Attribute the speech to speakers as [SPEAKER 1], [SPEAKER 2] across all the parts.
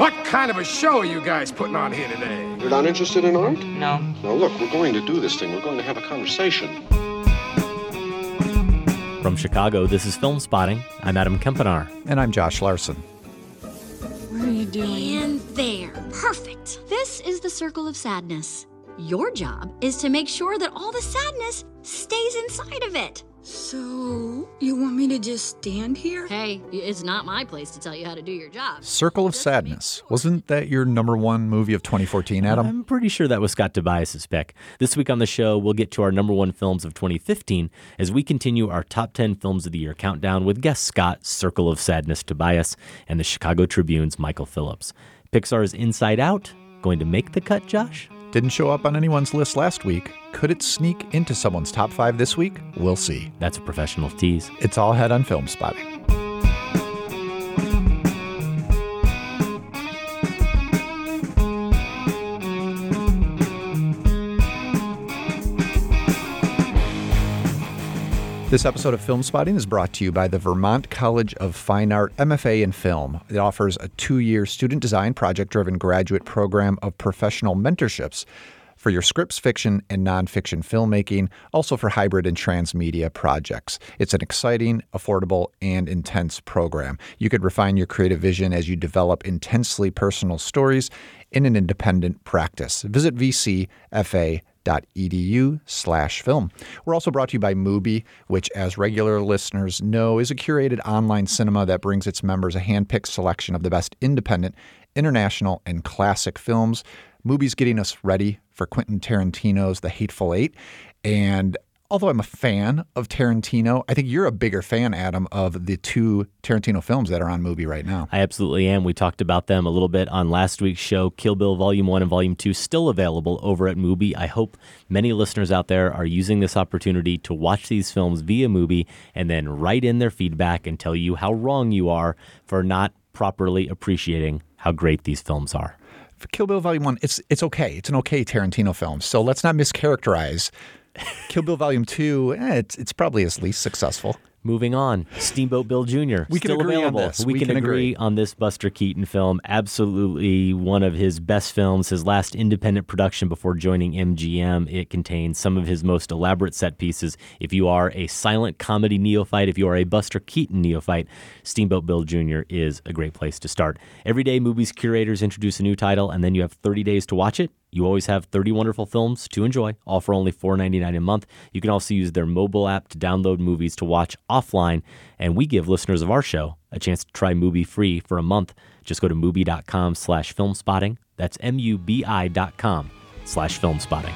[SPEAKER 1] What kind of a show are you guys putting on here today?
[SPEAKER 2] You're not interested in art?
[SPEAKER 3] No.
[SPEAKER 2] Now, look, we're going to do this thing. We're going to have a conversation.
[SPEAKER 4] From Chicago, this is Film Spotting. I'm Adam Kempenaar.
[SPEAKER 5] And I'm Josh Larson.
[SPEAKER 6] What are you doing?
[SPEAKER 7] And there. Perfect. This is the circle of sadness. Your job is to make sure that all the sadness stays inside of it.
[SPEAKER 6] So, you want me to just stand here?
[SPEAKER 7] Hey, it's not my place to tell you how to do your job.
[SPEAKER 5] Circle of Sadness. Wasn't that your number one movie of 2014, Adam?
[SPEAKER 4] I'm pretty sure that was Scott Tobias' pick. This week on the show, we'll get to our number one films of 2015 as we continue our top 10 films of the year countdown with guest Scott, Circle of Sadness Tobias, and the Chicago Tribune's Michael Phillips. Pixar's Inside Out going to make the cut, Josh?
[SPEAKER 5] Didn't show up on anyone's list last week. Could it sneak into someone's top five this week? We'll see.
[SPEAKER 4] That's a professional tease.
[SPEAKER 5] It's all head on film spotting. This episode of Film Spotting is brought to you by the Vermont College of Fine Art MFA in Film. It offers a two year student design project driven graduate program of professional mentorships for your scripts, fiction, and nonfiction filmmaking, also for hybrid and transmedia projects. It's an exciting, affordable, and intense program. You could refine your creative vision as you develop intensely personal stories in an independent practice. Visit VCFA edu slash film. We're also brought to you by Mubi, which, as regular listeners know, is a curated online cinema that brings its members a hand-picked selection of the best independent, international, and classic films. Mubi's getting us ready for Quentin Tarantino's The Hateful Eight. And although I'm a fan of Tarantino, I think you're a bigger fan, Adam, of the two Tarantino films that are on Mubi right now.
[SPEAKER 4] I absolutely am. We talked about them a little bit on last week's show. Kill Bill Volume 1 and Volume 2 still available over at Mubi. I hope many listeners out there are using this opportunity to watch these films via Mubi and then write in their feedback and tell you how wrong you are for not properly appreciating how great these films are.
[SPEAKER 5] For Kill Bill Volume 1, it's it's okay. It's an okay Tarantino film. So let's not mischaracterize Kill Bill Volume 2, eh, it's, it's probably his least successful.
[SPEAKER 4] Moving on, Steamboat Bill Jr.
[SPEAKER 5] We can
[SPEAKER 4] still
[SPEAKER 5] agree on this.
[SPEAKER 4] We,
[SPEAKER 5] We
[SPEAKER 4] can,
[SPEAKER 5] can
[SPEAKER 4] agree.
[SPEAKER 5] agree.
[SPEAKER 4] on this Buster Keaton film. Absolutely one of his best films, his last independent production before joining MGM. It contains some of his most elaborate set pieces. If you are a silent comedy neophyte, if you are a Buster Keaton neophyte, Steamboat Bill Jr. is a great place to start. Every day, Mubi's curators introduce a new title, and then you have 30 days to watch it. You always have 30 wonderful films to enjoy, all for only $4.99 a month. You can also use their mobile app to download movies to watch offline, and we give listeners of our show a chance to try Mubi free for a month. Just go to mubi.com slash filmspotting. That's M-U-B-I dot com slash filmspotting.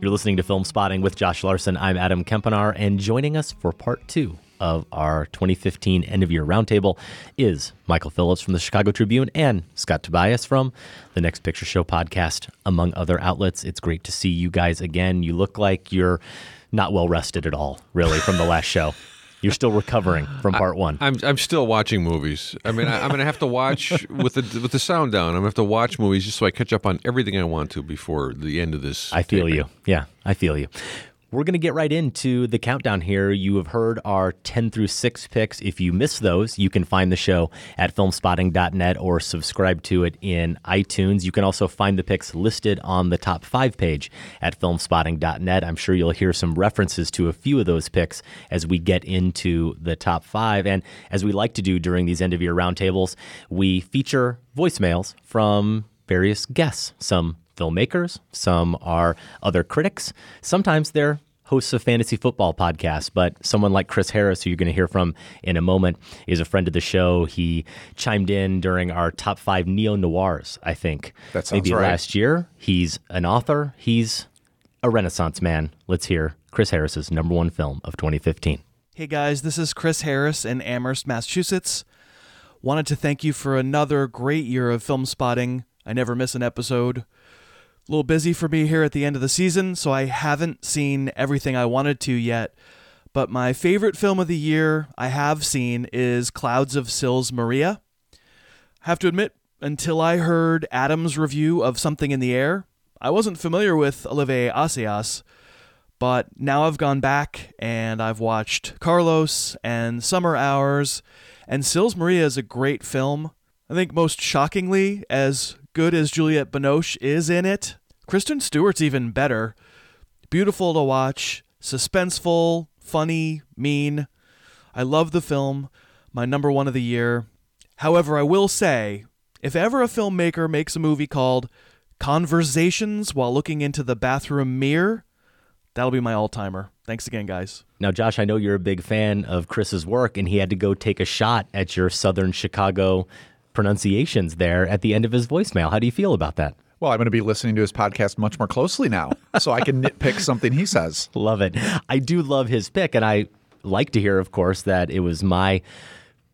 [SPEAKER 4] You're listening to Film Spotting with Josh Larson. I'm Adam Kempenaar, and joining us for part two of our 2015 end of year roundtable is Michael Phillips from the Chicago Tribune and Scott Tobias from the Next Picture Show podcast, among other outlets. It's great to see you guys again. You look like you're not well rested at all, really, from the last show. You're still recovering from part one.
[SPEAKER 8] I'm I'm still watching movies. I mean, I, I'm going to have to watch with the with the sound down. I'm going to have to watch movies just so I catch up on everything I want to before the end of this.
[SPEAKER 4] I feel you. Yeah, I feel you. We're going to get right into the countdown here. You have heard our 10 through 6 picks. If you miss those, you can find the show at filmspotting.net or subscribe to it in iTunes. You can also find the picks listed on the top 5 page at filmspotting.net. I'm sure you'll hear some references to a few of those picks as we get into the top 5 and as we like to do during these end of year roundtables, we feature voicemails from various guests, some filmmakers, some are other critics, sometimes they're hosts of fantasy football podcasts, but someone like Chris Harris, who you're going to hear from in a moment, is a friend of the show. He chimed in during our top five neo noirs, I think,
[SPEAKER 5] That sounds
[SPEAKER 4] maybe
[SPEAKER 5] right.
[SPEAKER 4] last year. He's an author. He's a renaissance man. Let's hear Chris Harris's number one film of 2015.
[SPEAKER 9] Hey guys, this is Chris Harris in Amherst, Massachusetts. Wanted to thank you for another great year of film spotting. I never miss an episode. A little busy for me here at the end of the season, so I haven't seen everything I wanted to yet. But my favorite film of the year I have seen is Clouds of Sils Maria. Have to admit, until I heard Adam's review of Something in the Air, I wasn't familiar with Olivier Assayas, But now I've gone back and I've watched Carlos and Summer Hours, and Sils Maria is a great film. I think most shockingly, as good as Juliette Binoche is in it, Kristen Stewart's even better. Beautiful to watch, suspenseful, funny, mean. I love the film, my number one of the year. However, I will say, if ever a filmmaker makes a movie called Conversations While Looking into the Bathroom Mirror, that'll be my all timer. Thanks again, guys.
[SPEAKER 4] Now, Josh, I know you're a big fan of Chris's work, and he had to go take a shot at your Southern Chicago pronunciations there at the end of his voicemail. How do you feel about that?
[SPEAKER 5] Well, I'm going to be listening to his podcast much more closely now, so I can nitpick something he says.
[SPEAKER 4] Love it. I do love his pick, and I like to hear, of course, that it was my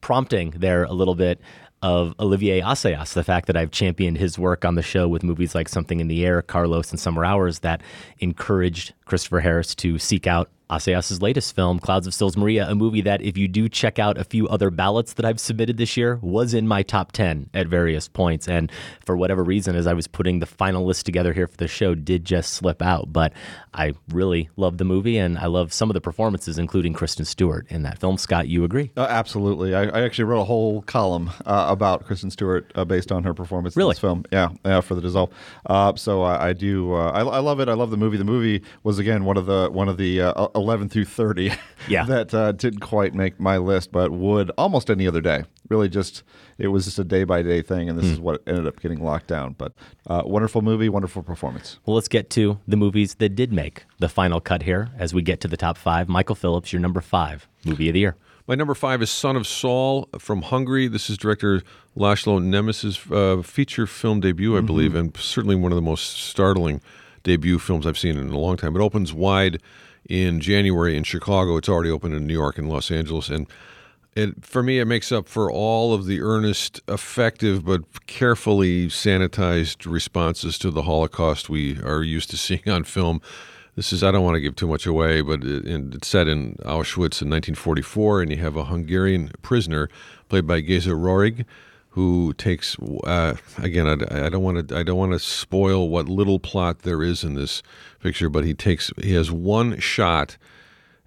[SPEAKER 4] prompting there a little bit of Olivier Assayas, the fact that I've championed his work on the show with movies like Something in the Air, Carlos, and Summer Hours that encouraged Christopher Harris to seek out Assayas' latest film, Clouds of Sils Maria, a movie that, if you do check out a few other ballots that I've submitted this year, was in my top 10 at various points. And for whatever reason, as I was putting the final list together here for the show, did just slip out. But I really love the movie, and I love some of the performances, including Kristen Stewart in that film. Scott, you agree?
[SPEAKER 3] Uh, absolutely. I, I actually wrote a whole column uh, about Kristen Stewart uh, based on her performance
[SPEAKER 4] Really?
[SPEAKER 3] in this film. Yeah, yeah, for the Dissolve. Uh, so I, I do. Uh, I, I love it. I love the movie. The movie was again one of the one of the uh, 11 through 30
[SPEAKER 4] Yeah.
[SPEAKER 3] that uh, didn't quite make my list, but would almost any other day. Really, just it was just a day by day thing, and this is what ended up getting locked down. But uh, wonderful movie, wonderful performance.
[SPEAKER 4] Well, let's get to the movies that did make the final cut here as we get to the top five. Michael Phillips, your number five movie of the year.
[SPEAKER 8] My number five is Son of Saul from Hungary. This is director Laszlo Nemes's uh, feature film debut, I believe, and certainly one of the most startling debut films I've seen in a long time. It opens wide in January in Chicago. It's already open in New York and Los Angeles, and it for me it makes up for all of the earnest, effective, but carefully sanitized responses to the Holocaust we are used to seeing on film. This is I don't want to give too much away, but it, it's set in Auschwitz in 1944, and you have a Hungarian prisoner played by Geza Rohrig, who takes uh, again. I, I don't want to I don't want to spoil what little plot there is in this picture, but he takes he has one shot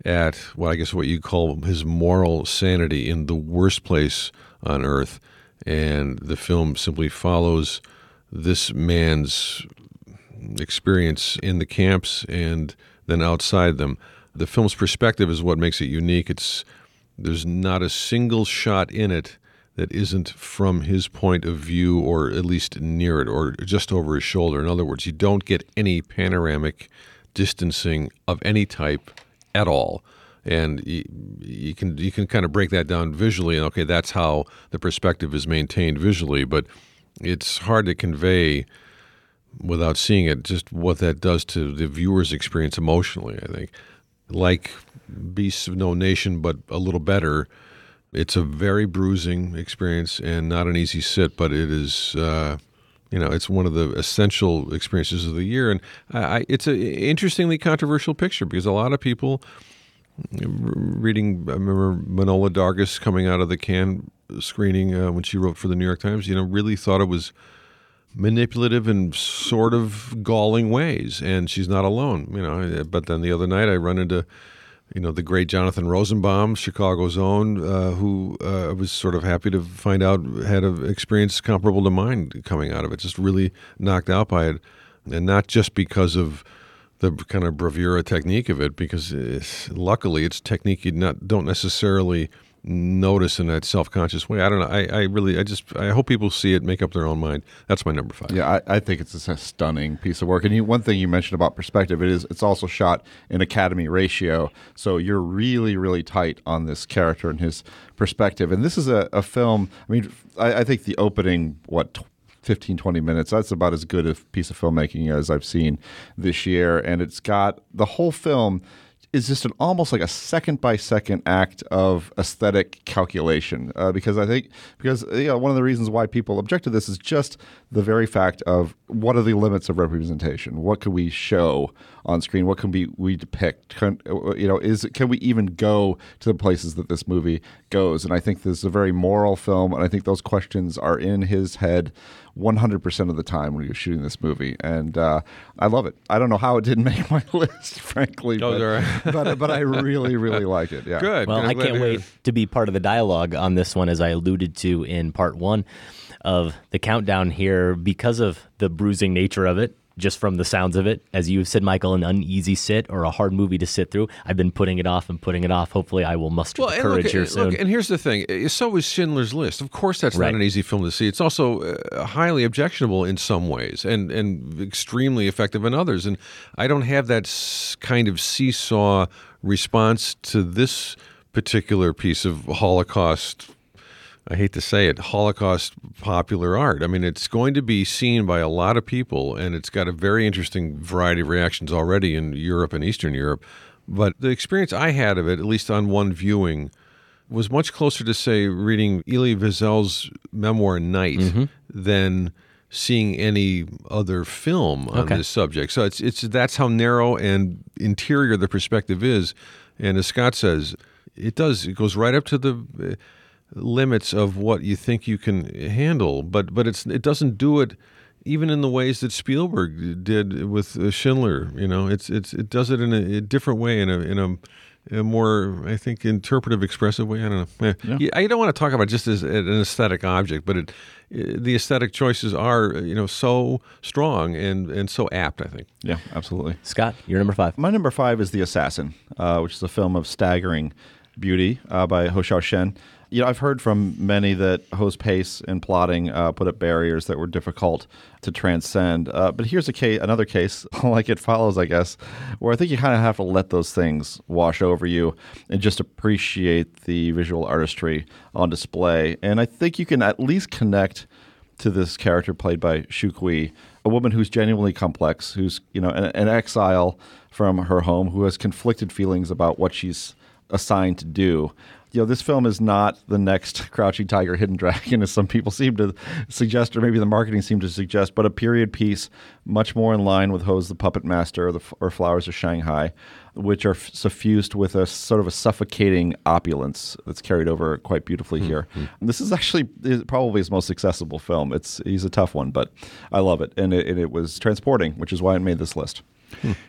[SPEAKER 8] at what I guess what you call his moral sanity in the worst place on earth, and the film simply follows this man's experience in the camps and then outside them. The film's perspective is what makes it unique. It's there's not a single shot in it that isn't from his point of view or at least near it or just over his shoulder. In other words, you don't get any panoramic distancing of any type at all. And you, you can you can kind of break that down visually and okay, that's how the perspective is maintained visually, but it's hard to convey without seeing it just what that does to the viewer's experience emotionally i think like beasts of no nation but a little better it's a very bruising experience and not an easy sit but it is uh, you know it's one of the essential experiences of the year and I, it's an interestingly controversial picture because a lot of people reading i remember Manohla Dargis coming out of the can screening uh, when she wrote for the new york times you know really thought it was manipulative in sort of galling ways, and she's not alone, you know. But then the other night, I run into, you know, the great Jonathan Rosenbaum, Chicago's own, uh, who uh, was sort of happy to find out had an experience comparable to mine coming out of it. Just really knocked out by it, and not just because of the kind of bravura technique of it, because it's, luckily it's technique you not don't necessarily notice in that self-conscious way. I don't know. I, I really, I just, I hope people see it, make up their own mind. That's my number five.
[SPEAKER 3] Yeah, I, I think it's a stunning piece of work. And you, one thing you mentioned about perspective, it is it's also shot in Academy ratio, so you're really, really tight on this character and his perspective. And this is a, a film. I mean, I, I think the opening what. 15 20 minutes that's about as good a piece of filmmaking as i've seen this year and it's got the whole film is just an almost like a second by second act of aesthetic calculation uh, because I think because you know one of the reasons why people object to this is just the very fact of what are the limits of representation? What can we show on screen? What can we we depict? Can, you know is can we even go to the places that this movie goes? And I think this is a very moral film and I think those questions are in his head 100% of the time when he was shooting this movie. And uh, I love it. I don't know how it didn't make my list frankly
[SPEAKER 8] Oh,
[SPEAKER 3] but,
[SPEAKER 8] there
[SPEAKER 3] but, but I really really like it. Yeah.
[SPEAKER 8] Good.
[SPEAKER 4] Well,
[SPEAKER 8] I'm
[SPEAKER 4] I can't
[SPEAKER 8] to
[SPEAKER 4] wait to be part of the dialogue on this one, as I alluded to in part one of the countdown here, because of the bruising nature of it. Just from the sounds of it, as you have said, Michael, an uneasy sit or a hard movie to sit through. I've been putting it off and putting it off. Hopefully, I will muster the
[SPEAKER 8] and
[SPEAKER 4] courage
[SPEAKER 8] look,
[SPEAKER 4] here
[SPEAKER 8] look,
[SPEAKER 4] soon.
[SPEAKER 8] and here's the thing: so is Schindler's List. Of course, that's
[SPEAKER 4] Right.
[SPEAKER 8] not an easy film to see. It's also uh, highly objectionable in some ways, and and extremely effective in others. And I don't have that s- kind of seesaw response to this particular piece of Holocaust. I hate to say it, Holocaust popular art. I mean, it's going to be seen by a lot of people, and it's got a very interesting variety of reactions already in Europe and Eastern Europe. But the experience I had of it, at least on one viewing, was much closer to, say, reading Elie Wiesel's memoir Night mm-hmm. than seeing any other film on
[SPEAKER 4] Okay.
[SPEAKER 8] this subject. So it's it's that's how narrow and interior the perspective is. And as Scott says, it does it goes right up to the limits of what you think you can handle, but but it's it doesn't do it even in the ways that Spielberg did with uh, Schindler. You know, it's it's it does it in a, a different way in a in a a more, I think, interpretive, expressive way. I don't know. Eh. Yeah, I don't want to talk about just as an aesthetic object, but it, eh, the aesthetic choices are, you know, so strong and and so apt. I think.
[SPEAKER 3] yeah absolutely
[SPEAKER 4] Scott, you're number five.
[SPEAKER 3] My number five is The Assassin, uh, which is a film of staggering beauty uh, by Hou Hsiao-hsien. You know, I've heard from many that Hou's pace and plotting uh, put up barriers that were difficult to transcend. Uh, but here's a case, another case, like it follows, I guess, where I think you kind of have to let those things wash over you and just appreciate the visual artistry on display. And I think you can at least connect to this character played by Shu Qi, a woman who's genuinely complex, who's you know an, an exile from her home, who has conflicted feelings about what she's assigned to do. You know, this film is not the next Crouching Tiger, Hidden Dragon, as some people seem to suggest, or maybe the marketing seemed to suggest, but a period piece much more in line with Hou's The Puppet Master or, the, or Flowers of Shanghai, which are f- suffused with a sort of a suffocating opulence that's carried over quite beautifully here. And this is actually probably his most accessible film. It's he's a tough one, but I love it, and it, and it was transporting, which is why it made this list.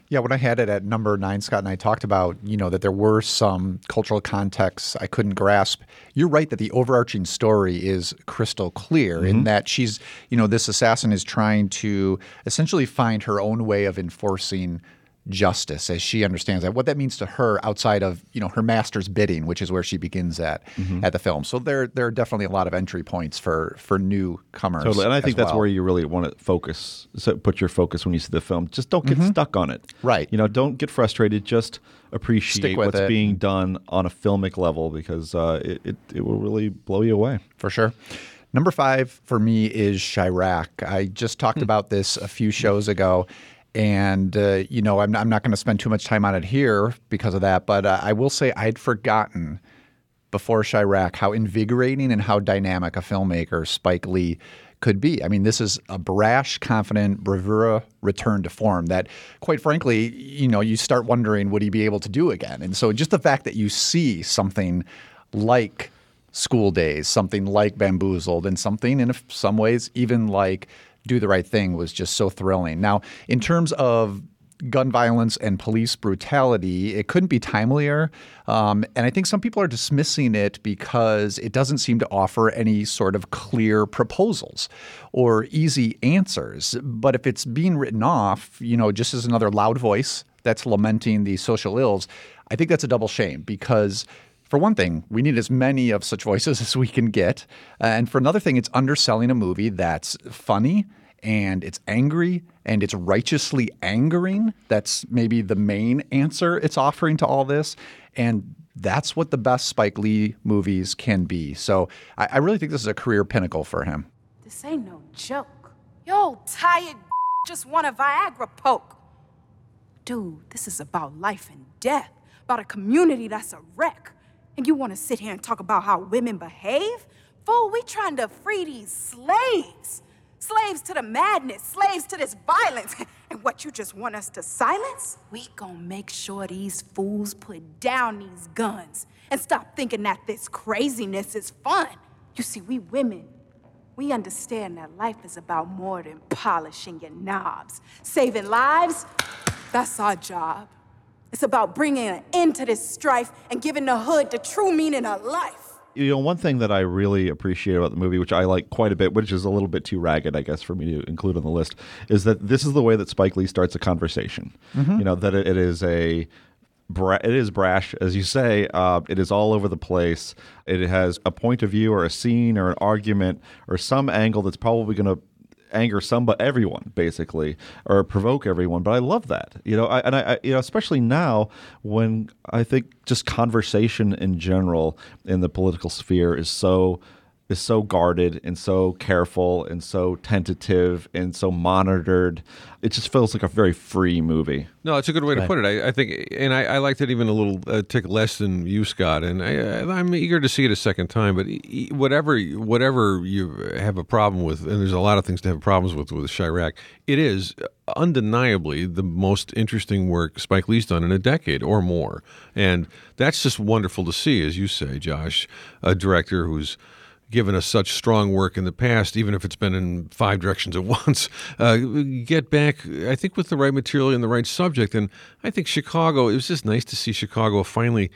[SPEAKER 5] Yeah, when I had it at number nine, Scott and I talked about, you know, that there were some cultural contexts I couldn't grasp. You're right that the overarching story is crystal clear in mm-hmm. that she's, you know, this assassin is trying to essentially find her own way of enforcing justice as she understands that what that means to her outside of you know her master's bidding which is where she begins at mm-hmm. at the film so there there are definitely a lot of entry points for for newcomers
[SPEAKER 3] Totally, and I think that's
[SPEAKER 5] well.
[SPEAKER 3] where you really want to focus. So put your focus when you see the film. Just don't get mm-hmm. stuck on it.
[SPEAKER 5] Right.
[SPEAKER 3] You know, don't get frustrated. Just appreciate what's
[SPEAKER 5] it.
[SPEAKER 3] being done on a filmic level because uh, it, it it will really blow you away.
[SPEAKER 5] for sure. Number five for me is Chi-Raq. I just talked hmm. about this a few shows ago. And, uh, you know, I'm, I'm not going to spend too much time on it here because of that. But uh, I will say I'd forgotten before Chi-Raq how invigorating and how dynamic a filmmaker Spike Lee could be. I mean, this is a brash, confident, bravura return to form that, quite frankly, you know, you start wondering, would he be able to do again? And so just the fact that you see something like School Days, something like Bamboozled, and something in some ways even like Do the Right Thing was just so thrilling. Now, in terms of gun violence and police brutality, it couldn't be timelier. Um, and I think some people are dismissing it because it doesn't seem to offer any sort of clear proposals or easy answers. But if it's being written off, you know, just as another loud voice that's lamenting the social ills, I think that's a double shame because for one thing, we need as many of such voices as we can get. Uh, and for another thing, it's underselling a movie that's funny and it's angry and it's righteously angering. That's maybe the main answer it's offering to all this. And that's what the best Spike Lee movies can be. So I, I really think this is a career pinnacle for him.
[SPEAKER 10] This ain't no joke. Yo, tired just want a Viagra poke. Dude, this is about life and death. about a community that's a wreck. And you want to sit here and talk about how women behave? Fool, we trying to free these slaves. Slaves to the madness, slaves to this violence. And what you just want us to silence? We gonna make sure these fools put down these guns and stop thinking that this craziness is fun. You see, we women, we understand that life is about more than polishing your knobs. Saving lives, that's our job. It's about bringing an end to this strife and giving the hood the true meaning of life.
[SPEAKER 3] you know one thing that i really appreciate about the movie which i like quite a bit which is a little bit too ragged i guess for me to include on the list is that this is the way that spike lee starts a conversation
[SPEAKER 5] Mhm.
[SPEAKER 3] you know that it, it is a bra- it is brash as you say uh, it is all over the place it has a point of view or a scene or an argument or some angle that's probably going to anger some but everyone basically or provoke everyone but i love that you know I, and I, I you know especially now when i think just conversation in general in the political sphere is so is so guarded and so careful and so tentative and so monitored it just feels like a very free movie
[SPEAKER 8] No, it's a good way to put it. I, I think, and I, I liked it even a little uh, tick less than you, Scott. And I, I'm eager to see it a second time. But whatever, whatever you have a problem with, and there's a lot of things to have problems with with Chi-Raq. It is undeniably the most interesting work Spike Lee's done in a decade or more, and that's just wonderful to see, as you say, Josh, a director who's given us such strong work in the past, even if it's been in five directions at once, uh, get back, I think, with the right material and the right subject. And I think Chicago, it was just nice to see Chicago finally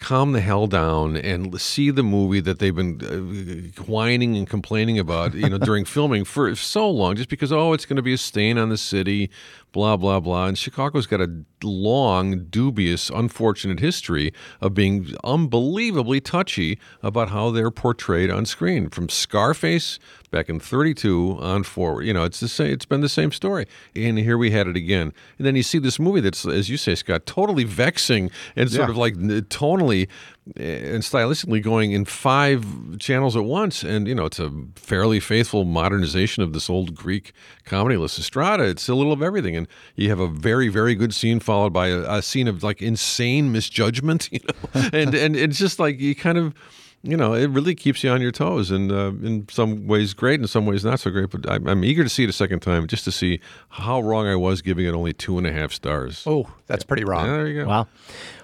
[SPEAKER 8] calm the hell down and see the movie that they've been uh, whining and complaining about, you know, during filming for so long, just because, oh, it's going to be a stain on the city, blah, blah, blah. And Chicago's got a long, dubious, unfortunate history of being unbelievably touchy about how they're portrayed on screen. From Scarface back in 32 on forward. You know, it's the same, it's been the same story. And here we had it again. And then you see this movie that's, as you say, Scott, totally vexing and sort
[SPEAKER 3] Yeah.
[SPEAKER 8] of like tonally and stylistically going in five channels at once. And, you know, it's a fairly faithful modernization of this old Greek comedy, Lysistrata. It's a little of everything. And you have a very, very good scene followed by a, a scene of like insane misjudgment, you know, and, and it's just like you kind of, you know, it really keeps you on your toes, and uh, in some ways great, in some ways not so great. But I'm, I'm eager to see it a second time just to see how wrong I was giving it only two and a half stars.
[SPEAKER 5] Oh, that's pretty wrong.
[SPEAKER 8] Yeah, there you go.
[SPEAKER 4] Wow.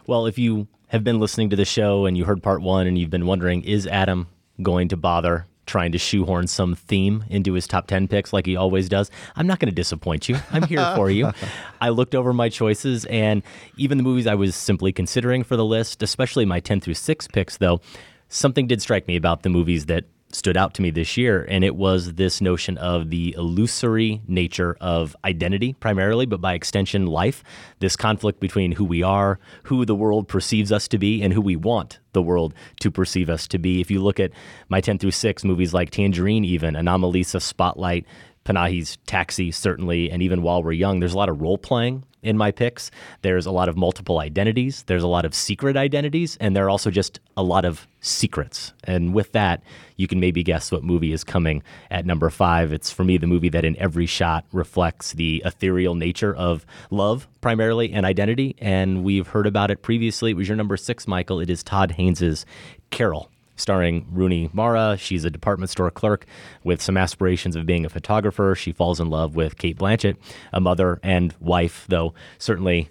[SPEAKER 4] Well, if you have been listening to the show and you heard part one and you've been wondering, is Adam going to bother trying to shoehorn some theme into his top 10 picks like he always does? I'm not going to disappoint you. I'm here for you. I looked over my choices and even the movies I was simply considering for the list, especially my 10 through 6 picks, though, something did strike me about the movies that stood out to me this year, and it was this notion of the illusory nature of identity, primarily, but by extension, life. This conflict between who we are, who the world perceives us to be, and who we want the world to perceive us to be. If you look at my 10 through 6 movies like Tangerine, even, Anomalisa, Spotlight, Panahi's Taxi, certainly, and even While We're Young, there's a lot of role playing in my picks. There's a lot of multiple identities. There's a lot of secret identities, and there are also just a lot of secrets. And with that, you can maybe guess what movie is coming at number five. It's for me the movie that in every shot reflects the ethereal nature of love, primarily, and identity. And we've heard about it previously. It was your number six, Michael. It is Todd Haynes's Carol starring Rooney Mara. She's a department store clerk with some aspirations of being a photographer. She falls in love with Cate Blanchett, a mother and wife, though certainly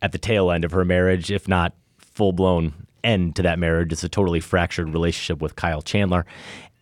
[SPEAKER 4] at the tail end of her marriage, if not full blown end to that marriage. It's a totally fractured relationship with Kyle Chandler.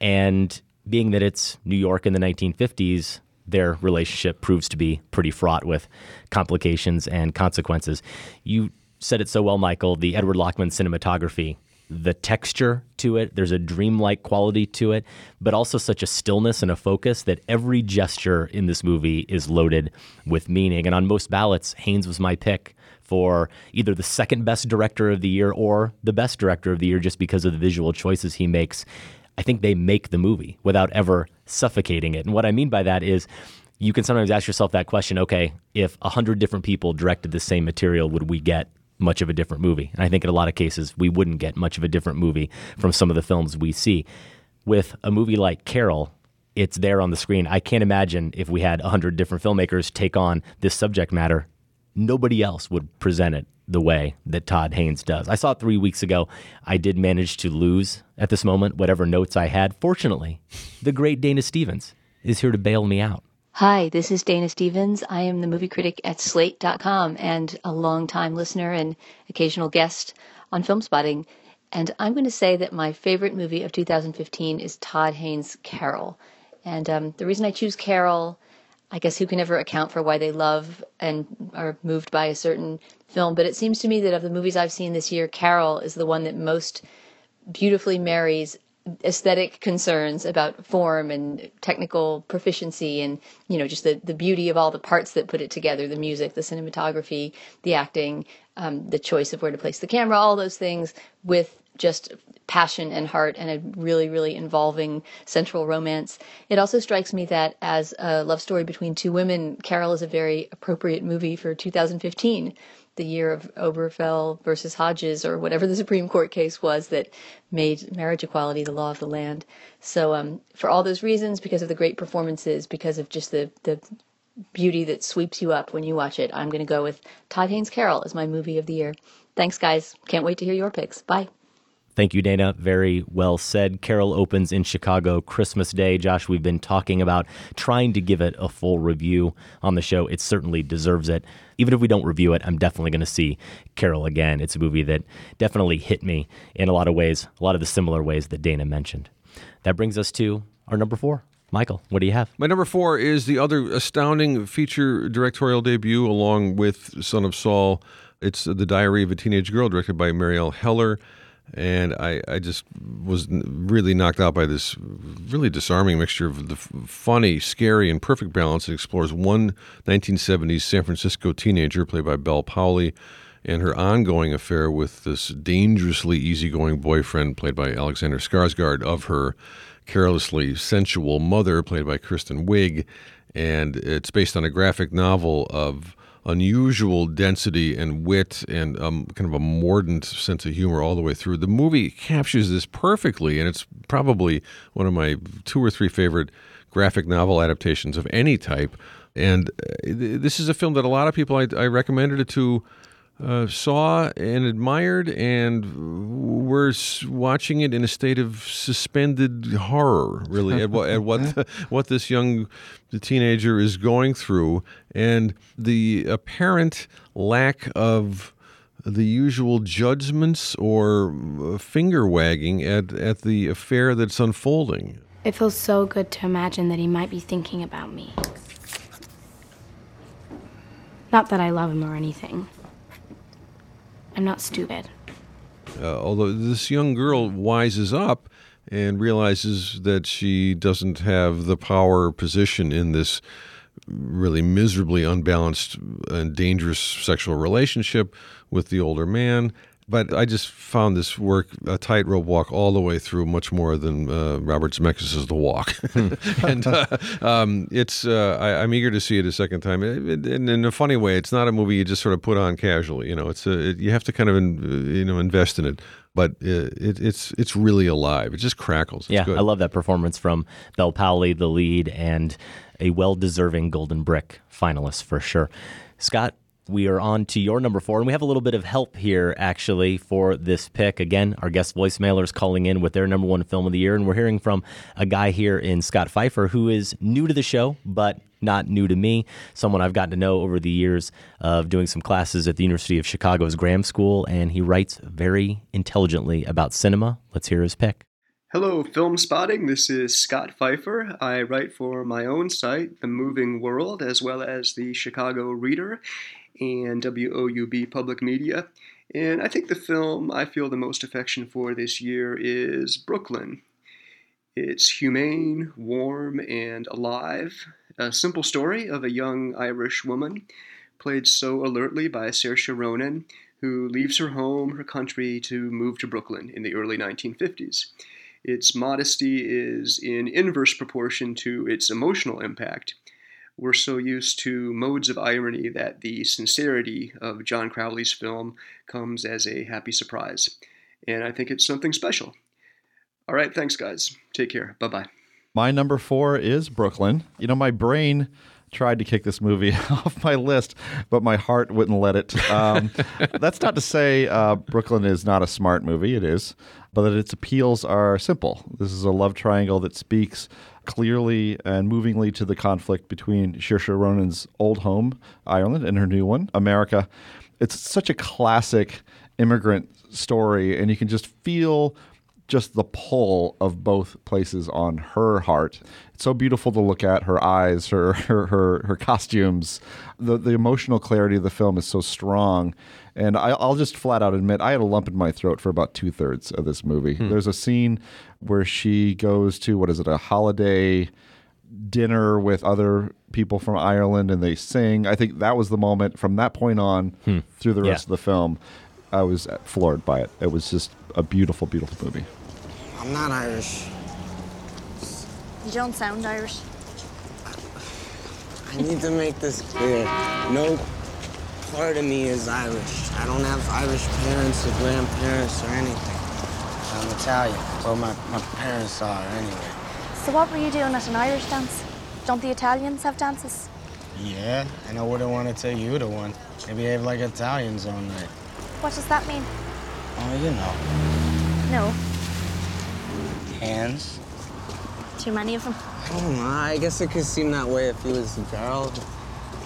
[SPEAKER 4] And being that it's New York in the 1950s, their relationship proves to be pretty fraught with complications and consequences. You said it so well, Michael. The Edward Lachman cinematography the texture to it. There's a dreamlike quality to it, but also such a stillness and a focus that every gesture in this movie is loaded with meaning. And on most ballots, Haynes was my pick for either the second best director of the year or the best director of the year just because of the visual choices he makes. I think they make the movie without ever suffocating it. And what I mean by that is you can sometimes ask yourself that question okay, if 100 different people directed the same material, would we get much of a different movie. And I think in a lot of cases, we wouldn't get much of a different movie from some of the films we see. With a movie like Carol, it's there on the screen. I can't imagine if we had 100 different filmmakers take on this subject matter, nobody else would present it the way that Todd Haynes does. I saw it three weeks ago. I did manage to lose at this moment whatever notes I had. Fortunately, the great Dana Stevens is here to bail me out.
[SPEAKER 11] Hi, this is Dana Stevens. I am the movie critic at Slate.com and a longtime listener and occasional guest on Film Spotting. And I'm going to say that my favorite movie of 2015 is Todd Haynes' Carol. And um, the reason I choose Carol, I guess who can ever account for why they love and are moved by a certain film, but it seems to me that of the movies I've seen this year, Carol is the one that most beautifully marries aesthetic concerns about form and technical proficiency and you know just the, the beauty of all the parts that put it together the music the cinematography the acting um, the choice of where to place the camera all those things with just passion and heart and a really really involving central romance. It also strikes me that as a love story between two women carol is a very appropriate movie for 2015 the year of Obergefell versus Hodges or whatever the Supreme Court case was that made marriage equality the law of the land. So um, for all those reasons, because of the great performances, because of just the the beauty that sweeps you up when you watch it, I'm going to go with Todd Haynes Carol as my movie of the year. Thanks, guys. Can't wait to hear your picks. Bye.
[SPEAKER 4] Thank you, Dana. Very well said. Carol opens in Chicago Christmas Day. Josh, we've been talking about trying to give it a full review on the show. It certainly deserves it. Even if we don't review it, I'm definitely going to see Carol again. It's a movie that definitely hit me in a lot of ways, a lot of the similar ways that Dana mentioned. That brings us to our number four. Michael, what do you have?
[SPEAKER 8] My number four is the other astounding feature directorial debut along with Son of Saul. It's The Diary of a Teenage Girl, directed by Marielle Heller and I, I just was really knocked out by this really disarming mixture of the funny, scary, and perfect balance. It explores one 1970s San Francisco teenager, played by Bel Powley, and her ongoing affair with this dangerously easygoing boyfriend, played by Alexander Skarsgård, of her carelessly sensual mother, played by Kristen Wiig. And it's based on a graphic novel of unusual density and wit and um, kind of a mordant sense of humor all the way through. The movie captures this perfectly, and it's probably one of my two or three favorite graphic novel adaptations of any type. And uh, this is a film that a lot of people I, I recommended it to uh, saw and admired, and were watching it in a state of suspended horror, really, at what at what, the, what this young teenager is going through, and the apparent lack of the usual judgments or uh, finger wagging at, at the affair that's unfolding.
[SPEAKER 12] It feels so good to imagine that he might be thinking about me. Not that I love him or anything. I'm not stupid.
[SPEAKER 8] Uh, although this young girl wises up and realizes that she doesn't have the power position in this really miserably unbalanced and dangerous sexual relationship with the older man but I just found this work a tightrope walk all the way through, much more than uh, Robert Zemeckis' The Walk, and uh, um, it's uh, I, am eager to see it a second time. It, it, in a funny way, it's not a movie you just sort of put on casually. You know, it's a, it, you have to kind of in, you know invest in it. But uh, it's it's really alive. It just crackles. It's
[SPEAKER 4] yeah,
[SPEAKER 8] good.
[SPEAKER 4] I love that performance from Bel Powley, the lead, and a well-deserving Golden Brick finalist for sure. Scott, we are on to your number four, and we have a little bit of help here actually for this pick. Again, our guest voicemailer is calling in with their number one film of the year, and we're hearing from a guy here in Scott Pfeiffer who is new to the show, but not new to me. Someone I've gotten to know over the years of doing some classes at the University of Chicago's Graham School, and he writes very intelligently about cinema. Let's hear his pick.
[SPEAKER 13] Hello, Film Spotting. This is Scott Pfeiffer. I write for my own site, The Moving World, as well as the Chicago Reader and WOUB Public Media. And I think the film I feel the most affection for this year is Brooklyn. It's humane, warm, and alive. A simple story of a young Irish woman, played so alertly by Saoirse Ronan, who leaves her home, her country, to move to Brooklyn in the early 1950s. Its modesty is in inverse proportion to its emotional impact we're so used to modes of irony that the sincerity of John Crowley's film comes as a happy surprise. And I think it's something special. All right, thanks, guys. Take care. Bye bye.
[SPEAKER 3] My number four is Brooklyn. You know, my brain tried to kick this movie off my list, but my heart wouldn't let it. Um, that's not to say uh, Brooklyn is not a smart movie. It is, but that its appeals are simple. This is a love triangle that speaks clearly and movingly to the conflict between Saoirse Ronan's old home, Ireland, and her new one, America. It's such a classic immigrant story, and you can just feel just the pull of both places on her heart. It's so beautiful to look at her eyes, her her her, her costumes. The the emotional clarity of the film is so strong. And I, will just flat out admit, I had a lump in my throat for about two thirds of this movie. Hmm. There's a scene where she goes to what is it, a holiday dinner with other people from Ireland, and they sing. I think that was the moment. From that point on, hmm. through the rest yeah. of the film, I was floored by it. It was just a beautiful, beautiful movie.
[SPEAKER 14] I'm not Irish.
[SPEAKER 15] You don't sound Irish.
[SPEAKER 14] I need to make this clear. No part of me is Irish. I don't have Irish parents or grandparents or anything. I'm Italian. Well, my, my parents are anyway.
[SPEAKER 15] So what were you doing at an Irish dance? Don't the Italians have dances?
[SPEAKER 14] Yeah, and I wouldn't want to take you to one. They behave like Italians all night.
[SPEAKER 15] What does that mean?
[SPEAKER 14] Oh, you know.
[SPEAKER 15] No.
[SPEAKER 14] Hands.
[SPEAKER 15] Too many of them?
[SPEAKER 14] Oh. I guess it could seem that way if he was a girl.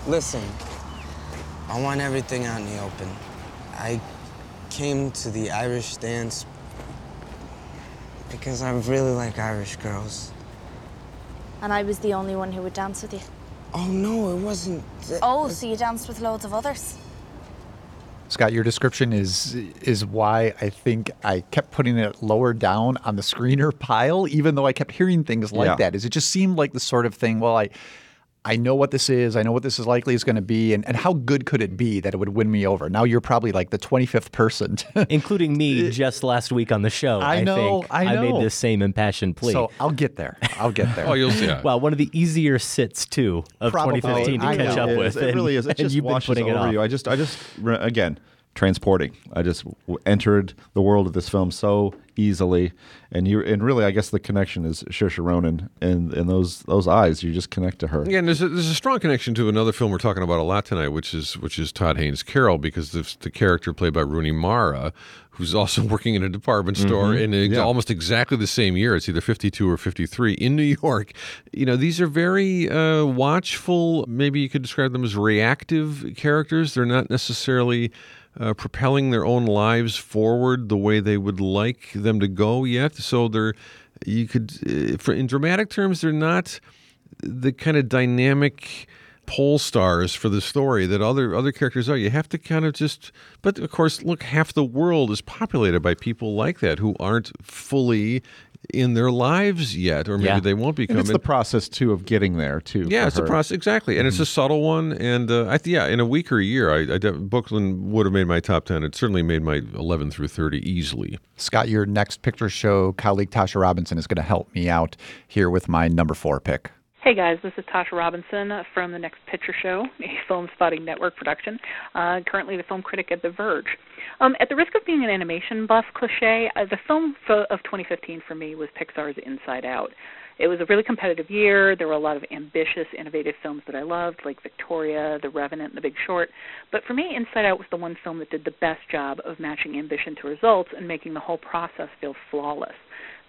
[SPEAKER 14] Listen, I want everything out in the open. I came to the Irish dance because I really like Irish girls.
[SPEAKER 15] And I was the only one who would dance with you?
[SPEAKER 14] Oh, no, it wasn't.
[SPEAKER 15] Oh, so you danced with loads of others?
[SPEAKER 5] Scott, your description is is why I think I kept putting it lower down on the screener pile, even though I kept hearing things like yeah. that. Is it just seemed like the sort of thing? Well, I I know what this is. I know what this is likely is going to be, and, and how good could it be that it would win me over? Now you're probably like the 25th person,
[SPEAKER 4] including me, just last week on the show.
[SPEAKER 5] I,
[SPEAKER 4] I
[SPEAKER 5] know.
[SPEAKER 4] I
[SPEAKER 5] know.
[SPEAKER 4] I made this same impassioned plea.
[SPEAKER 5] So I'll get there. I'll get there.
[SPEAKER 8] oh, you'll see. Yeah.
[SPEAKER 4] Well, one of the easier sits too of
[SPEAKER 5] Probably.
[SPEAKER 4] 2015 to
[SPEAKER 5] I
[SPEAKER 4] catch
[SPEAKER 5] know.
[SPEAKER 4] up
[SPEAKER 3] It
[SPEAKER 4] with.
[SPEAKER 3] is. It really is. It
[SPEAKER 4] and
[SPEAKER 3] just
[SPEAKER 4] you've been
[SPEAKER 3] washes
[SPEAKER 4] putting it
[SPEAKER 3] over
[SPEAKER 4] off.
[SPEAKER 3] you. I just, I just, again, transporting. I just w- entered the world of this film so easily, and you, and really, I guess the connection is Saoirse Ronan, and and those those eyes, you just connect to her.
[SPEAKER 8] Yeah, and there's a, there's a strong connection to another film we're talking about a lot tonight, which is which is Todd Haynes Carol, because the, the character played by Rooney Mara, who's also working in a department store
[SPEAKER 3] Mhm.
[SPEAKER 8] in ex-
[SPEAKER 3] Yeah.
[SPEAKER 8] almost exactly the same year. It's either 52 or 53 in New York. You know, these are very uh, watchful. Maybe you could describe them as reactive characters. They're not necessarily. Uh, propelling their own lives forward the way they would like them to go yet. So they're, you could, uh, for, in dramatic terms, they're not the kind of dynamic pole stars for the story that other other characters are. You have to kind of just but of course look half the world is populated by people like that who aren't fully in their lives yet or maybe
[SPEAKER 3] Yeah.
[SPEAKER 8] they won't become
[SPEAKER 3] And it's the process too of getting there too.
[SPEAKER 8] yeah,
[SPEAKER 3] for
[SPEAKER 8] it's a process exactly, and it's a subtle one. And uh, I th- yeah, in a weaker year, I, I de- Brooklyn would have made my top ten. It certainly made my eleven through thirty easily.
[SPEAKER 5] Scott, your next picture show colleague Tasha Robinson is going to help me out here with my number four pick.
[SPEAKER 16] Hey guys, this is Tasha Robinson from the Next Picture Show, a Film Spotting Network production. Uh, currently, the film critic at The Verge. Um, at the risk of being an animation buff cliche, uh, the film fo- of 2015 for me was Pixar's Inside Out. It was a really competitive year. There were a lot of ambitious, innovative films that I loved, like Victoria, The Revenant, and The Big Short. But for me, Inside Out was the one film that did the best job of matching ambition to results and making the whole process feel flawless.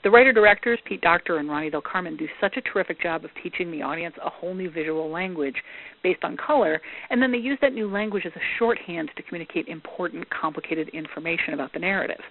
[SPEAKER 16] The writer directors, Pete Docter and Ronnie Del Carmen, do such a terrific job of teaching the audience a whole new visual language based on color, and then they use that new language as a shorthand to communicate important, complicated information about the narrative.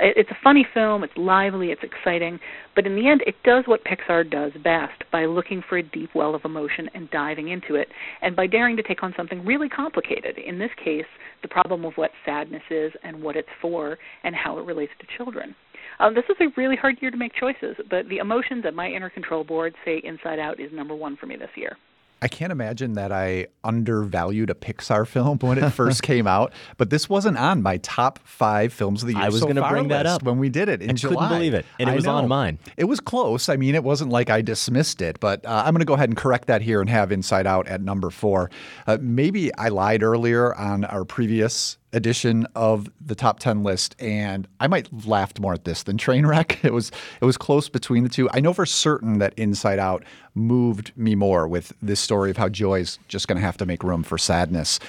[SPEAKER 16] It's a funny film, it's lively, it's exciting, but in the end, it does what Pixar does best by looking for a deep well of emotion and diving into it, and by daring to take on something really complicated. In this case, the problem of what sadness is and what it's for and how it relates to children. Um, this is a really hard year to make choices, but the emotions at my inner control board say Inside Out is number one for me this year.
[SPEAKER 5] I can't imagine that I undervalued a Pixar film when it first came out, but this wasn't on my top five films of the year.
[SPEAKER 4] I was
[SPEAKER 5] so
[SPEAKER 4] gonna bring that up.
[SPEAKER 5] when we did it in
[SPEAKER 4] I
[SPEAKER 5] July.
[SPEAKER 4] couldn't believe it, and it
[SPEAKER 5] I
[SPEAKER 4] was on mine.
[SPEAKER 5] It was close. I mean, it wasn't like I dismissed it, but uh, I'm going to go ahead and correct that here and have Inside Out at number four. Uh, maybe I lied earlier on our previous edition of the top 10 list and I might have laughed more at this than Trainwreck. It was it was close between the two. I know for certain that Inside Out moved me more with this story of how joy's just going to have to make room for sadness.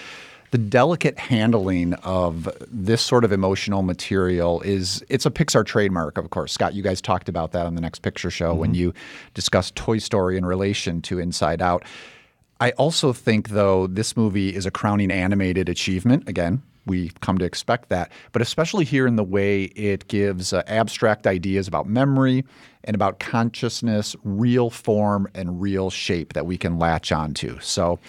[SPEAKER 5] The delicate handling of this sort of emotional material is it's a Pixar trademark, of course. Scott, you guys talked about that on the next picture show when mm-hmm. you discussed Toy Story in relation to Inside Out. I also think, though, this movie is a crowning animated achievement. Again, we come to expect that, but especially here in the way it gives uh, abstract ideas about memory and about consciousness, real form and real shape that we can latch onto. So,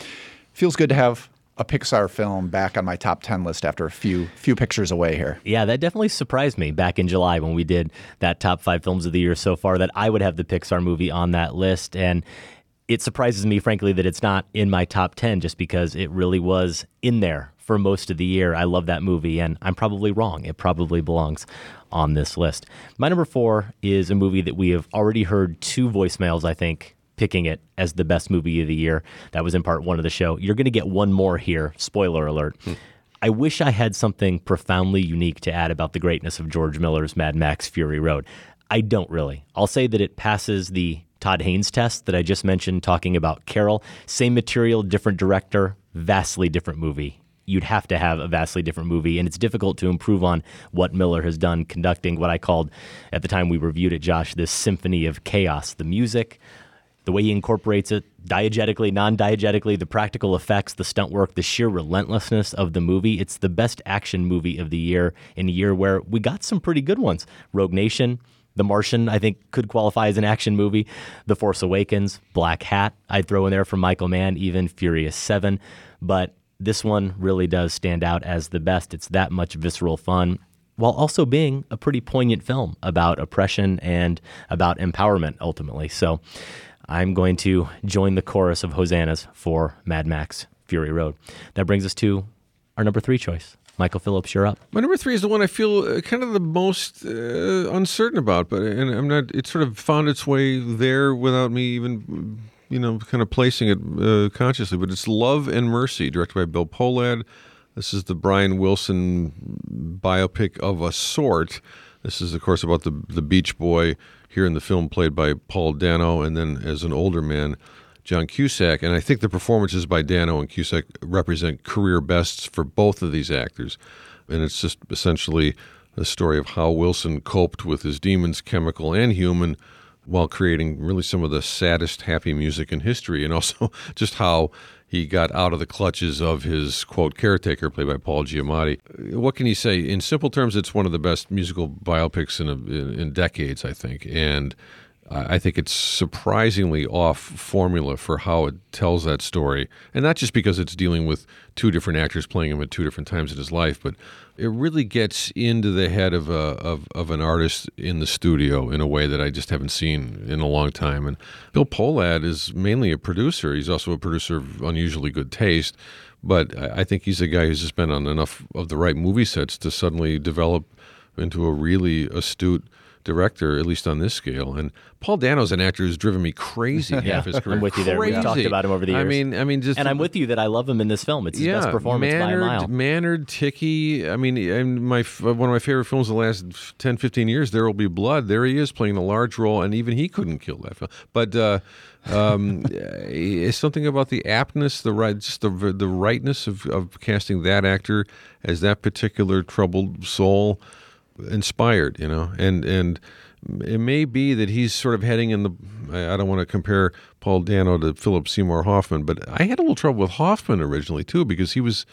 [SPEAKER 5] feels good to have a Pixar film back on my top 10 list after a few few pictures away here.
[SPEAKER 4] Yeah, that definitely surprised me back in July when we did that top five films of the year so far that I would have the Pixar movie on that list. And it surprises me, frankly, that it's not in my top 10 just because it really was in there for most of the year. I love that movie, and I'm probably wrong. It probably belongs on this list. My number four is a movie that we have already heard two voicemails, I think, picking it as the best movie of the year. That was in part one of the show. You're going to get one more here. Spoiler alert. Hmm. I wish I had something profoundly unique to add about the greatness of George Miller's Mad Max Fury Road. I don't really. I'll say that it passes the Todd Haynes test that I just mentioned, talking about Carol. Same material, different director, vastly different movie. You'd have to have a vastly different movie, and it's difficult to improve on what Miller has done conducting what I called, at the time we reviewed it, Josh, this symphony of chaos. The music, the way he incorporates it diegetically, non diegetically, the practical effects, the stunt work, the sheer relentlessness of the movie. It's the best action movie of the year in a year where we got some pretty good ones. Rogue Nation, The Martian, I think, could qualify as an action movie. The Force Awakens, Black Hat, I'd throw in there from Michael Mann, even Furious 7. But this one really does stand out as the best. It's that much visceral fun while also being a pretty poignant film about oppression and about empowerment ultimately. So I'm going to join the chorus of hosannas for Mad Max Fury Road. That brings us to our number three choice. Michael Phillips, you're up.
[SPEAKER 8] My number three is the one I feel uh, kind of the most uh, uncertain about, but and I'm not. It sort of found its way there without me even, you know, kind of placing it uh, consciously. But it's Love and Mercy, directed by Bill Pohlad. This is the Brian Wilson biopic of a sort. This is, of course, about the the Beach Boy here in the film, played by Paul Dano, and then as an older man, John Cusack. And I think the performances by Dano and Cusack represent career bests for both of these actors. And it's just essentially a story of how Wilson coped with his demons, chemical and human, while creating really some of the saddest happy music in history, and also just how he got out of the clutches of his quote caretaker, played by Paul Giamatti. What can you say? In simple terms, it's one of the best musical biopics in a, in, in decades, I think, and I think it's surprisingly off formula for how it tells that story, and not just because it's dealing with two different actors playing him at two different times in his life, but it really gets into the head of a of, of an artist in the studio in a way that I just haven't seen in a long time. And Bill Pohlad is mainly a producer; he's also a producer of unusually good taste. But I think he's a guy who's just been on enough of the right movie sets to suddenly develop into a really astute director, at least on this scale. And Paul Dano's an actor who's driven me crazy
[SPEAKER 4] Yeah,
[SPEAKER 8] half his career.
[SPEAKER 4] I'm with you there. We've talked about him over the years.
[SPEAKER 8] I mean, I mean, just
[SPEAKER 4] and I'm with you that I love him in this film. It's his best performance
[SPEAKER 8] mannered,
[SPEAKER 4] by a mile.
[SPEAKER 8] Mannered, ticky. I mean, and my one of my favorite films of the last 10, 15 years, There Will Be Blood. There he is playing a large role, and even he couldn't kill that film. But uh, um, it's something about the aptness, the right, just the the rightness of, of casting that actor as that particular troubled soul inspired, you know, and and it may be that he's sort of heading in the. I don't want to compare Paul Dano to Philip Seymour Hoffman, but I had a little trouble with Hoffman originally too because he was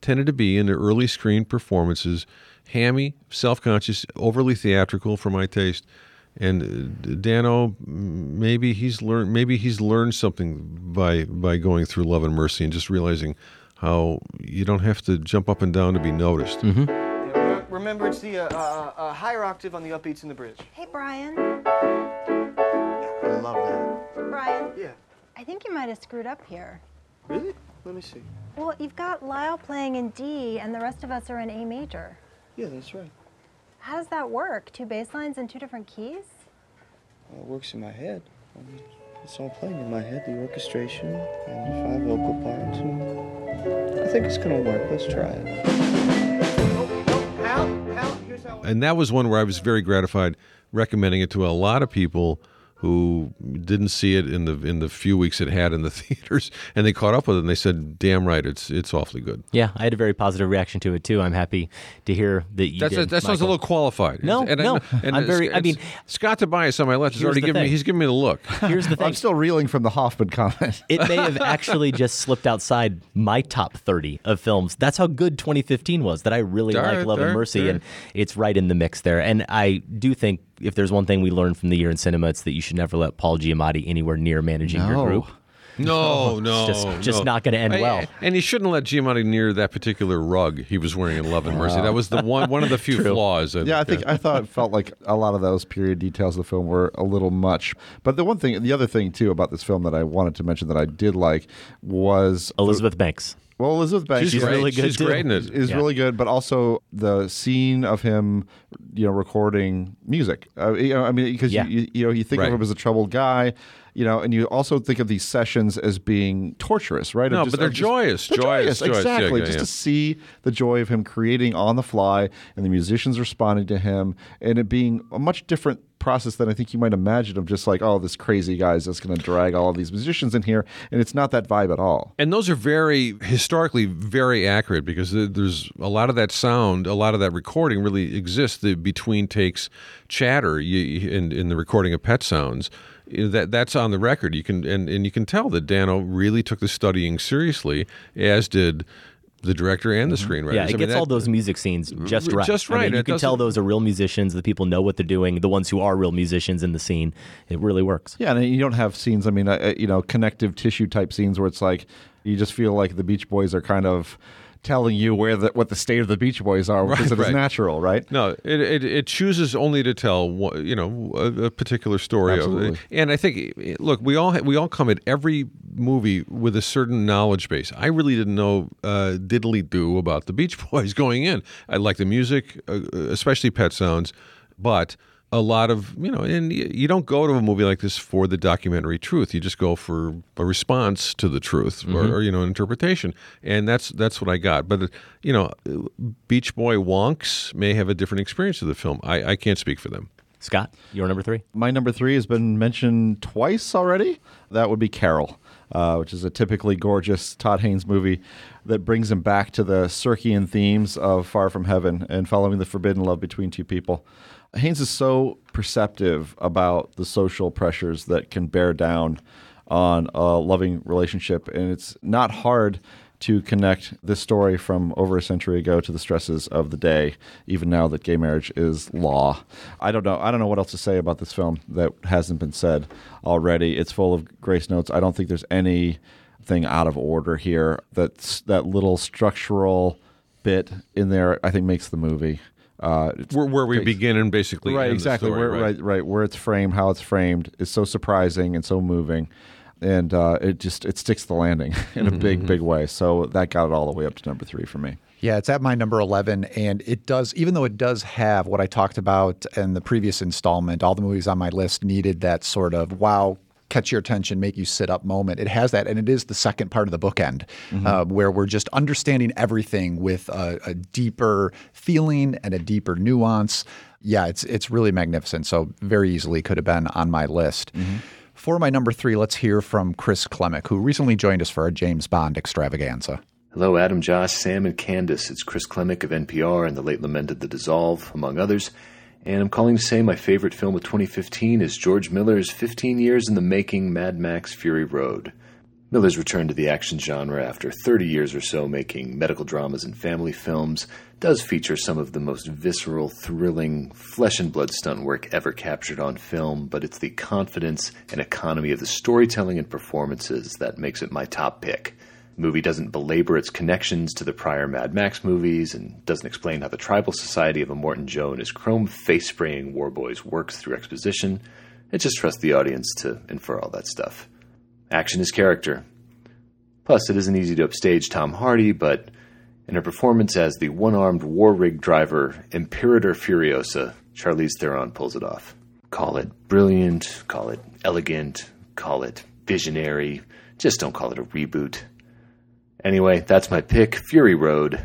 [SPEAKER 8] tended to be in the early screen performances, hammy, self-conscious, overly theatrical for my taste. And uh, Dano, maybe he's learned. Maybe he's learned something by by going through Love and Mercy and just realizing how you don't have to jump up and down to be noticed.
[SPEAKER 17] Remember, it's the uh, uh, uh, higher octave on the upbeats in the bridge.
[SPEAKER 18] Hey, Brian.
[SPEAKER 17] I love that.
[SPEAKER 18] Brian.
[SPEAKER 17] Yeah.
[SPEAKER 18] I think you might have screwed up here.
[SPEAKER 17] Really? Let me see.
[SPEAKER 18] Well, you've got Lyle playing in D, and the rest of us are in A major.
[SPEAKER 17] Yeah, that's right.
[SPEAKER 18] How does that work? Two bass lines and two different keys?
[SPEAKER 17] Well, it works in my head. I mean, it's all playing in my head, the orchestration and the five vocal parts. I think it's gonna work. Let's try it.
[SPEAKER 8] And that was one where I was very gratified recommending it to a lot of people who didn't see it in the in the few weeks it had in the theaters, and they caught up with it and they said, "Damn right, it's it's awfully good."
[SPEAKER 4] Yeah, I had a very positive reaction to it too. I'm happy to hear that you.
[SPEAKER 8] That's
[SPEAKER 4] did,
[SPEAKER 8] that sounds a little qualified.
[SPEAKER 4] No,
[SPEAKER 8] and
[SPEAKER 4] no,
[SPEAKER 8] I, and
[SPEAKER 4] I'm very. I mean,
[SPEAKER 8] Scott Tobias on my left has already
[SPEAKER 4] the
[SPEAKER 8] given me. He's giving me the look.
[SPEAKER 4] here's the thing.
[SPEAKER 3] I'm still reeling from the Hoffman comment.
[SPEAKER 4] it may have actually just slipped outside my top 30 of films. That's how good 2015 was. That I really
[SPEAKER 8] All
[SPEAKER 4] like Love
[SPEAKER 8] all
[SPEAKER 4] and Mercy,
[SPEAKER 8] all right.
[SPEAKER 4] and it's right in the mix there. And I do think if there's one thing we learned from the year in cinema, it's that you should never let Paul Giamatti anywhere near managing your group.
[SPEAKER 8] No, no,
[SPEAKER 4] It's just, just
[SPEAKER 8] no.
[SPEAKER 4] not going to end
[SPEAKER 8] I-
[SPEAKER 4] well.
[SPEAKER 8] And you shouldn't let Giamatti near that particular rug he was wearing in Love and Mercy. That was the one one of the few flaws.
[SPEAKER 3] Yeah, I think I thought it felt like a lot of those period details of the film were a little much. But the one thing, the other thing too about this film that I wanted to mention that I did like was
[SPEAKER 4] Elizabeth Banks.
[SPEAKER 3] Well, Elizabeth Banks,
[SPEAKER 8] She's
[SPEAKER 3] is-
[SPEAKER 8] good. She's great in it.
[SPEAKER 3] Is
[SPEAKER 8] Yeah.
[SPEAKER 3] really good, but also the scene of him, you know, recording music. Uh, you know, I mean, because
[SPEAKER 4] Yeah.
[SPEAKER 3] you, you know you think
[SPEAKER 8] Right.
[SPEAKER 3] of him as a troubled guy, you know, and you also think of these sessions as being torturous, right?
[SPEAKER 8] No,
[SPEAKER 3] just-
[SPEAKER 8] but they're
[SPEAKER 3] of just-
[SPEAKER 8] joyous,
[SPEAKER 3] they're
[SPEAKER 8] joyous, joyous.
[SPEAKER 3] Exactly.
[SPEAKER 8] yeah,
[SPEAKER 3] just to see the joy of him creating on the fly and the musicians responding to him, and it being a much different process than I think you might imagine of just like, oh, this crazy guy is just going to drag all these musicians in here, and it's not that vibe at all.
[SPEAKER 8] And those are very historically very accurate because there's a lot of that sound, a lot of that recording really exists. The between takes chatter in in the recording of Pet Sounds. That that's on the record. You can and, and you can tell that Dano really took the studying seriously, as did the director and the screenwriter.
[SPEAKER 4] Mm-hmm. Yeah, it gets all those music scenes just right.
[SPEAKER 8] Just
[SPEAKER 4] I mean,
[SPEAKER 8] right.
[SPEAKER 4] you
[SPEAKER 8] It
[SPEAKER 4] can tell those are real musicians. The people know what they're doing. The ones who are real musicians in the scene. It really works.
[SPEAKER 3] Yeah, and you don't have scenes. I mean, uh, uh, you know, connective tissue type scenes where it's like you just feel like the Beach Boys are kind of telling you where the what the state of the Beach Boys are because
[SPEAKER 8] Right,
[SPEAKER 3] it is
[SPEAKER 8] right.
[SPEAKER 3] natural, right?
[SPEAKER 8] No, it, it it chooses only to tell you know a, a particular story.
[SPEAKER 3] Absolutely.
[SPEAKER 8] Of, and I think look, we all we all come at every movie with a certain knowledge base. I really didn't know uh, diddly do about the Beach Boys going in. I like the music, uh, especially Pet Sounds, but a lot of you know, and you don't go to a movie like this for the documentary truth. You just go for a response to the truth,
[SPEAKER 4] Mhm.
[SPEAKER 8] or, or you know, an interpretation, and that's that's what I got. But uh, you know, Beach Boy wonks may have a different experience of the film. I, I can't speak for them.
[SPEAKER 4] Scott, your number three.
[SPEAKER 3] My number three has been mentioned twice already. That would be Carol, uh, which is a typically gorgeous Todd Haynes movie that brings him back to the Sirkian themes of Far From Heaven and following the forbidden love between two people. Haynes is so perceptive about the social pressures that can bear down on a loving relationship, and it's not hard to connect this story from over a century ago to the stresses of the day, even now that gay marriage is law. I don't know. I don't know what else to say about this film that hasn't been said already. It's full of grace notes. I don't think there's anything out of order here. That's that little structural bit in there. I think makes the movie. Uh,
[SPEAKER 8] Where, where we
[SPEAKER 3] takes-
[SPEAKER 8] begin and basically
[SPEAKER 3] right
[SPEAKER 8] end the
[SPEAKER 3] exactly.
[SPEAKER 8] story,
[SPEAKER 3] where,
[SPEAKER 8] right?
[SPEAKER 3] right right. Where it's framed how it's framed is so surprising and so moving. And uh, it just it sticks the landing in a big big way. So that got it all the way up to number three for me.
[SPEAKER 5] Yeah, it's at my number 11. And it does, even though it does have what I talked about in the previous installment, all the movies on my list needed that sort of wow, catch your attention, make you sit up moment. It has that. And it is the second part of the bookend
[SPEAKER 3] Mm-hmm.
[SPEAKER 5] uh, where we're just understanding everything with a, a deeper feeling and a deeper nuance. Yeah, it's, it's really magnificent. So very easily could have been on my list.
[SPEAKER 3] Mm-hmm.
[SPEAKER 5] For my number three, let's hear from Chris Klimek, who recently joined us for a James Bond extravaganza.
[SPEAKER 19] Hello, Adam, Josh, Sam, and Candace. It's Chris Klimek of NPR and the late lamented The Dissolve, among others. And I'm calling to say my favorite film of 2015 is George Miller's 15 years in the making Mad Max Fury Road. Miller's return to the action genre after 30 years or so making medical dramas and family films does feature some of the most visceral, thrilling, flesh and blood stunt work ever captured on film, but it's the confidence and economy of the storytelling and performances that makes it my top pick. Movie doesn't belabor its connections to the prior Mad Max movies and doesn't explain how the tribal society of Immortan Joe and his chrome face spraying warboys works through exposition. It just trusts the audience to infer all that stuff. Action is character. Plus, it isn't easy to upstage Tom Hardy, but in her performance as the one armed war rig driver Imperator Furiosa, Charlize Theron pulls it off. Call it brilliant, call it elegant, call it visionary, just don't call it a reboot. Anyway, that's my pick Fury Road.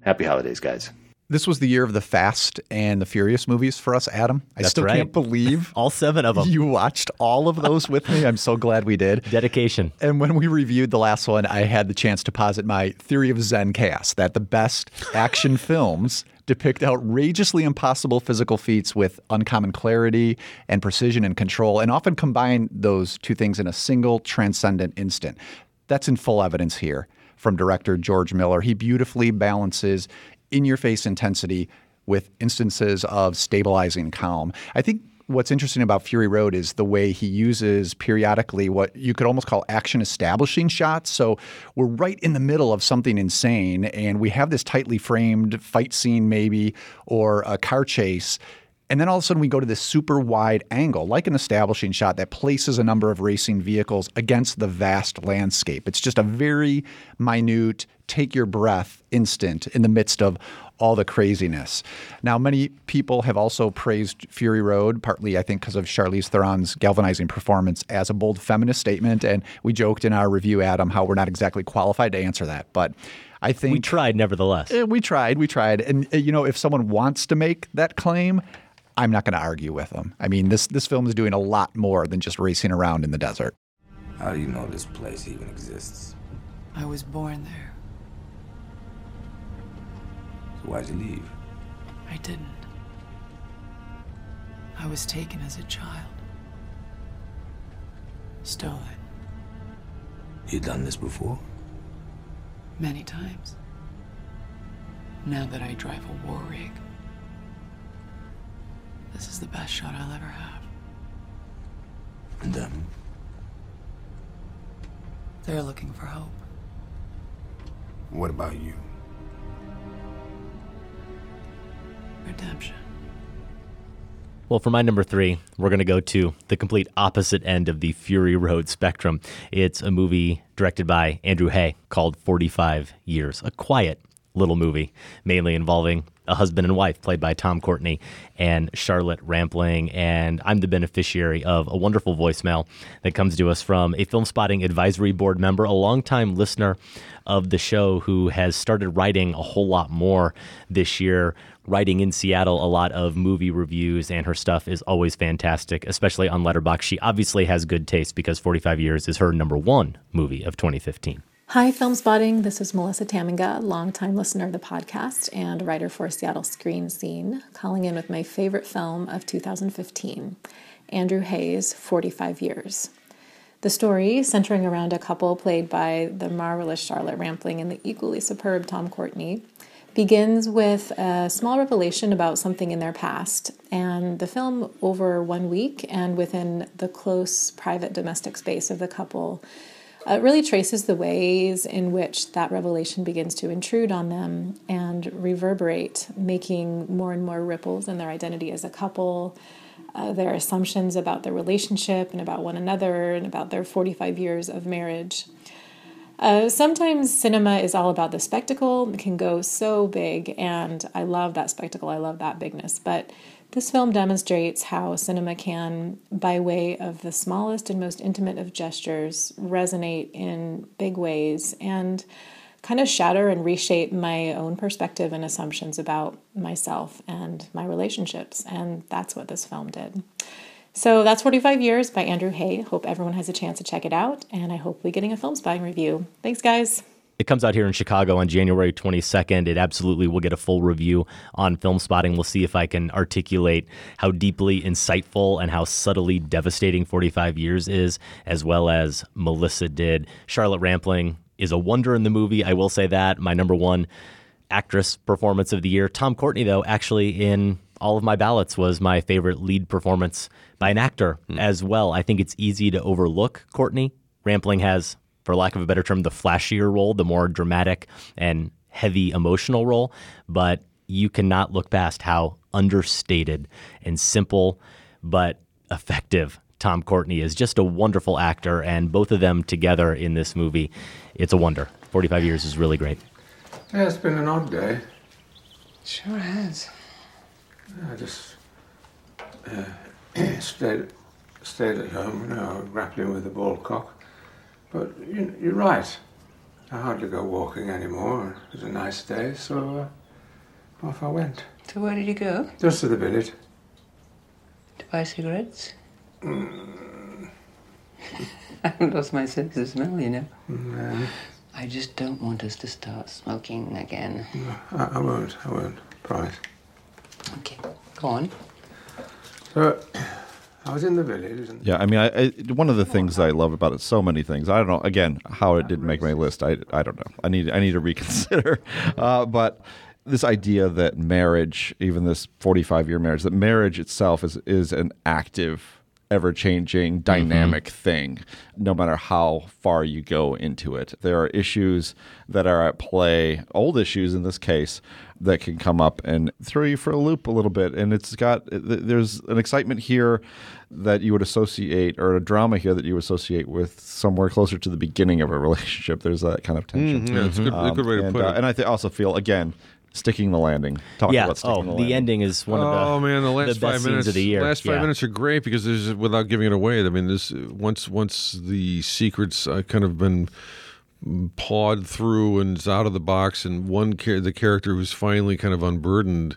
[SPEAKER 19] Happy holidays, guys.
[SPEAKER 5] This was the year of the Fast and the Furious movies for us, Adam. I
[SPEAKER 4] That's
[SPEAKER 5] still
[SPEAKER 4] right.
[SPEAKER 5] can't believe
[SPEAKER 4] all seven of them.
[SPEAKER 5] You watched all of those with me. I'm so glad we did.
[SPEAKER 4] Dedication.
[SPEAKER 5] And when we reviewed the last one, I had the chance to posit my theory of Zen chaos that the best action films depict outrageously impossible physical feats with uncommon clarity and precision and control, and often combine those two things in a single transcendent instant. That's in full evidence here from director George Miller. He beautifully balances in your face intensity with instances of stabilizing calm. I think what's interesting about Fury Road is the way he uses periodically what you could almost call action establishing shots. So we're right in the middle of something insane, and we have this tightly framed fight scene, maybe, or a car chase. And then all of a sudden, we go to this super wide angle, like an establishing shot that places a number of racing vehicles against the vast landscape. It's just a very minute, take your breath instant in the midst of all the craziness. Now, many people have also praised Fury Road, partly, I think, because of Charlize Theron's galvanizing performance as a bold feminist statement. And we joked in our review, Adam, how we're not exactly qualified to answer that. But I think
[SPEAKER 4] we tried, nevertheless.
[SPEAKER 5] Eh, we tried, we tried. And, eh, you know, if someone wants to make that claim, I'm not going to argue with them. I mean, this, this film is doing a lot more than just racing around in the desert.
[SPEAKER 20] How do you know this place even exists?
[SPEAKER 21] I was born there.
[SPEAKER 20] So why'd you leave?
[SPEAKER 21] I didn't. I was taken as a child. Stolen
[SPEAKER 20] You've done this before?
[SPEAKER 21] many times. Now that I drive a war rig, this is the best shot I'll ever have.
[SPEAKER 20] And them?
[SPEAKER 21] They're looking for hope.
[SPEAKER 20] What about you?
[SPEAKER 21] Redemption.
[SPEAKER 4] Well, for my number three, we're going to go to the complete opposite end of the Fury Road spectrum. It's a movie directed by Andrew Haigh called 45 Years, a quiet little movie, mainly involving a husband and wife played by Tom Courtenay and Charlotte Rampling. And I'm the beneficiary of a wonderful voicemail that comes to us from a film spotting advisory board member, a longtime listener of the show who has started writing a whole lot more this year. Writing in Seattle, a lot of movie reviews, and her stuff is always fantastic, especially on Letterboxd. She obviously has good taste because 45 Years is her number one movie of 2015.
[SPEAKER 22] Hi, Film Spotting. This is Melissa Tamminga, longtime listener of the podcast and writer for Seattle Screen Scene, calling in with my favorite film of 2015, Andrew Haigh's 45 Years. The story, centering around a couple played by the marvelous Charlotte Rampling and the equally superb Tom Courtenay, begins with a small revelation about something in their past. And the film, over one week and within the close private domestic space of the couple, it really traces the ways in which that revelation begins to intrude on them and reverberate, making more and more ripples in their identity as a couple, uh, their assumptions about their relationship and about one another and about their 45 years of marriage. Uh, sometimes cinema is all about the spectacle. It can go so big, and I love that spectacle. I love that bigness. But this film demonstrates how cinema can, by way of the smallest and most intimate of gestures, resonate in big ways and kind of shatter and reshape my own perspective and assumptions about myself and my relationships. And that's what this film did. So that's 45 Years by Andrew Haigh. Hope everyone has a chance to check it out, and I hope we're getting a film spying review. Thanks, guys.
[SPEAKER 4] It comes out here in Chicago on January 22nd. It absolutely will get a full review on film spotting. We'll see if I can articulate how deeply insightful and how subtly devastating 45 years is, as well as Melissa did. Charlotte Rampling is a wonder in the movie. I will say that. My number one actress performance of the year. Tom Courtenay, though, actually in all of my ballots was my favorite lead performance by an actor hmm. as well. I think it's easy to overlook Courtenay. Rampling has, for lack of a better term, the flashier role, the more dramatic and heavy emotional role, but you cannot look past how understated and simple but effective Tom Courtenay is. Just a wonderful actor, and both of them together in this movie, it's a wonder. 45 years is really great.
[SPEAKER 1] Yeah, it's been an odd day.
[SPEAKER 21] Sure has.
[SPEAKER 1] I just uh, stayed stayed at home, you know, grappling with the ball cock. But you, you're right. I hardly go walking anymore. It was a nice day, so uh, off I went.
[SPEAKER 21] So where did you go?
[SPEAKER 1] Just to the village.
[SPEAKER 21] To buy cigarettes?
[SPEAKER 1] Mm,
[SPEAKER 21] I haven't lost my sense of smell, you know.
[SPEAKER 1] no,
[SPEAKER 21] I just don't want us to start smoking again.
[SPEAKER 1] I, I won't. I won't. Promise. Okay.
[SPEAKER 21] Go on.
[SPEAKER 1] So I was in the village and
[SPEAKER 3] Yeah, I mean, I, I, one of the things I love about it, so many things. I don't know. Again, how it didn't make my list, I, I don't know. I need I need to reconsider. Uh, but this idea that marriage, even this forty five year marriage, that marriage itself is is an active, ever changing, dynamic thing. No matter how far you go into it, there are issues that are at play, old issues in this case, that can come up and throw you for a loop a little bit. And it's got there's an excitement here that you would associate, or a drama here that you associate with somewhere closer to the beginning of a relationship. There's that kind of tension.
[SPEAKER 8] Mm, yeah, it's a good- a good way to
[SPEAKER 3] and,
[SPEAKER 8] put
[SPEAKER 3] uh,
[SPEAKER 8] it.
[SPEAKER 3] and I th- also feel again sticking the landing. Talking
[SPEAKER 4] yeah.
[SPEAKER 3] about sticking
[SPEAKER 4] Oh,
[SPEAKER 3] the
[SPEAKER 4] the, ending is one of the
[SPEAKER 8] oh man, the last
[SPEAKER 4] best
[SPEAKER 8] five
[SPEAKER 4] scenes
[SPEAKER 8] minutes
[SPEAKER 4] of the year.
[SPEAKER 8] Last five
[SPEAKER 4] Yeah.
[SPEAKER 8] minutes are great because there's without giving it away. I mean, this once once the secrets uh, kind of been pawed through and it's out of the box, and one char- the character who's finally kind of unburdened.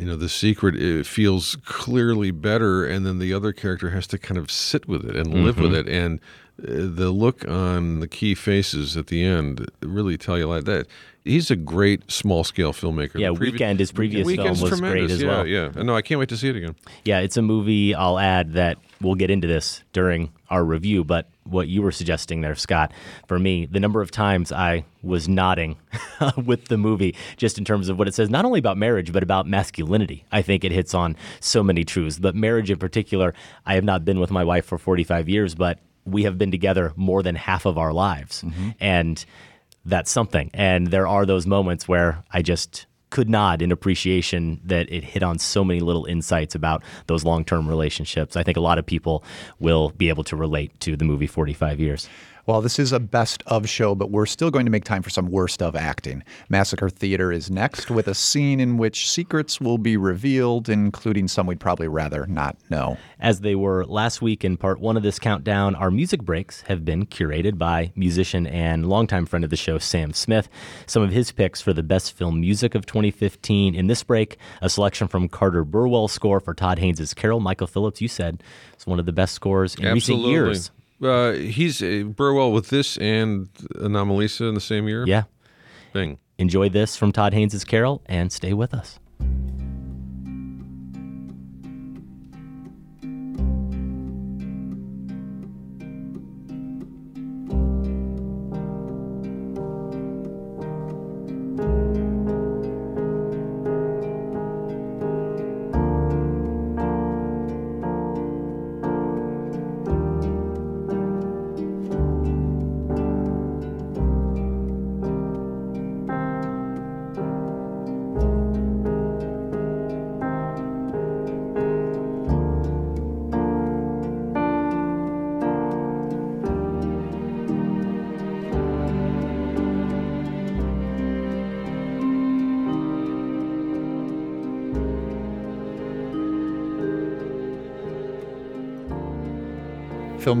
[SPEAKER 8] You know, the secret it feels clearly better, and then the other character has to kind of sit with it and live with
[SPEAKER 4] Mhm.
[SPEAKER 8] it. And uh, the look on the key faces at the end really tell you like that. He's a great small scale filmmaker.
[SPEAKER 4] Yeah,
[SPEAKER 8] previ-
[SPEAKER 4] Weekend, his previous
[SPEAKER 8] Weekend's
[SPEAKER 4] film was great as
[SPEAKER 8] yeah,
[SPEAKER 4] well.
[SPEAKER 8] Yeah, no, I can't wait to see it again.
[SPEAKER 4] Yeah, it's a movie I'll add that we'll get into this during our review, but what you were suggesting there, Scott, for me, the number of times I was nodding with the movie, just in terms of what it says, not only about marriage, but about masculinity. I think it hits on so many truths, but marriage in particular, I have not been with my wife for 45 years, but we have been together more than half of our lives. Mm-hmm. And that's something. And there are those moments where I just could nod in appreciation that it hit on so many little insights about those long term relationships. I think a lot of people will be able to relate to the movie 45 Years.
[SPEAKER 5] Well, this is a best of show, but we're still going to make time for some worst of acting. Massacre Theater is next with a scene in which secrets will be revealed, including some we'd probably rather not know.
[SPEAKER 4] As they were last week in part one of this countdown, our music breaks have been curated by musician and longtime friend of the show, Sam Smith. Some of his picks for the best film music of 2015 in this break, a selection from Carter Burwell's score for Todd Haynes' Carol. Michael Phillips, you said, it's one of the best scores in recent
[SPEAKER 8] Absolutely.
[SPEAKER 4] years.
[SPEAKER 8] Uh, he's uh, Burwell with this and Anomalisa in the same year.
[SPEAKER 4] Yeah.
[SPEAKER 8] Bing.
[SPEAKER 4] Enjoy this from Todd Haynes' Carol and stay with us.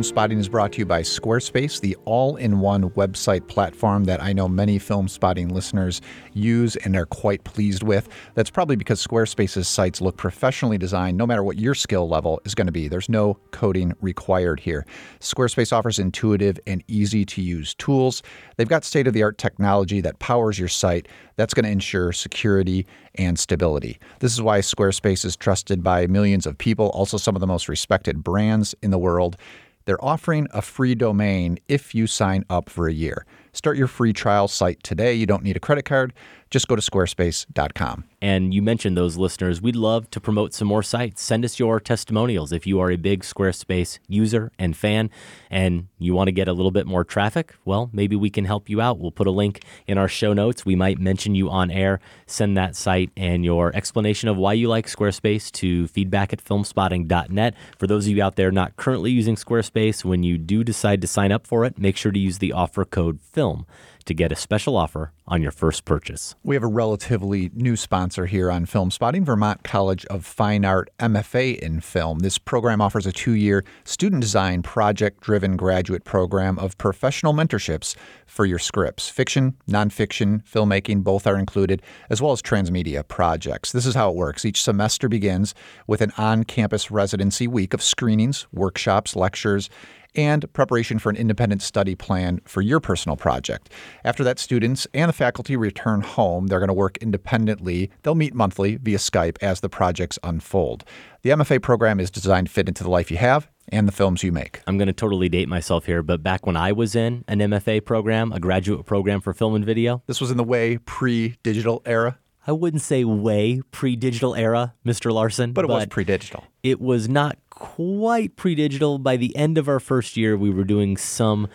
[SPEAKER 5] Film Spotting is brought to you by Squarespace, the all in one website platform that I know many Film Spotting listeners use and are quite pleased with. That's probably because Squarespace's sites look professionally designed no matter what your skill level is going to be. There's no coding required here. Squarespace offers intuitive and easy to use tools. They've got state of the art technology that powers your site that's going to ensure security and stability. This is why Squarespace is trusted by millions of people, also some of the most respected brands in the world. They're offering a free domain if you sign up for a year. Start your free trial site today. You don't need a credit card. Just go to squarespace.com.
[SPEAKER 4] And you mentioned those listeners. We'd love to promote some more sites. Send us your testimonials if you are a big Squarespace user and fan and you want to get a little bit more traffic. Well, maybe we can help you out. We'll put a link in our show notes. We might mention you on air. Send that site and your explanation of why you like Squarespace to feedback at filmspotting.net. For those of you out there not currently using Squarespace, when you do decide to sign up for it, make sure to use the offer code FILM film to get a special offer on your first purchase.
[SPEAKER 5] We have a relatively new sponsor here on Film Spotting, Vermont College of Fine Art MFA in Film. This program offers a two year student design project driven graduate program of professional mentorships for your scripts. Fiction, nonfiction, filmmaking, both are included, as well as transmedia projects. This is how it works. Each semester begins with an on campus residency week of screenings, workshops, lectures, and preparation for an independent study plan for your personal project. After that, students and the faculty return home. They're going to work independently. They'll meet monthly via Skype as the projects unfold. The MFA program is designed to fit into the life you have and the films you make.
[SPEAKER 4] I'm going to totally date myself here, but back when I was in an MFA program, a graduate program for film and video,
[SPEAKER 5] this was in the way pre digital era.
[SPEAKER 4] I wouldn't say way pre digital era, Mr. Larson,
[SPEAKER 5] but it was pre digital.
[SPEAKER 4] It was not quite pre digital. By the end of our first year, we were doing some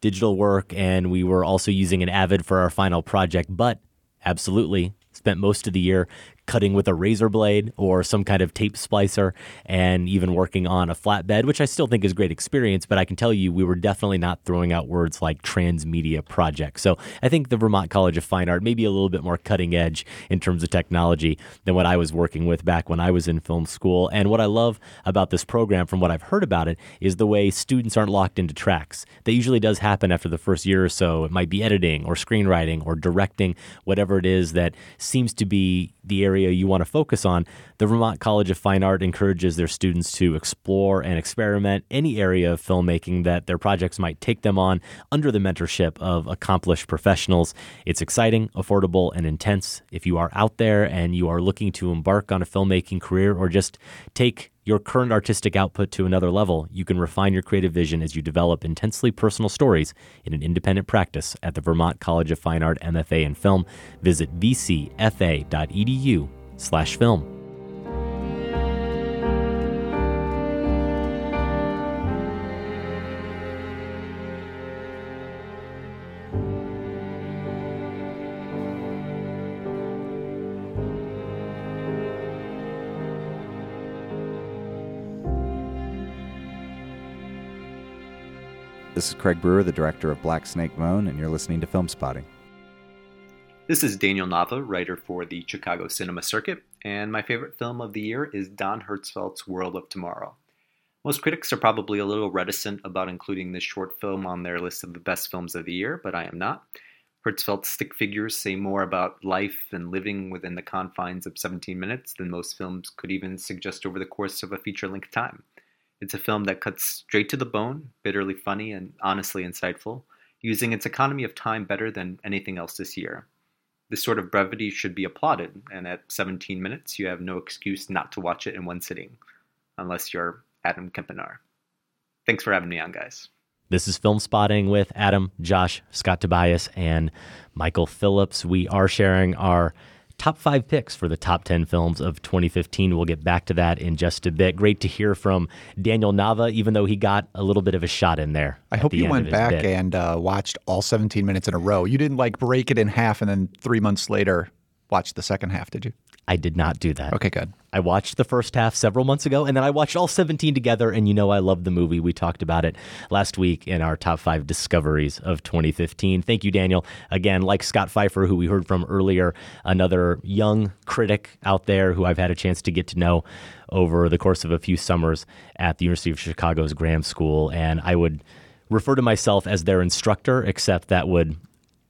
[SPEAKER 4] digital work and we were also using an Avid for our final project, but absolutely spent most of the year cutting with a razor blade or some kind of tape splicer and even working on a flatbed, which I still think is great experience, but I can tell you we were definitely not throwing out words like transmedia project. So I think the Vermont College of Fine Art may be a little bit more cutting edge in terms of technology than what I was working with back when I was in film school. And what I love about this program, from what I've heard about it, is the way students aren't locked into tracks. That usually does happen after the first year or so. It might be editing or screenwriting or directing, whatever it is that seems to be the area you want to focus on, the Vermont College of Fine Art encourages their students to explore and experiment any area of filmmaking that their projects might take them on under the mentorship of accomplished professionals. It's exciting, affordable, and intense. If you are out there and you are looking to embark on a filmmaking career or just take your current artistic output to another level, you can refine your creative vision as you develop intensely personal stories in an independent practice at the Vermont College of Fine Art MFA in Film. Visit vcfa.edu slash film.
[SPEAKER 23] This is Craig Brewer, the director of Black Snake Moan, and you're listening to Film Spotting.
[SPEAKER 24] This is Daniel Nava, writer for the Chicago Cinema Circuit, and my favorite film of the year is Don Hertzfeldt's World of Tomorrow. Most critics are probably a little reticent about including this short film on their list of the best films of the year, but I am not. Hertzfeldt's stick figures say more about life and living within the confines of 17 minutes than most films could even suggest over the course of a feature length time. It's a film that cuts straight to the bone, bitterly funny, and honestly insightful, using its economy of time better than anything else this year. This sort of brevity should be applauded, and at 17 minutes, you have no excuse not to watch it in one sitting, unless you're Adam Kempenaar. Thanks for having me on, guys.
[SPEAKER 4] This is Film Spotting with Adam, Josh, Scott Tobias, and Michael Phillips. We are sharing our top five picks for the top 10 films of 2015. We'll get back to that in just a bit. Great to hear from Daniel Nava, even though he got a little bit of a shot in there.
[SPEAKER 5] I hope you went back
[SPEAKER 4] bit.
[SPEAKER 5] and uh, watched all 17 minutes in a row. You didn't like break it in half and then three months later watch the second half, did you?
[SPEAKER 4] I did not do that.
[SPEAKER 5] Okay, good.
[SPEAKER 4] I watched the first half several months ago, and then I watched all 17 together. And you know, I love the movie. We talked about it last week in our top five discoveries of 2015. Thank you, Daniel. Again, like Scott Pfeiffer, who we heard from earlier, another young critic out there who I've had a chance to get to know over the course of a few summers at the University of Chicago's Graham School. And I would refer to myself as their instructor, except that would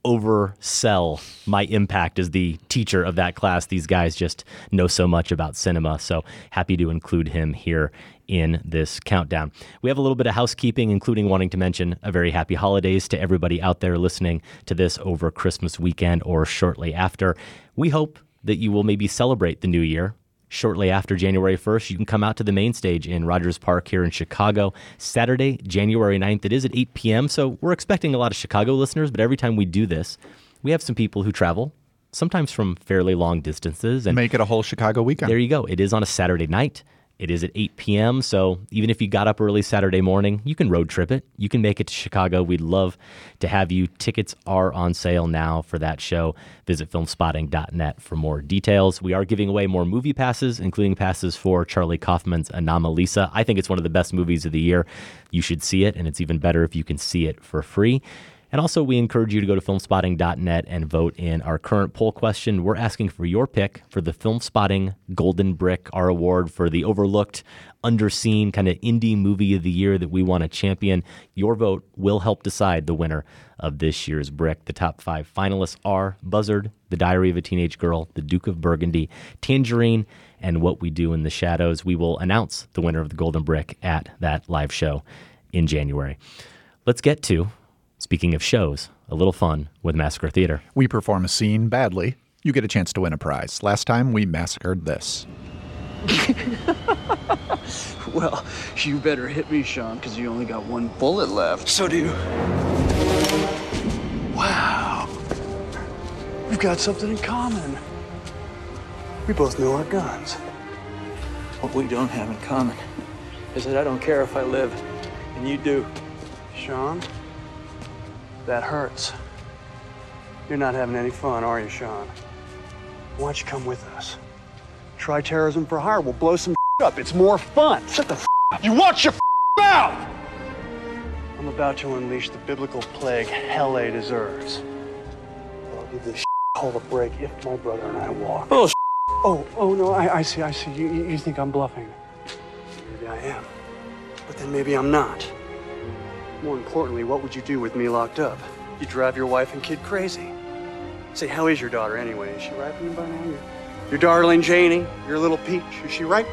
[SPEAKER 4] oversell my impact as the teacher of that class. These guys just know so much about cinema. So happy to include him here in this countdown. We have a little bit of housekeeping, including wanting to mention a very happy holidays to everybody out there listening to this over Christmas weekend or shortly after. We hope that you will maybe celebrate the new year shortly after January 1st, you can come out to the Mayne Stage in Rogers Park here in Chicago. Saturday, January 9th, it is at 8 p.m. So we're expecting a lot of Chicago listeners, but every time we do this, we have some people who travel, sometimes from fairly long distances.
[SPEAKER 5] And make it a whole Chicago weekend.
[SPEAKER 4] There you go. It is on a Saturday night. It is at 8 p.m. So even if you got up early Saturday morning, you can road trip it. You can make it to Chicago. We'd love to have you. Tickets are on sale now for that show. Visit filmspotting.net for more details. We are giving away more movie passes, including passes for Charlie Kaufman's Anomalisa. I think it's one of the best movies of the year. You should see it, and it's even better if you can see it for free. And also, we encourage you to go to filmspotting.net and vote in our current poll question. We're asking for your pick for the Film Spotting Golden Brick, our award for the overlooked, underseen kind of indie movie of the year that we want to champion. Your vote will help decide the winner of this year's Brick. The top five finalists are Buzzard, The Diary of a Teenage Girl, The Duke of Burgundy, Tangerine, and What We Do in the Shadows. We will announce the winner of the Golden Brick at that live show in January. Let's get to, speaking of shows, a little fun with Massacre Theater.
[SPEAKER 5] We perform a scene badly. You get a chance to win a prize. Last time we massacred this.
[SPEAKER 25] Well, you better hit me, Sean, because you only got one bullet left. So do you. Wow. We've got something in common. We both know our guns. What we don't have in common is that I don't care if I live, and you do. Sean, that hurts. You're not having any fun, are you, Sean? Why don't you come with us? Try terrorism for hire. We'll blow some up. It's more fun. Shut the up. You watch your mouth! I'm about to unleash the biblical plague Helle deserves. I'll give this hole a break if my brother and I walk. Oh, oh, oh no, I, I see, I see. You you think I'm bluffing. Maybe I am. But then maybe I'm not. More importantly, what would you do with me locked up? You drive your wife and kid crazy. Say, how is your daughter anyway? Is she right you by now? Your, your darling Janie, your little peach, is she right?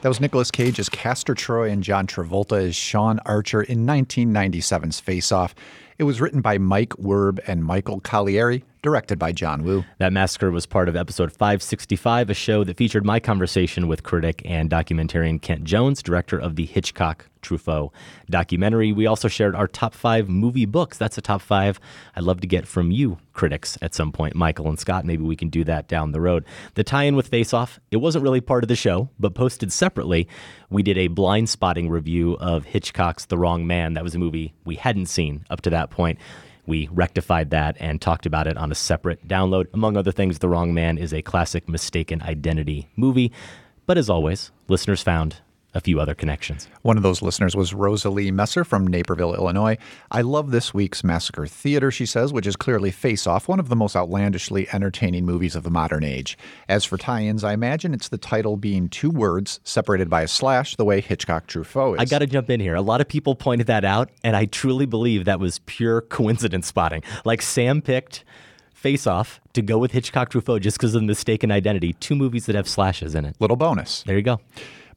[SPEAKER 5] That was Nicolas Cage as Castor Troy and John Travolta as Sean Archer in 1997's Face Off. It was written by Mike Werb and Michael Colleary, directed by John Woo.
[SPEAKER 4] That massacre was part of episode 565, a show that featured my conversation with critic and documentarian Kent Jones, director of the Hitchcock Truffaut documentary. We also shared our top five movie books. That's a top five I'd love to get from you, critics, at some point. Michael and Scott, maybe we can do that down the road. The tie in with Face Off, it wasn't really part of the show, but posted separately, we did a blind spotting review of Hitchcock's The Wrong Man. That was a movie we hadn't seen up to that point. We rectified that and talked about it on a separate download. Among other things, The Wrong Man is a classic mistaken identity movie. But as always, listeners found a few other connections.
[SPEAKER 5] One of those listeners was Rosalie Messer from Naperville, Illinois. I love this week's Massacre Theater, she says, which is clearly Face Off, one of the most outlandishly entertaining movies of the modern age. As for tie ins, I imagine it's the title being two words separated by a slash, the way Hitchcock Truffaut is.
[SPEAKER 4] I got to jump in here. A lot of people pointed that out, and I truly believe that was pure coincidence spotting. Like Sam picked Face Off to go with Hitchcock Truffaut just because of the mistaken identity. Two movies that have slashes in it.
[SPEAKER 5] Little bonus.
[SPEAKER 4] There you go.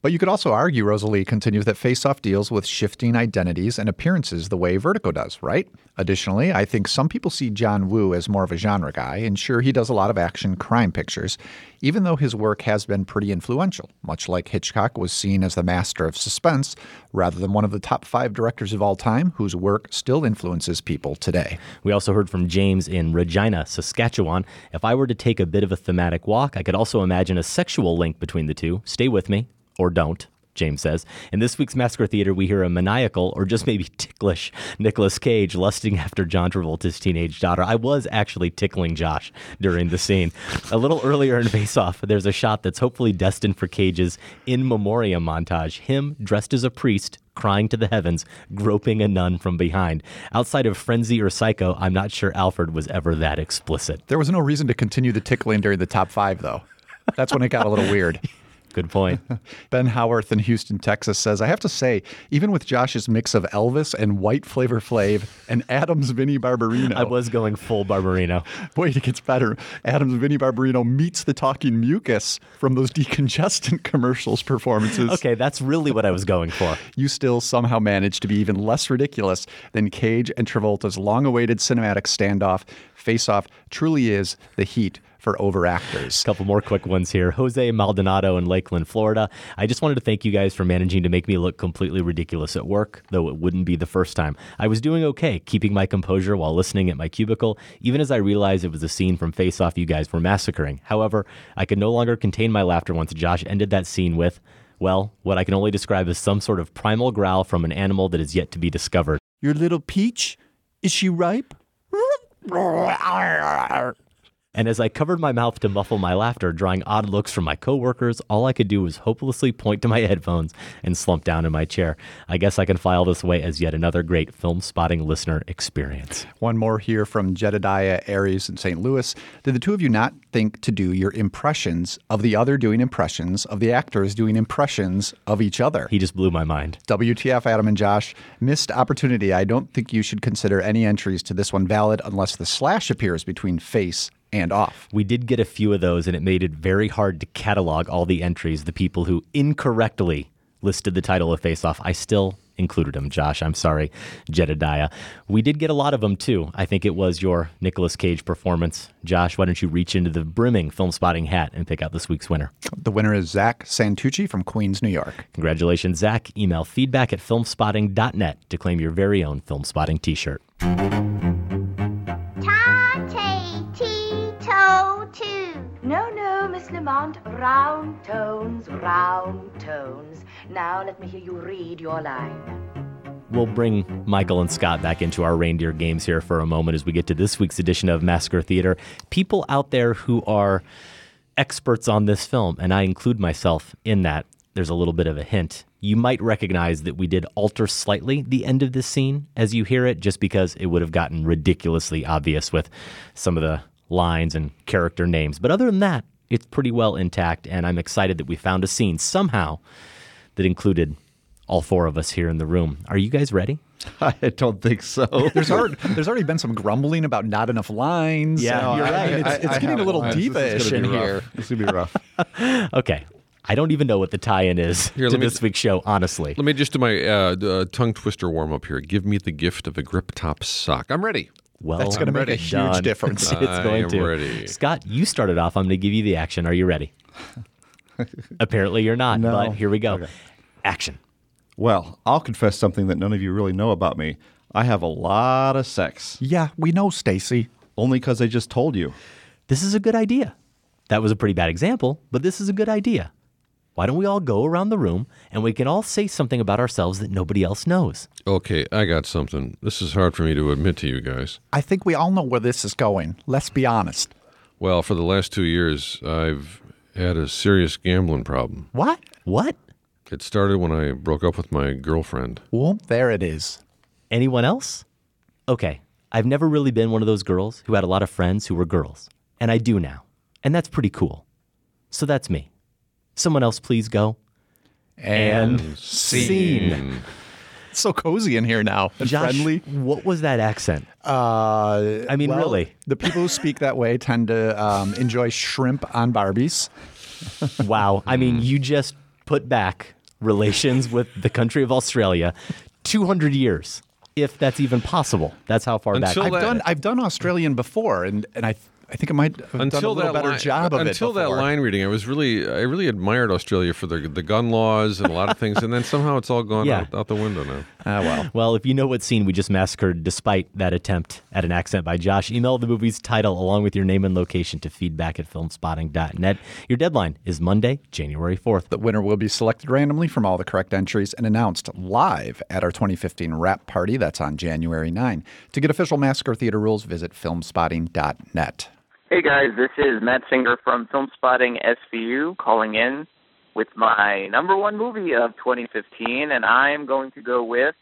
[SPEAKER 5] But you could also argue, Rosalie continues, that Face Off deals with shifting identities and appearances the way Vertigo does, right? Additionally, I think some people see John Woo as more of a genre guy, and sure, he does a lot of action crime pictures, even though his work has been pretty influential, much like Hitchcock was seen as the master of suspense rather than one of the top five directors of all time whose work still influences people today.
[SPEAKER 4] We also heard from James in Regina, Saskatchewan. If I were to take a bit of a thematic walk, I could also imagine a sexual link between the two. Stay with me or don't. James says. In this week's Massacre Theater, we hear a maniacal or just maybe ticklish Nicolas Cage lusting after John Travolta's teenage daughter. I was actually tickling Josh during the scene. A little earlier in Face Off, there's a shot that's hopefully destined for Cage's in memoriam montage. Him dressed as a priest, crying to the heavens, groping a nun from behind. Outside of Frenzy or Psycho, I'm not sure Alfred was ever that explicit.
[SPEAKER 5] There was no reason to continue the tickling during the top five, though. That's when it got a little weird.
[SPEAKER 4] Good point.
[SPEAKER 5] ben Howarth in Houston, Texas says, I have to say, even with Josh's mix of Elvis and white Flavor Flav and Adam's Vinnie Barbarino.
[SPEAKER 4] I was going full Barbarino.
[SPEAKER 5] Wait, it gets better. Adam's Vinnie Barbarino meets the talking mucus from those decongestant commercials performances.
[SPEAKER 4] Okay, that's really what I was going for.
[SPEAKER 5] You still somehow managed to be even less ridiculous than Cage and Travolta's long awaited cinematic standoff. Face Off truly is the heat for overactors.
[SPEAKER 4] A couple more quick ones here. Jose Maldonado in Lakeland, Florida. I just wanted to thank you guys for managing to make me look completely ridiculous at work, though it wouldn't be the first time. I was doing okay, keeping my composure while listening at my cubicle, even as I realized it was a scene from Face Off you guys were massacring. However, I could no longer contain my laughter once Josh ended that scene with, well, what I can only describe as some sort of primal growl from an animal that is yet to be discovered.
[SPEAKER 5] Your little peach? Is she ripe?
[SPEAKER 4] And as I covered my mouth to muffle my laughter, drawing odd looks from my coworkers, all I could do was hopelessly point to my headphones and slump down in my chair. I guess I can file this away as yet another great film spotting listener experience.
[SPEAKER 5] One more here from Jedediah Aries in St. Louis. Did the two of you not think to do your impressions of the other doing impressions of the actors doing impressions of each other?
[SPEAKER 4] He just blew my mind.
[SPEAKER 5] WTF, Adam and Josh. Missed opportunity. I don't think you should consider any entries to this one valid unless the slash appears between face and off.
[SPEAKER 4] We did get a few of those, and it made it very hard to catalog all the entries, the people who incorrectly listed the title of Face Off. I still included them, Josh. I'm sorry, Jedediah. We did get a lot of them too. I think it was your Nicolas Cage performance. Josh, why don't you reach into the brimming film spotting hat and pick out this week's winner?
[SPEAKER 5] The winner is Zak Santucci from Queens, New York.
[SPEAKER 4] Congratulations, Zak. Email feedback at filmspotting.net to claim your very own film spotting t shirt.
[SPEAKER 26] Lamont. Round tones, round tones. Now let me hear you read your line.
[SPEAKER 4] We'll bring Michael and Scott back into our reindeer games here for a moment as we get to this week's edition of Massacre Theater. People out there who are experts on this film, and I include myself in that. There's a little bit of a hint. You might recognize that we did alter slightly the end of this scene as you hear it, just because it would have gotten ridiculously obvious with some of the lines and character names. But other than that, it's pretty well intact, and I'm excited that we found a scene somehow that included all four of us here in the room. Are you guys ready?
[SPEAKER 3] I don't think so.
[SPEAKER 5] There's already, there's already been some grumbling about not enough lines.
[SPEAKER 4] Yeah,
[SPEAKER 5] So,
[SPEAKER 4] you're
[SPEAKER 5] I-
[SPEAKER 4] right.
[SPEAKER 5] It's,
[SPEAKER 3] I-
[SPEAKER 5] it's
[SPEAKER 3] I
[SPEAKER 5] getting a little
[SPEAKER 3] lines.
[SPEAKER 5] Diva-ish in
[SPEAKER 3] rough.
[SPEAKER 5] here.
[SPEAKER 3] This is gonna be rough.
[SPEAKER 4] okay. I don't even know what the tie-in is
[SPEAKER 8] Here,
[SPEAKER 4] to
[SPEAKER 8] let me-
[SPEAKER 4] this week's show, honestly.
[SPEAKER 8] Let me just do my uh, uh, tongue twister warm up here. Give me the gift of a grip top sock. I'm ready.
[SPEAKER 4] Well,
[SPEAKER 5] That's gonna make a huge
[SPEAKER 4] done.
[SPEAKER 5] difference.
[SPEAKER 4] it's
[SPEAKER 8] I
[SPEAKER 4] going
[SPEAKER 8] am
[SPEAKER 4] to.
[SPEAKER 8] ready.
[SPEAKER 4] Scott, you started off. I'm going to give you the action. Are you ready? Apparently, you're not.
[SPEAKER 3] No.
[SPEAKER 4] But here we go.
[SPEAKER 3] Okay.
[SPEAKER 4] Action.
[SPEAKER 3] Well, I'll confess something that none of you really know about me. I have a lot of sex.
[SPEAKER 5] Yeah, we know, Stacy.
[SPEAKER 3] Only because I just told you.
[SPEAKER 4] This is a good idea. That was a pretty bad example, but this is a good idea. Why don't we all go around the room and we can all say something about ourselves that nobody else knows?
[SPEAKER 8] Okay, I got something. This is hard for me to admit to you guys.
[SPEAKER 5] I think we all know where this is going. Let's be honest.
[SPEAKER 8] Well, for the last two years, I've had a serious gambling problem.
[SPEAKER 4] What? What?
[SPEAKER 8] It started when I broke up with my girlfriend.
[SPEAKER 5] Well, there it is.
[SPEAKER 4] Anyone else? Okay, I've never really been one of those girls who had a lot of friends who were girls, and I do now. And that's pretty cool. So that's me. Someone else, please go.
[SPEAKER 5] And, scene. It's so cozy in here now and
[SPEAKER 4] Josh,
[SPEAKER 5] friendly.
[SPEAKER 4] what was that accent?
[SPEAKER 5] Uh,
[SPEAKER 4] I mean,
[SPEAKER 5] well,
[SPEAKER 4] really.
[SPEAKER 5] The people who speak that way tend to um, enjoy shrimp on Barbies.
[SPEAKER 4] Wow. I mean, you just put back relations with the country of Australia 200 years, if that's even possible. That's how far
[SPEAKER 8] Until
[SPEAKER 4] back.
[SPEAKER 5] I've
[SPEAKER 8] that-
[SPEAKER 5] done I've done Australian before, and, and I I think I might have done a
[SPEAKER 8] Until
[SPEAKER 5] little
[SPEAKER 8] that
[SPEAKER 5] better
[SPEAKER 8] line,
[SPEAKER 5] job of
[SPEAKER 8] until
[SPEAKER 5] it.
[SPEAKER 8] that line reading, I was really, I really admired Australia for the the gun laws and a lot of things, and then somehow it's all gone
[SPEAKER 4] Yeah.
[SPEAKER 8] out, out the window now.
[SPEAKER 5] Ah, well.
[SPEAKER 4] Well, if you know what scene we just massacred despite that attempt at an accent by Josh, email the movie's title along with your name and location to feedback at filmspotting.net. Your deadline is Monday, January 4th.
[SPEAKER 5] The winner will be selected randomly from all the correct entries and announced live at our 2015 wrap party. That's on January 9. To get official Massacre Theater rules, visit filmspotting.net.
[SPEAKER 27] Hey guys, this is Matt Singer from Filmspotting SVU calling in with my number one movie of 2015, and I am going to go with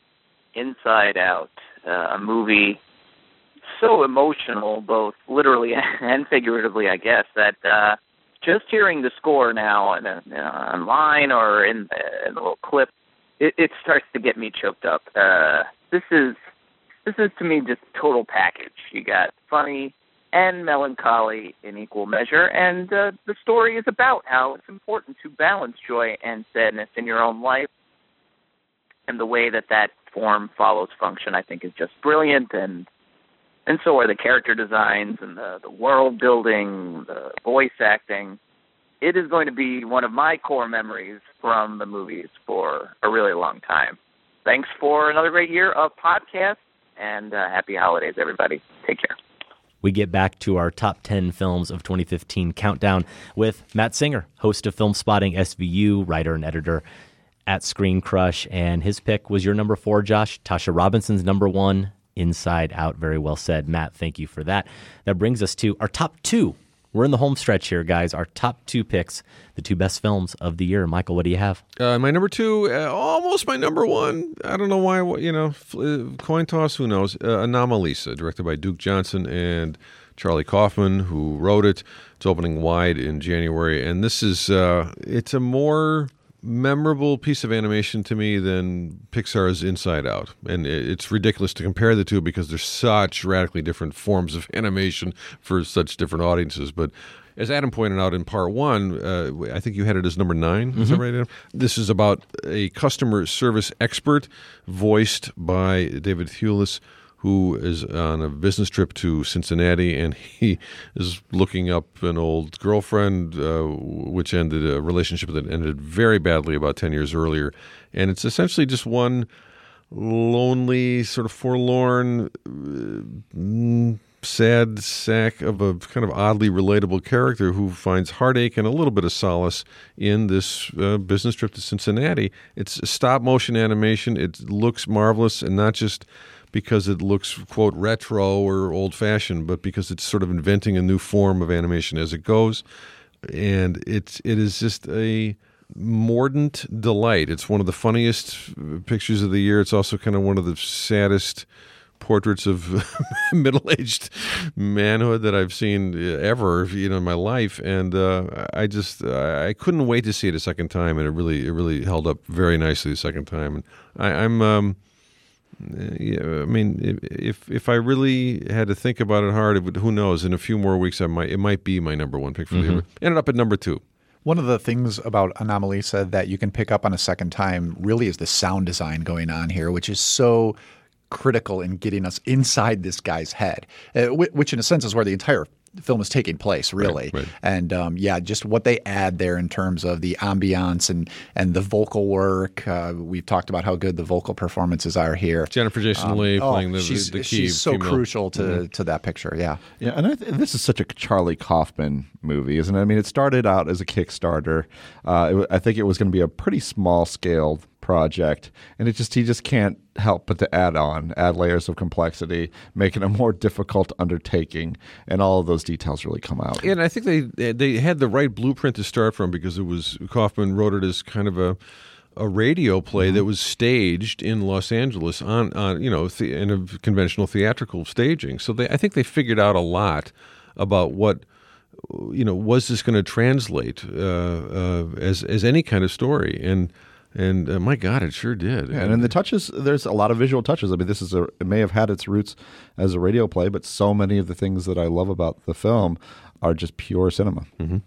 [SPEAKER 27] Inside Out, uh, a movie so emotional, both literally and figuratively, I guess, that uh, just hearing the score now and uh, online or in, in the little clip, it, it starts to get me choked up. Uh, this is this is to me just total package. You got funny and melancholy in equal measure, and uh, the story is about how it's important to balance joy and sadness in your own life, and the way that that form follows function, I think, is just brilliant, and and so are the character designs and the the world building, the voice acting. It is going to be one of my core memories from the movies for a really long time. Thanks for another great year of podcasts, and uh, happy holidays, everybody. Take care.
[SPEAKER 4] We get back to our top 10 films of 2015 countdown with Matt Singer, host of Filmspotting SVU, writer and editor at ScreenCrush. And his pick was your number four, Josh. Tasha Robinson's number one, Inside Out. Very well said. Matt, thank you for that. That brings us to our top two We're in the home stretch here, guys. Our top two picks, the two best films of the year. Michael, what do you have?
[SPEAKER 8] Uh, my number two, uh, almost my number one. I don't know why. You know, uh, coin toss. Who knows? Uh, Anomalisa, directed by Duke Johnson and Charlie Kaufman, who wrote it. It's opening wide in January, and this is uh, it's a more memorable piece of animation to me than Pixar's Inside Out. And it's ridiculous to compare the two because they're such radically different forms of animation for such different audiences. But as Adam pointed out in part one, uh, I think you had it as number 9 Is that
[SPEAKER 4] Mhm.
[SPEAKER 8] right, Adam? This is about a customer service expert voiced by David Thewlis. Who is on a business trip to Cincinnati and he is looking up an old girlfriend, uh, which ended a relationship that ended very badly about 10 years earlier. And it's essentially just one lonely, sort of forlorn, uh, mm, sad sack of a kind of oddly relatable character who finds heartache and a little bit of solace in this uh, business trip to Cincinnati. It's stop motion animation. It looks marvelous, and not just because it looks quote retro or old fashioned, but because it's sort of inventing a new form of animation as it goes. And it's it is just a mordant delight. It's one of the funniest uh, pictures of the year. It's also kind of one of the saddest portraits of middle-aged manhood that I've seen uh, ever, you know, in my life. And uh, I just I couldn't wait to see it a second time, and it really it really held up very nicely the second time. And I, I'm. Um, I mean, if, if if I really had to think about it hard, it would, who knows? In a few more weeks, I might it might be my number one pick for the
[SPEAKER 5] Mhm.
[SPEAKER 8] year. Ended up at number two.
[SPEAKER 5] One of the things about Anomalisa that you can pick up on a second time really is the sound design going on here, which is so critical in getting us inside this guy's head, uh, which in a sense is where the entire film is taking place, really.
[SPEAKER 8] right.
[SPEAKER 5] And um, yeah, just what they add there in terms of the ambiance and and the vocal work. Uh, we've talked about how good the vocal performances are here.
[SPEAKER 8] Jennifer Jason
[SPEAKER 5] Um,
[SPEAKER 8] Leigh
[SPEAKER 5] oh,
[SPEAKER 8] playing the-
[SPEAKER 5] she's,
[SPEAKER 8] the key
[SPEAKER 5] She's so
[SPEAKER 8] female.
[SPEAKER 5] crucial to
[SPEAKER 3] Mhm.
[SPEAKER 5] to that picture. Yeah.
[SPEAKER 3] Yeah, and I th- this is such a Charlie Kaufman movie, isn't it? I mean, it started out as a Kickstarter. Uh, it, I think it was going to be a pretty small scale project, and it just he just can't help but to add on, add layers of complexity, make it a more difficult undertaking, and all of those details really come out.
[SPEAKER 8] And I think they they had the right blueprint to start from because it was Kaufman wrote it as kind of a a radio play that was staged in Los Angeles on on you know the, in a conventional theatrical staging. So they I think they figured out a lot about what you know was this going to translate uh, uh, as as any kind of story and. And uh, my God, it sure did.
[SPEAKER 3] Yeah, and in the touches, there's a lot of visual touches. I mean, this is a it may have had its roots as a radio play, but so many of the things that I love about the film are just pure cinema.
[SPEAKER 8] Mm-hmm.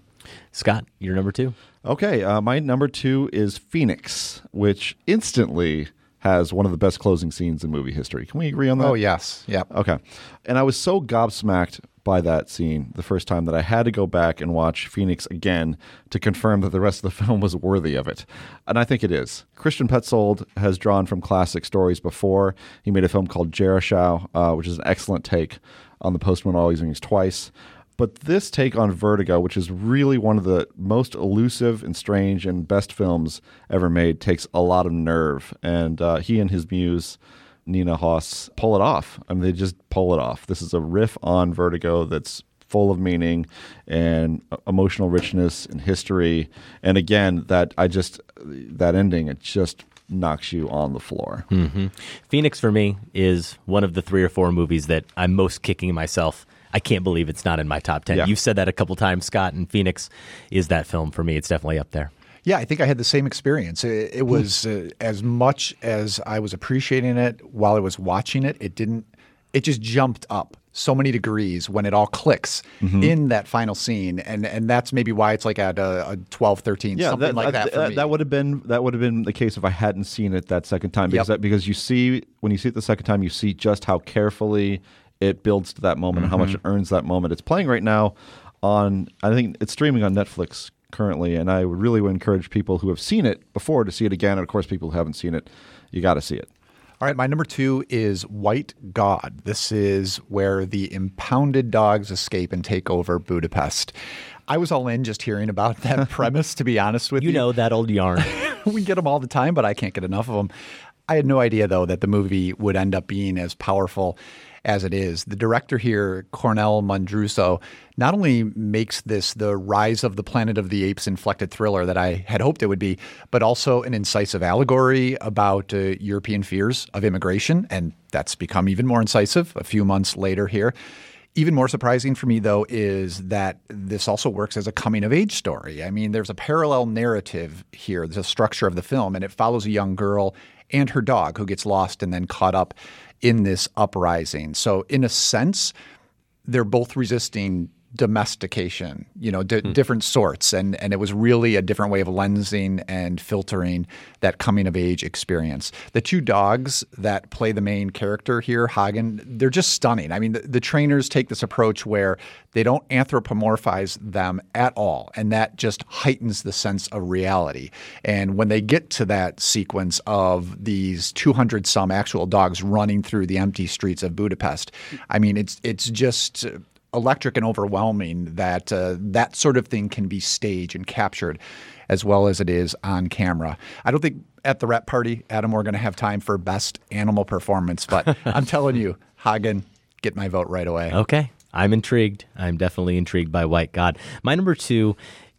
[SPEAKER 4] Scott, your number two.
[SPEAKER 3] Okay, uh, my number two is Phoenix, which instantly has one of the best closing scenes in movie history. Can we agree on that?
[SPEAKER 5] Oh yes. Yeah.
[SPEAKER 3] Okay. And I was so gobsmacked by that scene the first time that I had to go back and watch Phoenix again to confirm that the rest of the film was worthy of it. And I think it is. Christian Petzold has drawn from classic stories before. He made a film called Jerichow, uh, which is an excellent take on the postman always rings twice. But this take on Vertigo, which is really one of the most elusive and strange and best films ever made, takes a lot of nerve. And uh, he and his muse, Nina Hoss, pull it off. I mean, they just pull it off. This is a riff on Vertigo that's full of meaning and uh, emotional richness and history. And again, that I just, that ending, it just knocks you on the floor.
[SPEAKER 4] hmm Phoenix for me is one of the three or four movies that I'm most kicking myself. I can't believe it's not in my top 10.
[SPEAKER 5] Yeah.
[SPEAKER 4] You've said that a couple times, Scott, and Phoenix is that film for me. It's definitely up there.
[SPEAKER 5] Yeah, I think I had the same experience. It, it was uh, as much as I was appreciating it while I was watching it, it didn't, it just jumped up so many degrees when it all clicks
[SPEAKER 3] Mhm.
[SPEAKER 5] in that final scene. And, and that's maybe why it's like at a, a 12, 13, something like that, for me.
[SPEAKER 3] that would have been that would have been the case if I hadn't seen it that second time because
[SPEAKER 5] Yep.
[SPEAKER 3] that, because you see when you see it the second time you see just how carefully it builds to that moment and how much it mm-hmm. earns that moment. It's playing right now on I think it's streaming on Netflix currently and I would really would encourage people who have seen it before to see it again and of course people who haven't seen it you got to see it.
[SPEAKER 5] All right, my number two is White God. This is where the impounded dogs escape and take over Budapest. I was all in just hearing about that premise, to be honest with you.
[SPEAKER 4] You know that old yarn.
[SPEAKER 5] we get them all the time, but I can't get enough of them. I had no idea, though, that the movie would end up being as powerful as it is. The director here, Kornél Mundruczó, not only makes this the rise of the Planet of the Apes inflected thriller that I had hoped it would be, but also an incisive allegory about uh, European fears of immigration. And that's become even more incisive a few months later here. Even more surprising for me, though, is that this also works as a coming of age story. I mean, there's a parallel narrative here, the structure of the film, and it follows a young girl and her dog who gets lost and then caught up in this uprising. So, in a sense, they're both resisting domestication, you know, d-
[SPEAKER 8] Hmm.
[SPEAKER 5] different sorts. And, and it was really a different way of lensing and filtering that coming of age experience. The two dogs that play the main character here, Hagen, they're just stunning. I mean, the, the trainers take this approach where they don't anthropomorphize them at all. And that just heightens the sense of reality. And when they get to that sequence of these 200 some actual dogs running through the empty streets of Budapest, I mean, it's, it's just electric and overwhelming that uh, that sort of thing can be staged and captured as well as it is on camera. I don't think at the wrap party, Adam, we're going to have time for best animal performance, but I'm telling you, Hagen, get my vote right away.
[SPEAKER 4] Okay. I'm intrigued. I'm definitely intrigued by White God. My number two,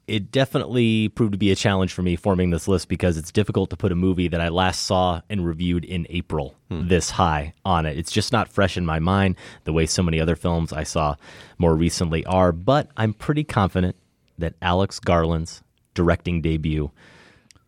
[SPEAKER 4] it definitely proved to be a challenge for me forming this list because it's difficult to put a movie that I last saw and reviewed in April hmm. this high on it. It's just not fresh in my mind the way so many other films I saw more recently are. But I'm pretty confident that Alex Garland's directing debut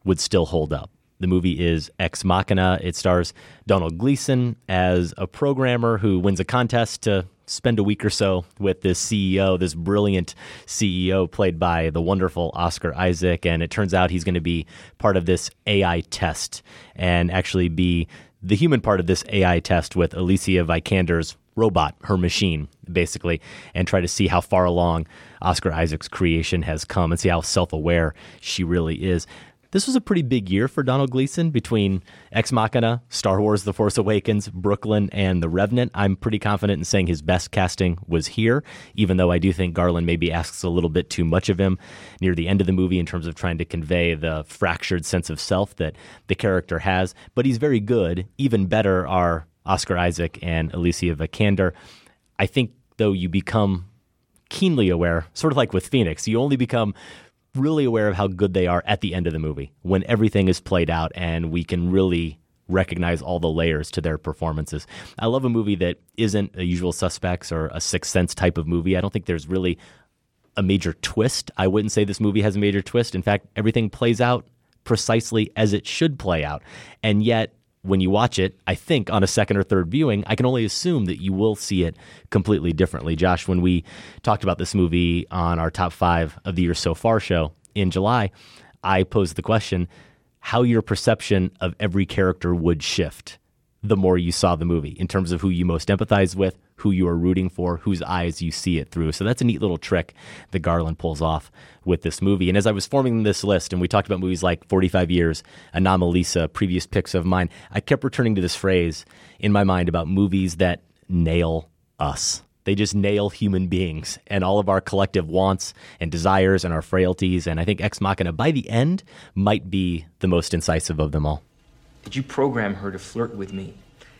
[SPEAKER 4] would still hold up. The movie is Ex Machina. It stars Domhnall Gleeson as a programmer who wins a contest to spend a week or so with this CEO, this brilliant CEO played by the wonderful Oscar Isaac. And it turns out he's going to be part of this AI test and actually be the human part of this AI test with Alicia Vikander's robot, her machine, basically, and try to see how far along Oscar Isaac's creation has come and see how self aware she really is. This was a pretty big year for Domhnall Gleeson between Ex Machina, Star Wars The Force Awakens, Brooklyn, and The Revenant. I'm pretty confident in saying his best casting was here, even though I do think Garland maybe asks a little bit too much of him near the end of the movie in terms of trying to convey the fractured sense of self that the character has. But he's very good. Even better are Oscar Isaac and Alicia Vikander. I think, though, you become keenly aware, sort of like with Phoenix, you only become really aware of how good they are at the end of the movie when everything is played out and we can really recognize all the layers to their performances. I love a movie that isn't a usual suspects or a sixth sense type of movie. I don't think there's really a major twist. I wouldn't say this movie has a major twist. In fact, everything plays out precisely as it should play out. And yet, when you watch it, I think on a second or third viewing, I can only assume that you will see it completely differently. Josh, when we talked about this movie on our top five of the year so far show in July, I posed the question how your perception of every character would shift the more you saw the movie in terms of who you most empathize with, who you are rooting for, whose eyes you see it through. So that's a neat little trick that Garland pulls off with this movie. And as I was forming this list, and we talked about movies like 45 Years, Anomalisa, previous picks of mine, I kept returning to this phrase in my mind about movies that nail us. They just nail human beings and all of our collective wants and desires and our frailties. And I think Ex Machina, by the end, might be the most incisive of them all.
[SPEAKER 28] Did you program her to flirt with me?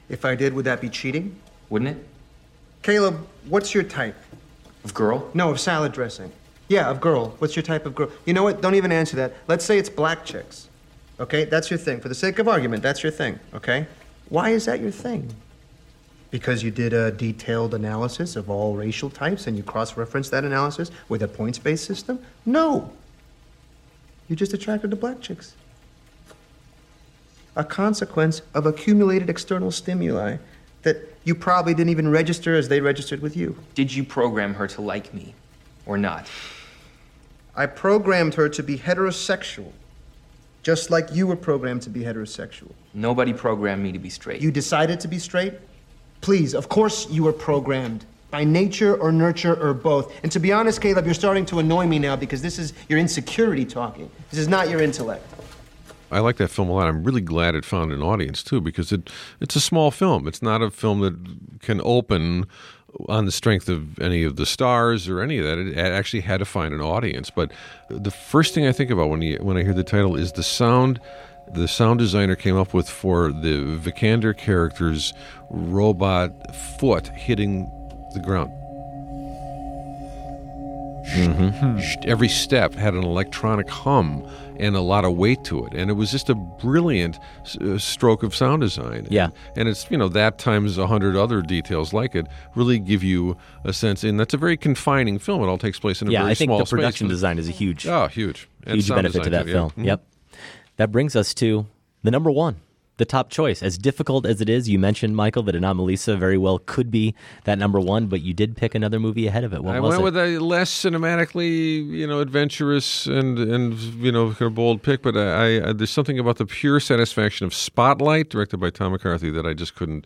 [SPEAKER 29] If I did, would that be cheating?
[SPEAKER 28] Wouldn't it?
[SPEAKER 29] Caleb, what's your type?
[SPEAKER 28] Of girl?
[SPEAKER 29] No, of salad dressing. Yeah, of girl. What's your type of girl? You know what? Don't even answer that. Let's say it's black chicks. Okay? That's your thing. For the sake of argument, that's your thing. Okay? Why is that your thing? Because you did a detailed analysis of all racial types and you cross referenced that analysis with a points based system? No. You're just attracted to black chicks. A consequence of accumulated external stimuli that you probably didn't even register as they registered with you.
[SPEAKER 28] Did you program her to like me or not?
[SPEAKER 29] I programmed her to be heterosexual, just like you were programmed to be heterosexual.
[SPEAKER 28] Nobody programmed me to be straight.
[SPEAKER 29] You decided to be straight? Please, of course you were programmed. By nature or nurture or both. And to be honest, Caleb, you're starting to annoy me now because this is your insecurity talking. This is not your intellect.
[SPEAKER 8] I like that film a lot. I'm really glad it found an audience too because it it's a small film. It's not a film that can open on the strength of any of the stars or any of that. It actually had to find an audience. But the first thing I think about when you, when I hear the title is the sound the sound designer came up with for the Vikander character's robot foot hitting the ground.
[SPEAKER 4] Mm-hmm.
[SPEAKER 8] Every step had an electronic hum and a lot of weight to it, and it was just a brilliant uh, stroke of sound design.
[SPEAKER 4] Yeah,
[SPEAKER 8] and, and it's you know that times a hundred other details like it really give you a sense, and that's a very confining film. It all takes place in a
[SPEAKER 4] yeah,
[SPEAKER 8] very
[SPEAKER 4] I think
[SPEAKER 8] small
[SPEAKER 4] the production
[SPEAKER 8] space.
[SPEAKER 4] design is a huge,
[SPEAKER 8] oh, huge, and
[SPEAKER 4] huge benefit to that
[SPEAKER 8] too, yeah.
[SPEAKER 4] film.
[SPEAKER 8] Mhm.
[SPEAKER 4] Yep. That brings us to the number one, the top choice. As difficult as it is, you mentioned Michael that Anomalisa very well could be that number one, but you did pick another movie ahead of it. What
[SPEAKER 8] I went
[SPEAKER 4] it?
[SPEAKER 8] with a less cinematically, you know, adventurous and and you know, kind of bold pick. But I, I there's something about the pure satisfaction of Spotlight, directed by Tom McCarthy, that I just couldn't.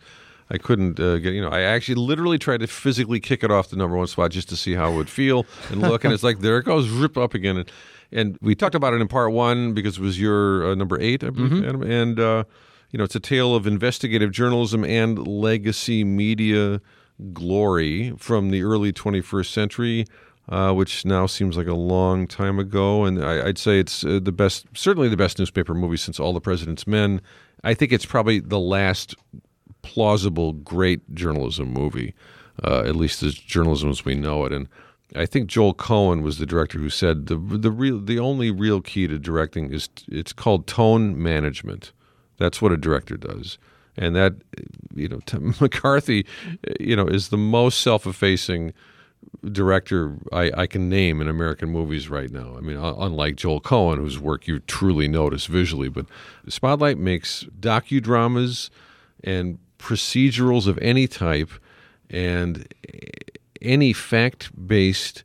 [SPEAKER 8] I couldn't uh, get. You know, I actually literally tried to physically kick it off the number one spot just to see how it would feel and look. and it's like there it goes, rip up again. And, and we talked about it in part one because it was your uh, number eight, I believe,
[SPEAKER 4] Mhm.
[SPEAKER 8] Adam. And uh, you know, it's a tale of investigative journalism and legacy media glory from the early 21st century, uh, which now seems like a long time ago. And I, I'd say it's uh, the best, certainly the best newspaper movie since All the President's Men. I think it's probably the last plausible great journalism movie, uh, at least as journalism as we know it. And I think Joel Coen was the director who said the the real the only real key to directing is it's called tone management. That's what a director does. And that, you know, Tim McCarthy, you know, is the most self-effacing director I, I can name in American movies right now. I mean, unlike Joel Coen, whose work you truly notice visually, but Spotlight makes docudramas and procedurals of any type and any fact-based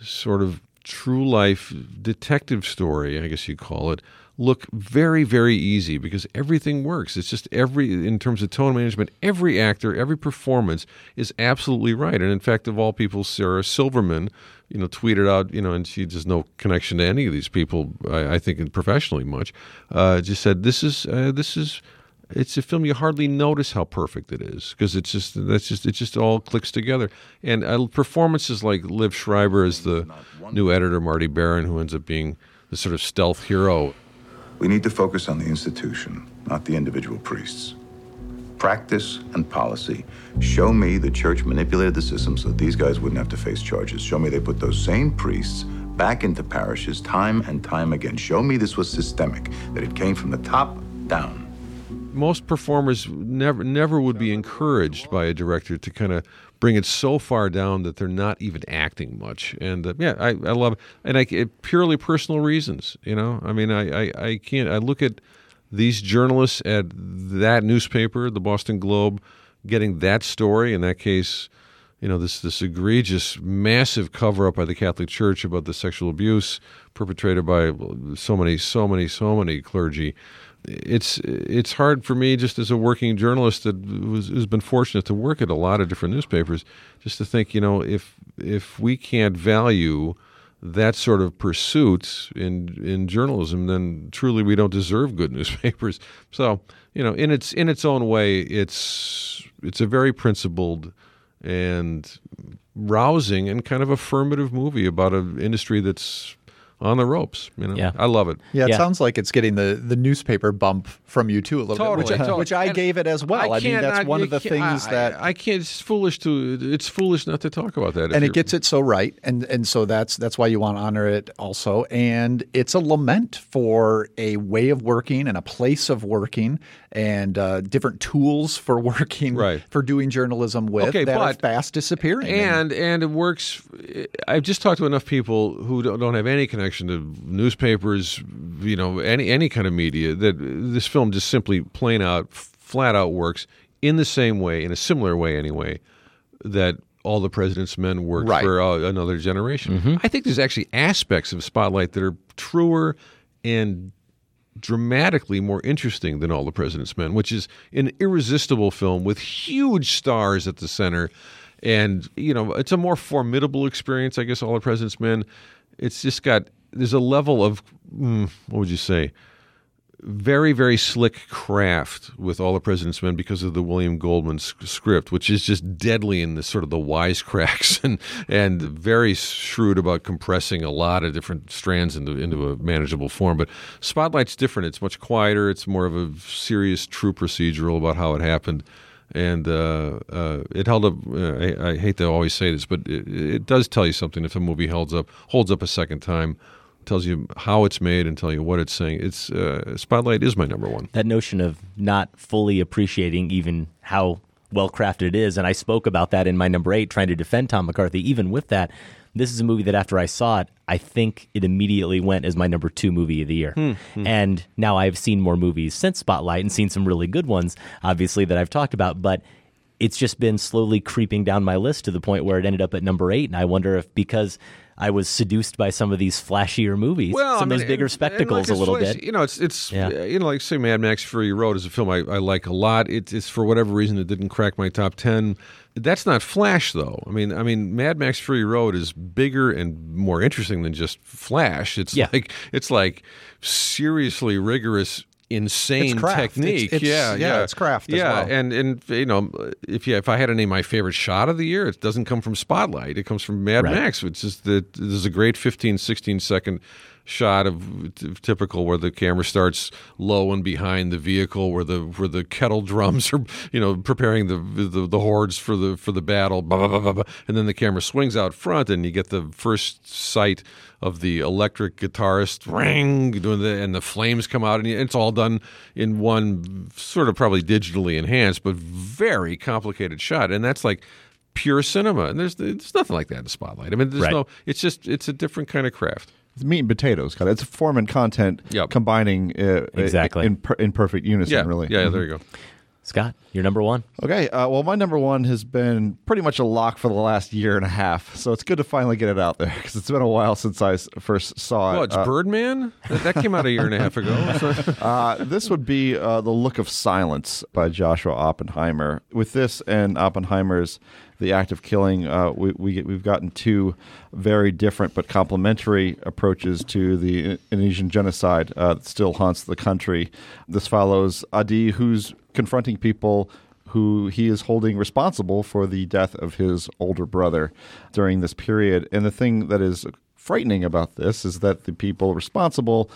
[SPEAKER 8] sort of true life detective story, I guess you'd call it, look very, very easy because everything works. It's just every, in terms of tone management, every actor, every performance is absolutely right. And in fact, of all people, Sarah Silverman, you know, tweeted out, you know, and she has no connection to any of these people, I, I think, professionally much, uh, just said, this is, uh, this is, it's a film you hardly notice how perfect it is because it's just that's just it just all clicks together and uh, performances like Liev Schreiber as the new editor Marty Baron who ends up being the sort of stealth hero
[SPEAKER 30] We need to focus on the institution, not the individual priests. Practice and policy. Show me the church manipulated the system so that these guys wouldn't have to face charges. Show me they put those same priests back into parishes time and time again. Show me this was systemic, that it came from the top down.
[SPEAKER 8] most performers never never would be encouraged by a director to kind of bring it so far down that they're not even acting much. And uh, yeah, I, I love. And I it, purely personal reasons. You know, I mean, I, I I can't. I look at these journalists at that newspaper, the Boston Globe, getting that story. In that case. You know this this egregious, massive cover up by the Catholic Church about the sexual abuse perpetrated by so many, so many, so many clergy it's it's hard for me just as a working journalist that was, who's been fortunate to work at a lot of different newspapers just to think you know if if we can't value that sort of pursuit in in journalism then truly we don't deserve good newspapers. So you know in its in its own way it's it's a very principled and rousing and kind of affirmative movie about an industry that's on the ropes. You know,
[SPEAKER 4] Yeah.
[SPEAKER 8] I love it.
[SPEAKER 5] Yeah, it sounds like it's getting the, the newspaper bump from you too a little
[SPEAKER 8] Totally,
[SPEAKER 5] bit, which, I-
[SPEAKER 8] totally.
[SPEAKER 5] which I
[SPEAKER 8] And
[SPEAKER 5] gave it as well. I, mean, that's
[SPEAKER 8] not-
[SPEAKER 5] one of the things
[SPEAKER 8] I-
[SPEAKER 5] that
[SPEAKER 8] I, can't. It's foolish to. It's foolish not to talk about that.
[SPEAKER 5] and it gets it so right and and so that's that's why you want to honor it also and it's a lament for a way of working and a place of working and uh, different tools for working
[SPEAKER 8] Right.
[SPEAKER 5] for doing journalism with
[SPEAKER 8] Okay,
[SPEAKER 5] that are
[SPEAKER 8] but-
[SPEAKER 5] fast disappearing
[SPEAKER 8] and and it works. I've just talked to enough people who don't, don't have any connection to newspapers, you know, any any kind of media that this film just simply plain out, flat out works in the same way, in a similar way anyway, that all the president's men worked
[SPEAKER 5] Right.
[SPEAKER 8] for uh, another generation. I think there's actually aspects of Spotlight that are truer and dramatically more interesting than All the President's Men, which is an irresistible film with huge stars at the center. And, you know, it's a more formidable experience, I guess, All the President's Men. It's just got, there's a level of, mm, what would you say? very very slick craft with all the president's men because of the william goldman s- script which is just deadly in the sort of the wisecracks and and very shrewd about compressing a lot of different strands into into a manageable form. But spotlight's different. It's much quieter. It's more of a serious true procedural about how it happened and uh, uh, it held up. Uh, I, I hate to always say this, but it, it does tell you something if a movie holds up holds up a second time tells you how it's made and tell you what it's saying. It's uh, Spotlight is my number one.
[SPEAKER 4] That notion of not fully appreciating even how well crafted it is, and I spoke about that in my number eight, trying to defend Tom McCarthy. Even with that, this is a movie that after I saw it, I think it immediately went as my number two movie of the year.
[SPEAKER 8] Hmm, hmm.
[SPEAKER 4] And now I've seen more movies since Spotlight and seen some really good ones, obviously, that I've talked about, but it's just been slowly creeping down my list to the point where it ended up at number eight. And I wonder if because I was seduced by some of these flashier movies,
[SPEAKER 8] Well,
[SPEAKER 4] some
[SPEAKER 8] I
[SPEAKER 4] of those bigger
[SPEAKER 8] and- and
[SPEAKER 4] spectacles
[SPEAKER 8] like
[SPEAKER 4] a little bit.
[SPEAKER 8] You know, it's it's
[SPEAKER 4] Yeah.
[SPEAKER 8] you know, like say Mad Max Fury Road is a film I, I like a lot. It's it's for whatever reason it didn't crack my top ten. That's not Flash though. I mean, I mean, Mad Max Fury Road is bigger and more interesting than just Flash. It's
[SPEAKER 4] Yeah.
[SPEAKER 8] like it's like seriously rigorous. Insane
[SPEAKER 5] craft. It's-
[SPEAKER 8] technique,
[SPEAKER 5] it's-
[SPEAKER 8] yeah,
[SPEAKER 5] yeah,
[SPEAKER 8] yeah,
[SPEAKER 5] it's craft as
[SPEAKER 8] yeah,
[SPEAKER 5] well.
[SPEAKER 8] and and you know, if you if I had to name my favorite shot of the year, it doesn't come from Spotlight. It comes from Mad
[SPEAKER 4] Right.
[SPEAKER 8] Max, which is the there's a great 15, 16 second shot of t- typical where the camera starts low and behind the vehicle, where the where the kettle drums are you know preparing the the, the hordes for the for the battle, blah, blah, blah, and then the camera swings out front, and you get the first sight of the electric guitarist ring doing the and the flames come out and it's all done in one sort of probably digitally enhanced but very complicated shot and that's like pure cinema and there's there's nothing like that in spotlight i mean there's
[SPEAKER 3] Right.
[SPEAKER 8] no it's just it's a different kind of craft
[SPEAKER 3] It's meat and potatoes kind of. It's form and content combining uh,
[SPEAKER 4] Exactly.
[SPEAKER 3] in per, in perfect unison.
[SPEAKER 8] yeah
[SPEAKER 3] really.
[SPEAKER 8] yeah there you go
[SPEAKER 4] Scott, you're number one.
[SPEAKER 3] Okay, uh, well, my number one has been pretty much a lock for the last year and a half, so it's good to finally get it out there because it's been a while since I first saw it.
[SPEAKER 8] well it's
[SPEAKER 3] Uh,
[SPEAKER 8] birdman that, that came out a year and a half ago
[SPEAKER 3] uh, this would be uh, The Look of Silence by Joshua Oppenheimer. With this and Oppenheimer's The Act of Killing, uh, we, we, we've gotten two very different but complementary approaches to the Indonesian genocide uh, that still haunts the country. This follows Adi, who's confronting people who he is holding responsible for the death of his older brother during this period. And the thing that is frightening about this is that the people responsible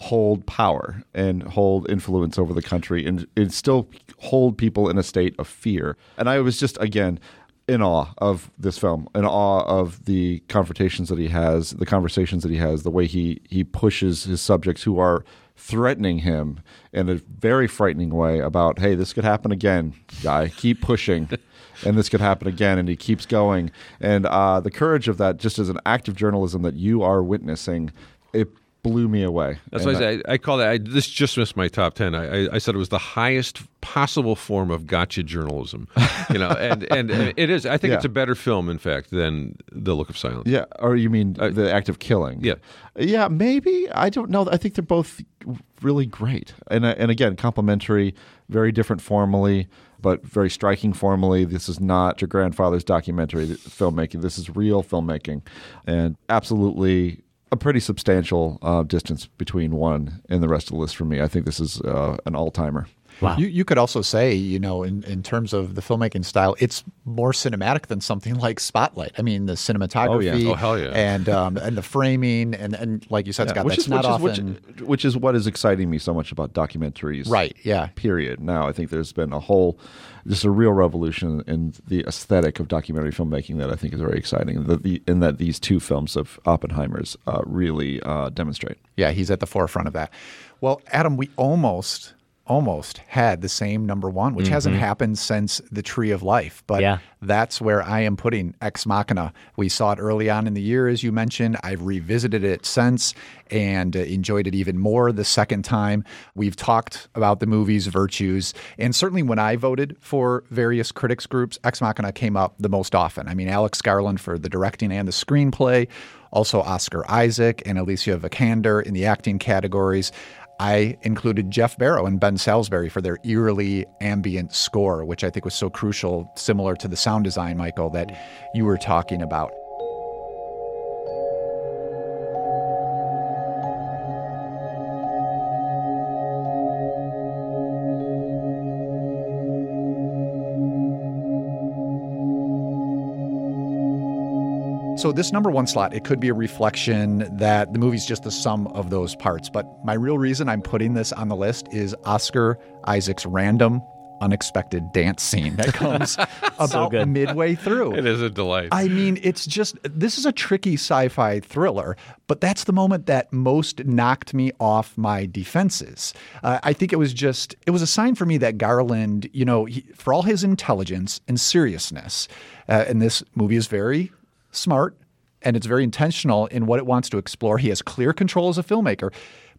[SPEAKER 3] hold power and hold influence over the country and, and still hold people in a state of fear. And I was just, again, in awe of this film, in awe of the confrontations that he has, the conversations that he has, the way he, he pushes his subjects who are threatening him in a very frightening way about, hey, this could happen again, guy. Keep pushing. and this could happen again. And he keeps going. And uh, the courage of that, just as an act of journalism that you are witnessing, it blew me away.
[SPEAKER 8] That's
[SPEAKER 3] And
[SPEAKER 8] why I, I, I call that. I, this just missed my top ten. I, I, I said it was the highest possible form of gotcha journalism. You know, and and uh, it is. I think
[SPEAKER 3] Yeah.
[SPEAKER 8] it's a better film, in fact, than The Look of Silence.
[SPEAKER 3] Yeah, or you mean the act of killing?
[SPEAKER 8] Yeah.
[SPEAKER 3] yeah, maybe. I don't know. I think they're both really great, and uh, and again, complementary, very different formally, but very striking formally. This is not your grandfather's documentary filmmaking. This is real filmmaking, and absolutely a pretty substantial uh, distance between one and the rest of the list for me. I think this is uh, an all timer.
[SPEAKER 5] You, you could also say, you know, in, in terms of the filmmaking style, it's more cinematic than something like Spotlight. I mean, the cinematography,
[SPEAKER 3] Oh, yeah. oh hell yeah.
[SPEAKER 5] and um, and the framing, and, and like you said,
[SPEAKER 3] Yeah,
[SPEAKER 5] Scott,
[SPEAKER 3] which is,
[SPEAKER 5] not
[SPEAKER 3] which
[SPEAKER 5] often.
[SPEAKER 3] Is, which, which is what is exciting me so much about documentaries.
[SPEAKER 5] Right, yeah.
[SPEAKER 3] Period. Now, I think there's been a whole, just a real revolution in the aesthetic of documentary filmmaking that I think is very exciting. That the, in that these two films of Oppenheimer's uh, really uh, demonstrate.
[SPEAKER 5] Yeah, he's at the forefront of that. Well, Adam, we almost almost had the same number one, which hasn't
[SPEAKER 4] Mhm.
[SPEAKER 5] happened since the Tree of Life. But
[SPEAKER 4] Yeah.
[SPEAKER 5] that's where I am putting Ex Machina. We saw it early on in the year, as you mentioned. I've revisited it since and uh, enjoyed it even more the second time. We've talked about the movie's virtues, and certainly when I voted for various critics groups, Ex Machina came up the most often. I mean, Alex Garland for the directing and the screenplay, also Oscar Isaac and Alicia Vikander in the acting categories. I included Geoff Barrow and Ben Salisbury for their eerily ambient score, which I think was so crucial, similar to the sound design, Michael, that you were talking about. So this number one slot, it could be a reflection that the movie's just the sum of those parts. But my real reason I'm putting this on the list is Oscar Isaac's random, unexpected dance scene that comes about
[SPEAKER 8] good.
[SPEAKER 5] midway through.
[SPEAKER 8] It is a delight.
[SPEAKER 5] I mean, it's just this is a tricky sci-fi thriller, but that's the moment that most knocked me off my defenses. Uh, I think it was just it was a sign for me that Garland, you know, he, for all his intelligence and seriousness, uh, and this movie is very smart and it's very intentional in what it wants to explore. He has clear control as a filmmaker.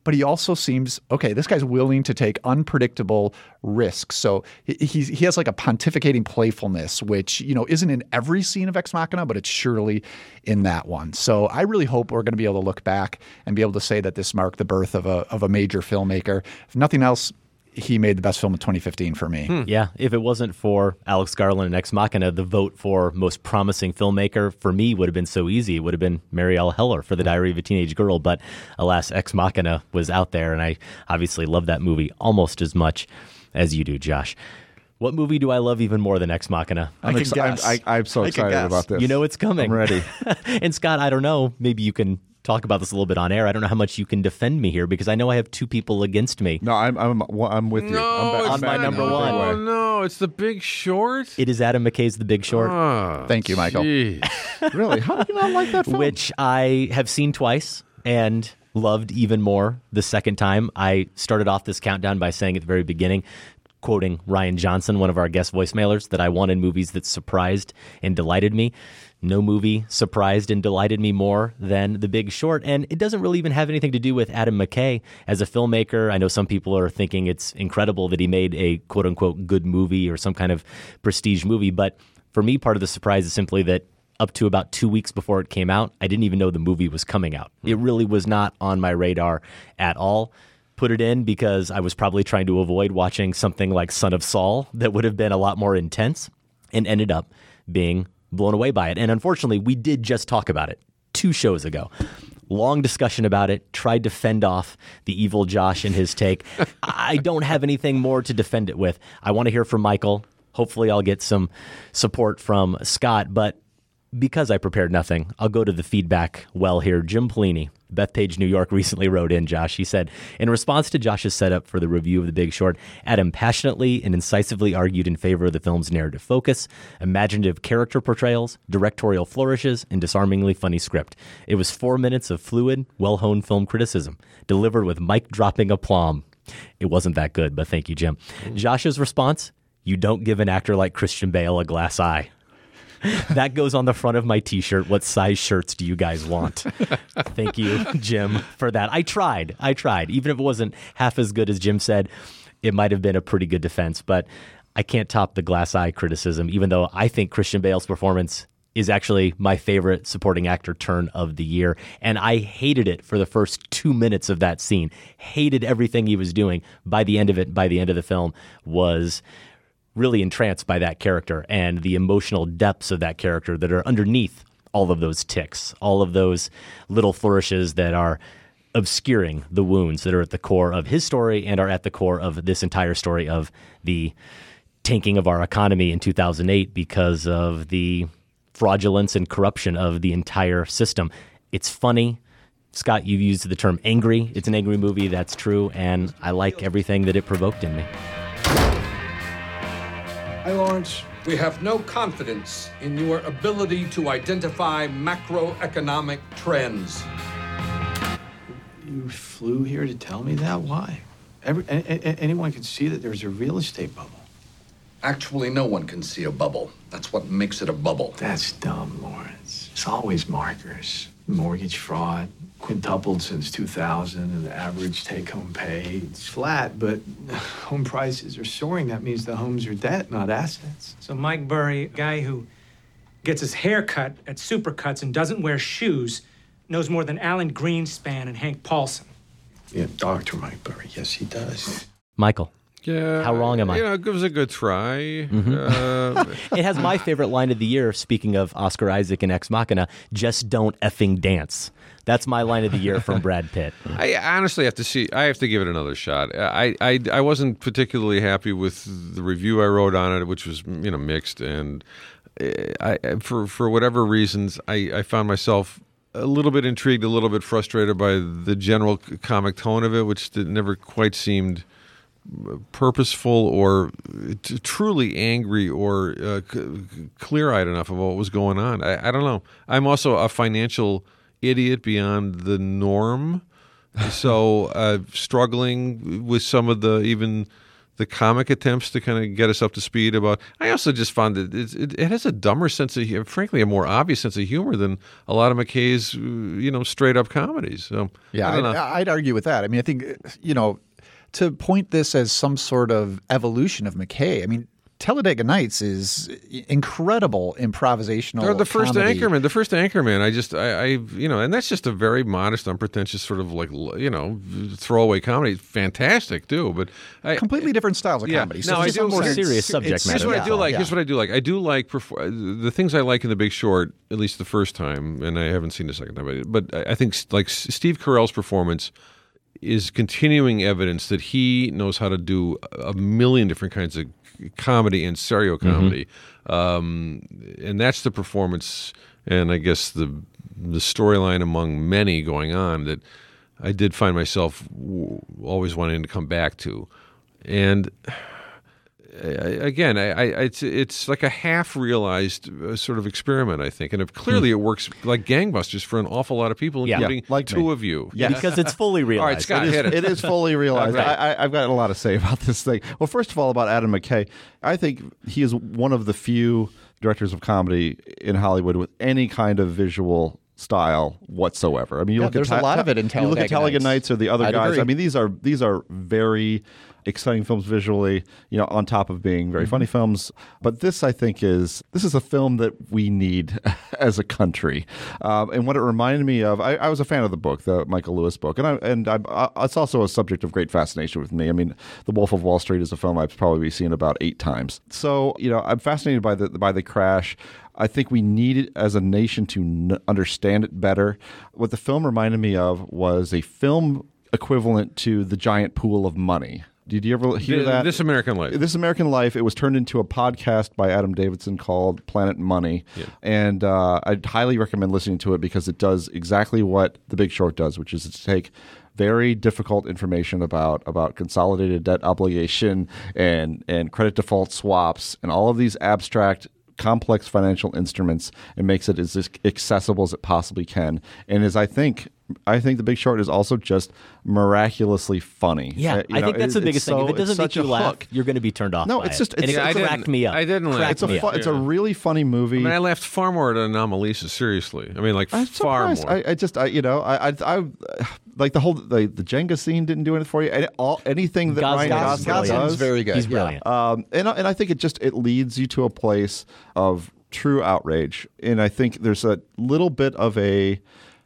[SPEAKER 5] But he also seems okay. This guy's willing to take unpredictable risks. So he, he has like a pontificating playfulness, which you know isn't in every scene of Ex Machina, but it's surely in that one. So I really hope we're going to be able to look back and be able to say that this marked the birth of a of a major filmmaker. If nothing else, he made the best film of 2015 for me. Hmm.
[SPEAKER 4] Yeah, if it wasn't for Alex Garland and Ex Machina, the vote for most promising filmmaker for me would have been so easy. It would have been Marielle Heller for The Diary of a Teenage Girl, but alas, Ex Machina was out there, and I obviously love that movie almost as much as you do, Josh. What movie do I love even more than Ex Machina?
[SPEAKER 3] I'm I can exci- I'm- I- I'm so I excited about this.
[SPEAKER 4] You know it's coming.
[SPEAKER 3] I'm ready.
[SPEAKER 4] and Scott, I don't know. Maybe you can talk about this a little bit on air. I don't know how much you can defend me here because I know I have two people against me.
[SPEAKER 3] No, I'm I'm I'm with you.
[SPEAKER 8] No,
[SPEAKER 3] I'm back-
[SPEAKER 8] it's
[SPEAKER 4] on my
[SPEAKER 8] not-
[SPEAKER 4] number
[SPEAKER 8] no,
[SPEAKER 4] one.
[SPEAKER 8] No, it's The Big Short.
[SPEAKER 4] It is Adam McKay's The Big Short.
[SPEAKER 8] Ah,
[SPEAKER 5] Thank you, Michael.
[SPEAKER 3] really? How do you not like that film?
[SPEAKER 4] Which I have seen twice and loved even more the second time. I started off this countdown by saying at the very beginning, quoting Rian Johnson, one of our guest voicemailers, that I wanted movies that surprised and delighted me. No movie surprised and delighted me more than The Big Short. And it doesn't really even have anything to do with Adam McKay as a filmmaker. I know some people are thinking it's incredible that he made a quote unquote good movie or some kind of prestige movie. But for me, part of the surprise is simply that up to about two weeks before it came out, I didn't even know the movie was coming out. Hmm. It really was not on my radar at all. Put it in because I was probably trying to avoid watching something like Son of Saul that would have been a lot more intense and ended up being blown away by it. And unfortunately, we did just talk about it two shows ago. Long discussion about it, tried to fend off the evil Josh and his take. I don't have anything more to defend it with. I want to hear from Michael. Hopefully, I'll get some support from Scott. But because I prepared nothing, I'll go to the feedback well here. Jim Pelini, Bethpage, New York, recently wrote in, Josh. He said, in response to Josh's setup for the review of The Big Short, Adam passionately and incisively argued in favor of the film's narrative focus, imaginative character portrayals, directorial flourishes, and disarmingly funny script. It was four minutes of fluid, well honed film criticism, delivered with mic dropping aplomb. It wasn't that good, but thank you, Jim. Mm. Josh's response, you don't give an actor like Christian Bale a glass eye that goes on the front of my t-shirt. What size shirts do you guys want? Thank you, Jim, for that. I tried. I tried. Even if it wasn't half as good as Jim said, it might have been a pretty good defense, but I can't top the glass eye criticism even though I think Christian Bale's performance is actually my favorite supporting actor turn of the year. And I hated it for the first two minutes of that scene. Hated everything he was doing. By the end of it, by the end of the film, was really entranced by that character and the emotional depths of that character that are underneath all of those tics, all of those little flourishes that are obscuring the wounds that are at the core of his story and are at the core of this entire story of the tanking of our economy in 2008 because of the fraudulence and corruption of the entire system. It's funny. Scott, you used the term angry. It's an angry movie, that's true, and I like everything that it provoked in me.
[SPEAKER 31] Hi, Lawrence. We have no confidence in your ability to identify macroeconomic trends.
[SPEAKER 32] You flew here to tell me that? Why? Every, a- a- anyone can see that there's a real estate bubble.
[SPEAKER 31] Actually, no one can see a bubble. That's what makes it a bubble.
[SPEAKER 32] That's dumb, Lawrence. It's always markers. Mortgage fraud, quintupled since 2000, and the average take home pay is flat, but home prices are soaring. That means the homes are debt, not assets.
[SPEAKER 33] So Mike Burry, a guy who gets his hair cut at Supercuts and doesn't wear shoes, knows more than Alan Greenspan and Hank Paulson.
[SPEAKER 32] Yeah, Dr. Mike Burry. Yes, he does.
[SPEAKER 4] Michael.
[SPEAKER 8] Yeah.
[SPEAKER 4] How wrong am I?
[SPEAKER 8] You know, it was a good try.
[SPEAKER 4] Mhm.
[SPEAKER 8] Uh,
[SPEAKER 4] it has my favorite line of the year. Speaking of Oscar Isaac and Ex Machina, just don't effing dance. That's my line of the year from Brad Pitt.
[SPEAKER 8] I honestly have to see. I have to give it another shot. I, I I wasn't particularly happy with the review I wrote on it, which was you know mixed, and I, I- for for whatever reasons, I, I found myself a little bit intrigued, a little bit frustrated by the general comic tone of it, which never quite seemed purposeful or t- truly angry or uh, c- clear eyed enough of what was going on. I, I don't know. I'm also a financial idiot beyond the norm. so uh, struggling with some of the even the comic attempts to kind of get us up to speed about. I also just found that it, it, it has a dumber sense of, frankly, a more obvious sense of humor than a lot of McKay's, uh, you know, straight up comedies. So
[SPEAKER 5] Yeah,
[SPEAKER 8] I don't
[SPEAKER 5] I'd,
[SPEAKER 8] know.
[SPEAKER 5] I'd argue with that. I mean, I think you know to point this as some sort of evolution of McKay. I mean, Talladega Nights is incredible improvisational.
[SPEAKER 8] Or the first
[SPEAKER 5] comedy.
[SPEAKER 8] Anchorman, the first Anchorman. I just, I, I, you know, and that's just a very modest, unpretentious sort of like, you know, throwaway comedy. Fantastic too, but I,
[SPEAKER 5] completely different styles of
[SPEAKER 8] yeah.
[SPEAKER 5] comedy. So
[SPEAKER 8] no, I
[SPEAKER 5] it's
[SPEAKER 8] do
[SPEAKER 5] more
[SPEAKER 8] it's-
[SPEAKER 5] serious subject
[SPEAKER 8] it's- Here's
[SPEAKER 5] matter.
[SPEAKER 8] what I do
[SPEAKER 5] Yeah.
[SPEAKER 8] like. Here's what I do like. I do like perfor- the things I like in The Big Short. At least the first time, and I haven't seen the second time, but, but I I think like Steve Carell's performance is continuing evidence that he knows how to do a million different kinds of comedy and serial comedy, um, and that's the performance, and I guess the the storyline among many going on that I did find myself w- always wanting to come back to, and. I, again, I, I, it's it's like a half realized uh, sort of experiment, I think, and if clearly it works like gangbusters for an awful lot of people,
[SPEAKER 3] Yeah.
[SPEAKER 8] including
[SPEAKER 3] like
[SPEAKER 8] two
[SPEAKER 3] me.
[SPEAKER 8] of you.
[SPEAKER 3] Yeah.
[SPEAKER 4] Because it's fully realized.
[SPEAKER 8] All right,
[SPEAKER 4] realized.
[SPEAKER 8] Scott,
[SPEAKER 3] it is,
[SPEAKER 8] hit it.
[SPEAKER 3] it is fully realized.
[SPEAKER 8] Right.
[SPEAKER 3] I, I, I've got a lot to say about this thing. Well, first of all, about Adam McKay, I think he is one of the few directors of comedy in Hollywood with any kind of visual style whatsoever. I mean, you
[SPEAKER 5] Yeah,
[SPEAKER 3] look
[SPEAKER 5] there's
[SPEAKER 3] at
[SPEAKER 5] a lot of it in
[SPEAKER 3] You look at
[SPEAKER 5] Talladega
[SPEAKER 3] Talladega
[SPEAKER 5] Nights.
[SPEAKER 3] Or the other
[SPEAKER 5] I'd
[SPEAKER 3] guys.
[SPEAKER 5] agree.
[SPEAKER 3] I mean, these are these are very exciting films visually. You know, on top of being very funny films. But this, I think, is this is a film that we need as a country. Um, and what it reminded me of, I, I was a fan of the book, the Michael Lewis book, and I, and I, I, it's also a subject of great fascination with me. I mean, The Wolf of Wall Street is a film I've probably seen about eight times. So you know, I'm fascinated by the by the crash. I think we need it as a nation to n- understand it better. What the film reminded me of was a film equivalent to the giant pool of money. Did you ever hear that?
[SPEAKER 8] This American Life.
[SPEAKER 3] This American Life. It was turned into a podcast by Adam Davidson called Planet Money, and uh, I'd highly recommend listening to it because it does exactly what The Big Short does, which is to take very difficult information about about consolidated debt obligation and and credit default swaps and all of these abstract complex financial instruments and makes it as accessible as it possibly can and as i think i think the big short is also just miraculously funny
[SPEAKER 4] Yeah,
[SPEAKER 3] Uh, you
[SPEAKER 4] I
[SPEAKER 3] know,
[SPEAKER 4] think that's
[SPEAKER 3] it-
[SPEAKER 4] the biggest thing.
[SPEAKER 3] so-
[SPEAKER 4] If it doesn't make you laugh,
[SPEAKER 3] hook.
[SPEAKER 4] you're going to be turned off.
[SPEAKER 3] No,
[SPEAKER 4] by
[SPEAKER 3] it's
[SPEAKER 4] it.
[SPEAKER 3] just-
[SPEAKER 4] and
[SPEAKER 3] it's-
[SPEAKER 4] it
[SPEAKER 3] I
[SPEAKER 4] cracked me up.
[SPEAKER 8] I didn't laugh.
[SPEAKER 3] It's a fu-
[SPEAKER 4] up.
[SPEAKER 3] it's a really funny movie
[SPEAKER 8] I mean, I laughed far more at Anomalisa. Seriously, I mean, like
[SPEAKER 3] I'm
[SPEAKER 8] far
[SPEAKER 3] surprised.
[SPEAKER 8] more.
[SPEAKER 3] I, I just, I, you know, I, I, I, like the whole the, the Jenga scene didn't do anything for you. And all anything that
[SPEAKER 5] Gosling-
[SPEAKER 3] Ryan
[SPEAKER 5] Gosling-
[SPEAKER 3] Gosling
[SPEAKER 5] Gosling's
[SPEAKER 3] does,
[SPEAKER 5] very good,
[SPEAKER 4] He's
[SPEAKER 5] yeah.
[SPEAKER 4] brilliant.
[SPEAKER 3] Um, and and I think it just it leads you to a place of true outrage. And I think there's a little bit of a,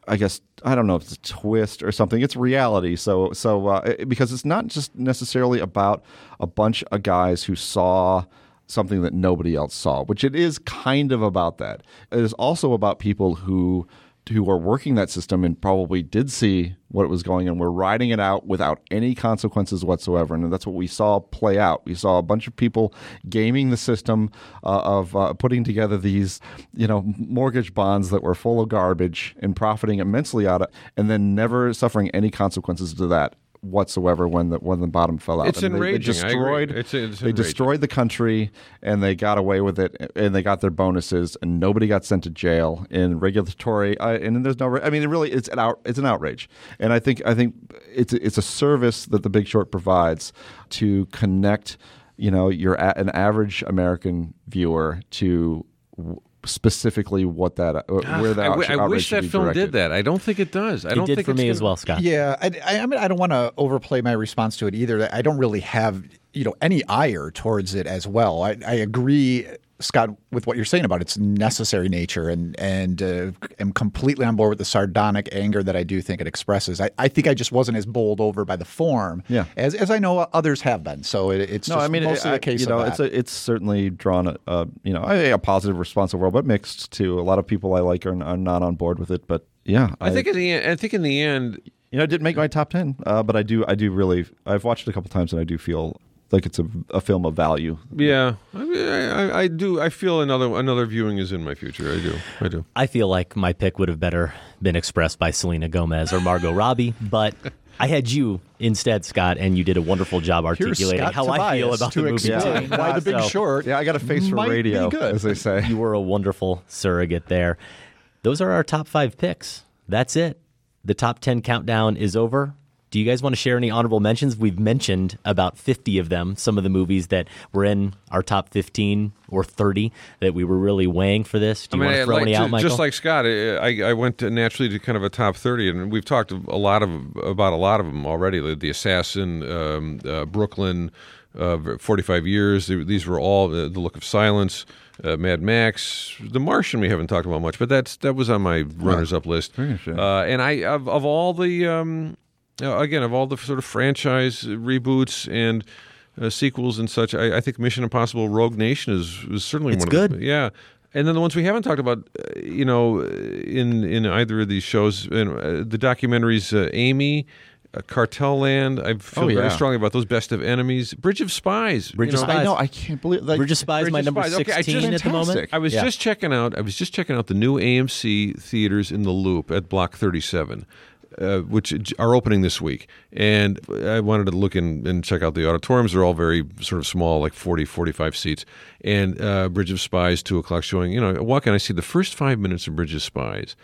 [SPEAKER 3] I guess I don't know if it's a twist or something. It's reality. So so uh, it- because it's not just necessarily about a bunch of guys who saw something that nobody else saw, which it is kind of about that. It is also about people who who are working that system and probably did see what was going on. We're riding it out without any consequences whatsoever, and that's what we saw play out. We saw a bunch of people gaming the system uh, of uh, putting together these, you know, mortgage bonds that were full of garbage and profiting immensely out of, it and then never suffering any consequences to that whatsoever when the when the bottom fell out.
[SPEAKER 8] It's
[SPEAKER 3] I mean, they- They, destroyed.
[SPEAKER 8] It's- it's
[SPEAKER 3] they
[SPEAKER 8] enraging.
[SPEAKER 3] destroyed the country, and they got away with it, and they got their bonuses, and nobody got sent to jail. In regulatory, uh, and there's no. I mean, it really it's an out. It's an outrage, and I think I think it's it's a service that The Big Short provides to connect, you know, your a, an average American viewer to. W- Specifically, what that uh, where that
[SPEAKER 8] I, w- I
[SPEAKER 3] outrage
[SPEAKER 8] wish that film
[SPEAKER 3] directed.
[SPEAKER 8] did that. I don't think it does. I
[SPEAKER 4] It
[SPEAKER 8] don't
[SPEAKER 4] did
[SPEAKER 8] think
[SPEAKER 4] for
[SPEAKER 8] it's
[SPEAKER 4] me
[SPEAKER 8] gonna-
[SPEAKER 4] as well, Scott.
[SPEAKER 5] Yeah, I, I, I mean, I don't want to overplay my response to it either. I don't really have you know any ire towards it as well. I, I agree, Scott, with what you're saying about its necessary nature, and and uh, am completely on board with the sardonic anger that I do think it expresses. I, I think I just wasn't as bowled over by the form,
[SPEAKER 3] Yeah.
[SPEAKER 5] as as I know others have been. So it, it's
[SPEAKER 3] no,
[SPEAKER 5] just
[SPEAKER 3] I mean,
[SPEAKER 5] mostly
[SPEAKER 3] I-
[SPEAKER 5] a case
[SPEAKER 3] you know,
[SPEAKER 5] of
[SPEAKER 3] it's a, it's certainly drawn a, a you know a, a positive response overall, but mixed too. A lot of people I like are, are not on board with it, but yeah,
[SPEAKER 8] I think in the end, I think in the end,
[SPEAKER 3] you know, it didn't make my top ten, uh, but I do I do really I've watched it a couple times and I do feel like it's a, a film of value.
[SPEAKER 8] Yeah, I, mean, I, I do. I feel another another viewing is in my future. I do. I do.
[SPEAKER 4] I feel like my pick would have better been expressed by Selena Gomez or Margot Robbie, but I had you instead, Scott, and you did a wonderful job articulating
[SPEAKER 5] Scott
[SPEAKER 4] how I feel about
[SPEAKER 5] to
[SPEAKER 4] the movie.
[SPEAKER 5] explain
[SPEAKER 4] too.
[SPEAKER 5] why The Big
[SPEAKER 4] So-
[SPEAKER 5] Short
[SPEAKER 3] Yeah, I got a face for radio,
[SPEAKER 5] good.
[SPEAKER 3] as they say.
[SPEAKER 4] You were a wonderful surrogate there. Those are our top five picks. That's it. The top 10 countdown is over. Do you guys want to share any honorable mentions? We've mentioned about 50 of them, some of the movies that were in our top 15 or 30 that we were really weighing for this. Do you want to throw
[SPEAKER 8] like
[SPEAKER 4] any
[SPEAKER 8] to-
[SPEAKER 4] out, Michael?
[SPEAKER 8] Just like Scott, I, I went to naturally to kind of a top thirty, and we've talked a lot of about a lot of them already. The, the Assassin, um, uh, Brooklyn, uh, Forty-five Years. These were all uh, the Look of Silence, uh, Mad Max, The Martian. We haven't talked about much, but that's that was on my runners-up list. Uh, and I of, of all the um, again of all the sort of franchise reboots and uh, sequels and such, I, I think Mission Impossible: Rogue Nation is, is certainly
[SPEAKER 4] It's
[SPEAKER 8] one
[SPEAKER 4] good.
[SPEAKER 8] of good. yeah. And then the ones we haven't talked about, uh, you know, in in either of these shows, in, uh, the documentaries, uh, Amy. Uh, Cartel Land. I feel
[SPEAKER 3] Oh,
[SPEAKER 8] very strongly about those. Best of Enemies, Bridge of Spies.
[SPEAKER 4] Bridge
[SPEAKER 8] you
[SPEAKER 4] of Spies.
[SPEAKER 3] I know. I can't believe. Like,
[SPEAKER 4] Bridge of Spies, my
[SPEAKER 8] of
[SPEAKER 4] number
[SPEAKER 8] Spies. Okay, I
[SPEAKER 4] 16
[SPEAKER 8] just-
[SPEAKER 4] at the moment.
[SPEAKER 8] I was
[SPEAKER 4] Yeah.
[SPEAKER 8] just checking out. I was just checking out the new AMC theaters in the Loop at Block 37, uh, which are opening this week. And I wanted to look in and check out the auditoriums. They're all very sort of small, like 40, 45 seats. And uh, Bridge of Spies, two o'clock showing. You know, I walk in, I see the first five minutes of Bridge of Spies.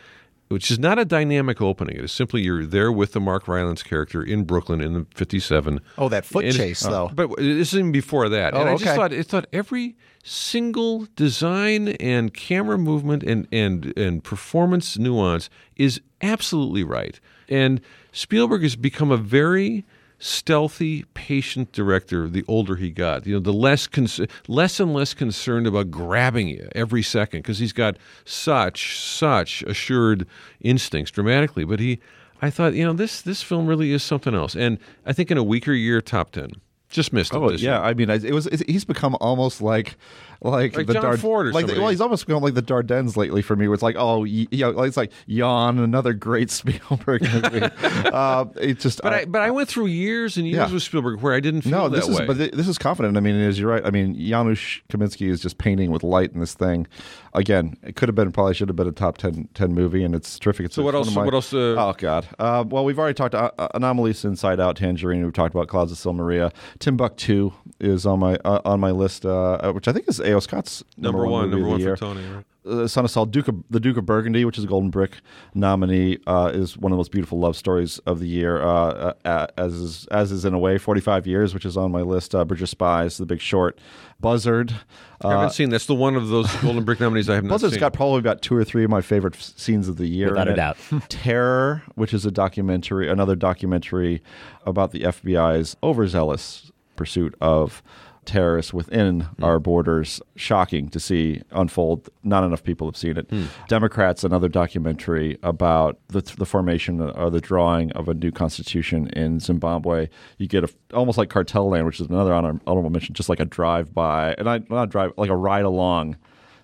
[SPEAKER 8] Which is not a dynamic opening. It is simply you're there with the Mark Rylance character in Brooklyn in the '57.
[SPEAKER 5] Oh, that foot
[SPEAKER 8] And-
[SPEAKER 5] chase, though.
[SPEAKER 8] But this is even before that.
[SPEAKER 5] Oh,
[SPEAKER 8] and I just thought it thought every single design and camera movement and and and performance nuance is absolutely right. And Spielberg has become a very stealthy, patient director the older he got. You know, the less con- less and less concerned about grabbing you every second because he's got such such assured instincts dramatically. But he, I thought, you know, this this film really is something else. And I think in a weaker year, top ten. Just missed it.
[SPEAKER 3] Oh yeah,
[SPEAKER 8] year.
[SPEAKER 3] I mean, it was. He's become almost like, like,
[SPEAKER 8] Like
[SPEAKER 3] the
[SPEAKER 8] John
[SPEAKER 3] Dard-
[SPEAKER 8] Ford or
[SPEAKER 3] like the- well, he's almost become like the Dardennes lately for me. Where it's like, oh, y- you know, it's like yawn, another great Spielberg movie. uh, it just,
[SPEAKER 8] But I, but I went through years and years
[SPEAKER 3] Yeah.
[SPEAKER 8] with Spielberg where I didn't feel
[SPEAKER 3] no, this is
[SPEAKER 8] way.
[SPEAKER 3] but thi- this is confident. I mean, as you're right. I mean, Janusz Kaminski is just painting with light in this thing. Again, it could have been probably should have been a top 10, 10 movie, and it's terrific. It's
[SPEAKER 8] So what else-
[SPEAKER 3] my-
[SPEAKER 8] what else, uh,
[SPEAKER 3] oh God. Uh, well, we've already talked uh, uh, Anomalisa, Inside Out, Tangerine. We've talked about Clouds of Sils Maria. Timbuktu is on my uh, on my list, uh, uh, which I think is A.O. Scott's
[SPEAKER 8] Number one,
[SPEAKER 3] movie
[SPEAKER 8] number
[SPEAKER 3] of
[SPEAKER 8] one
[SPEAKER 3] the
[SPEAKER 8] for. Tony, right?
[SPEAKER 3] Uh, Son of Saul, Duke of, the Duke of Burgundy, which is a Golden Brick nominee, uh, is one of the most beautiful love stories of the year. Uh, uh, as is, as is in a way, Forty Five Years, which is on my list. Uh, Bridge of Spies, The Big Short, Buzzard.
[SPEAKER 8] I haven't
[SPEAKER 3] Uh,
[SPEAKER 8] seen. That's the one of those Golden Brick nominees I have not
[SPEAKER 3] Buzzard's
[SPEAKER 8] seen.
[SPEAKER 3] got probably about two or three of my favorite f- scenes of the year.
[SPEAKER 4] Without a
[SPEAKER 3] it.
[SPEAKER 4] doubt.
[SPEAKER 3] Terror, which is a documentary, another documentary about the FBI's overzealous pursuit of terrorists within
[SPEAKER 8] Hmm.
[SPEAKER 3] our borders. Shocking to see unfold. Not enough people have seen it.
[SPEAKER 8] Hmm.
[SPEAKER 3] Democrats, another documentary about the, the formation or the drawing of a new constitution in Zimbabwe. You get a almost like Cartel Land, which is another honor, honorable mention, just like a drive by, and I not drive like a ride along.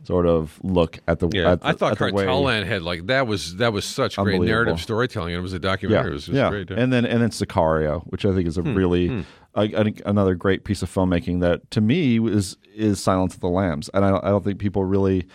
[SPEAKER 3] Sort of look at the.
[SPEAKER 8] Yeah,
[SPEAKER 3] at the
[SPEAKER 8] I thought
[SPEAKER 3] way-
[SPEAKER 8] had like that was that was such great narrative storytelling. and It was a documentary. It was just
[SPEAKER 3] yeah.
[SPEAKER 8] great.
[SPEAKER 3] And then and then Sicario, which I think is a
[SPEAKER 8] Hmm,
[SPEAKER 3] really
[SPEAKER 8] hmm.
[SPEAKER 3] Think another great piece of filmmaking that to me is is Silence of the Lambs, and I, don't- I don't think people really.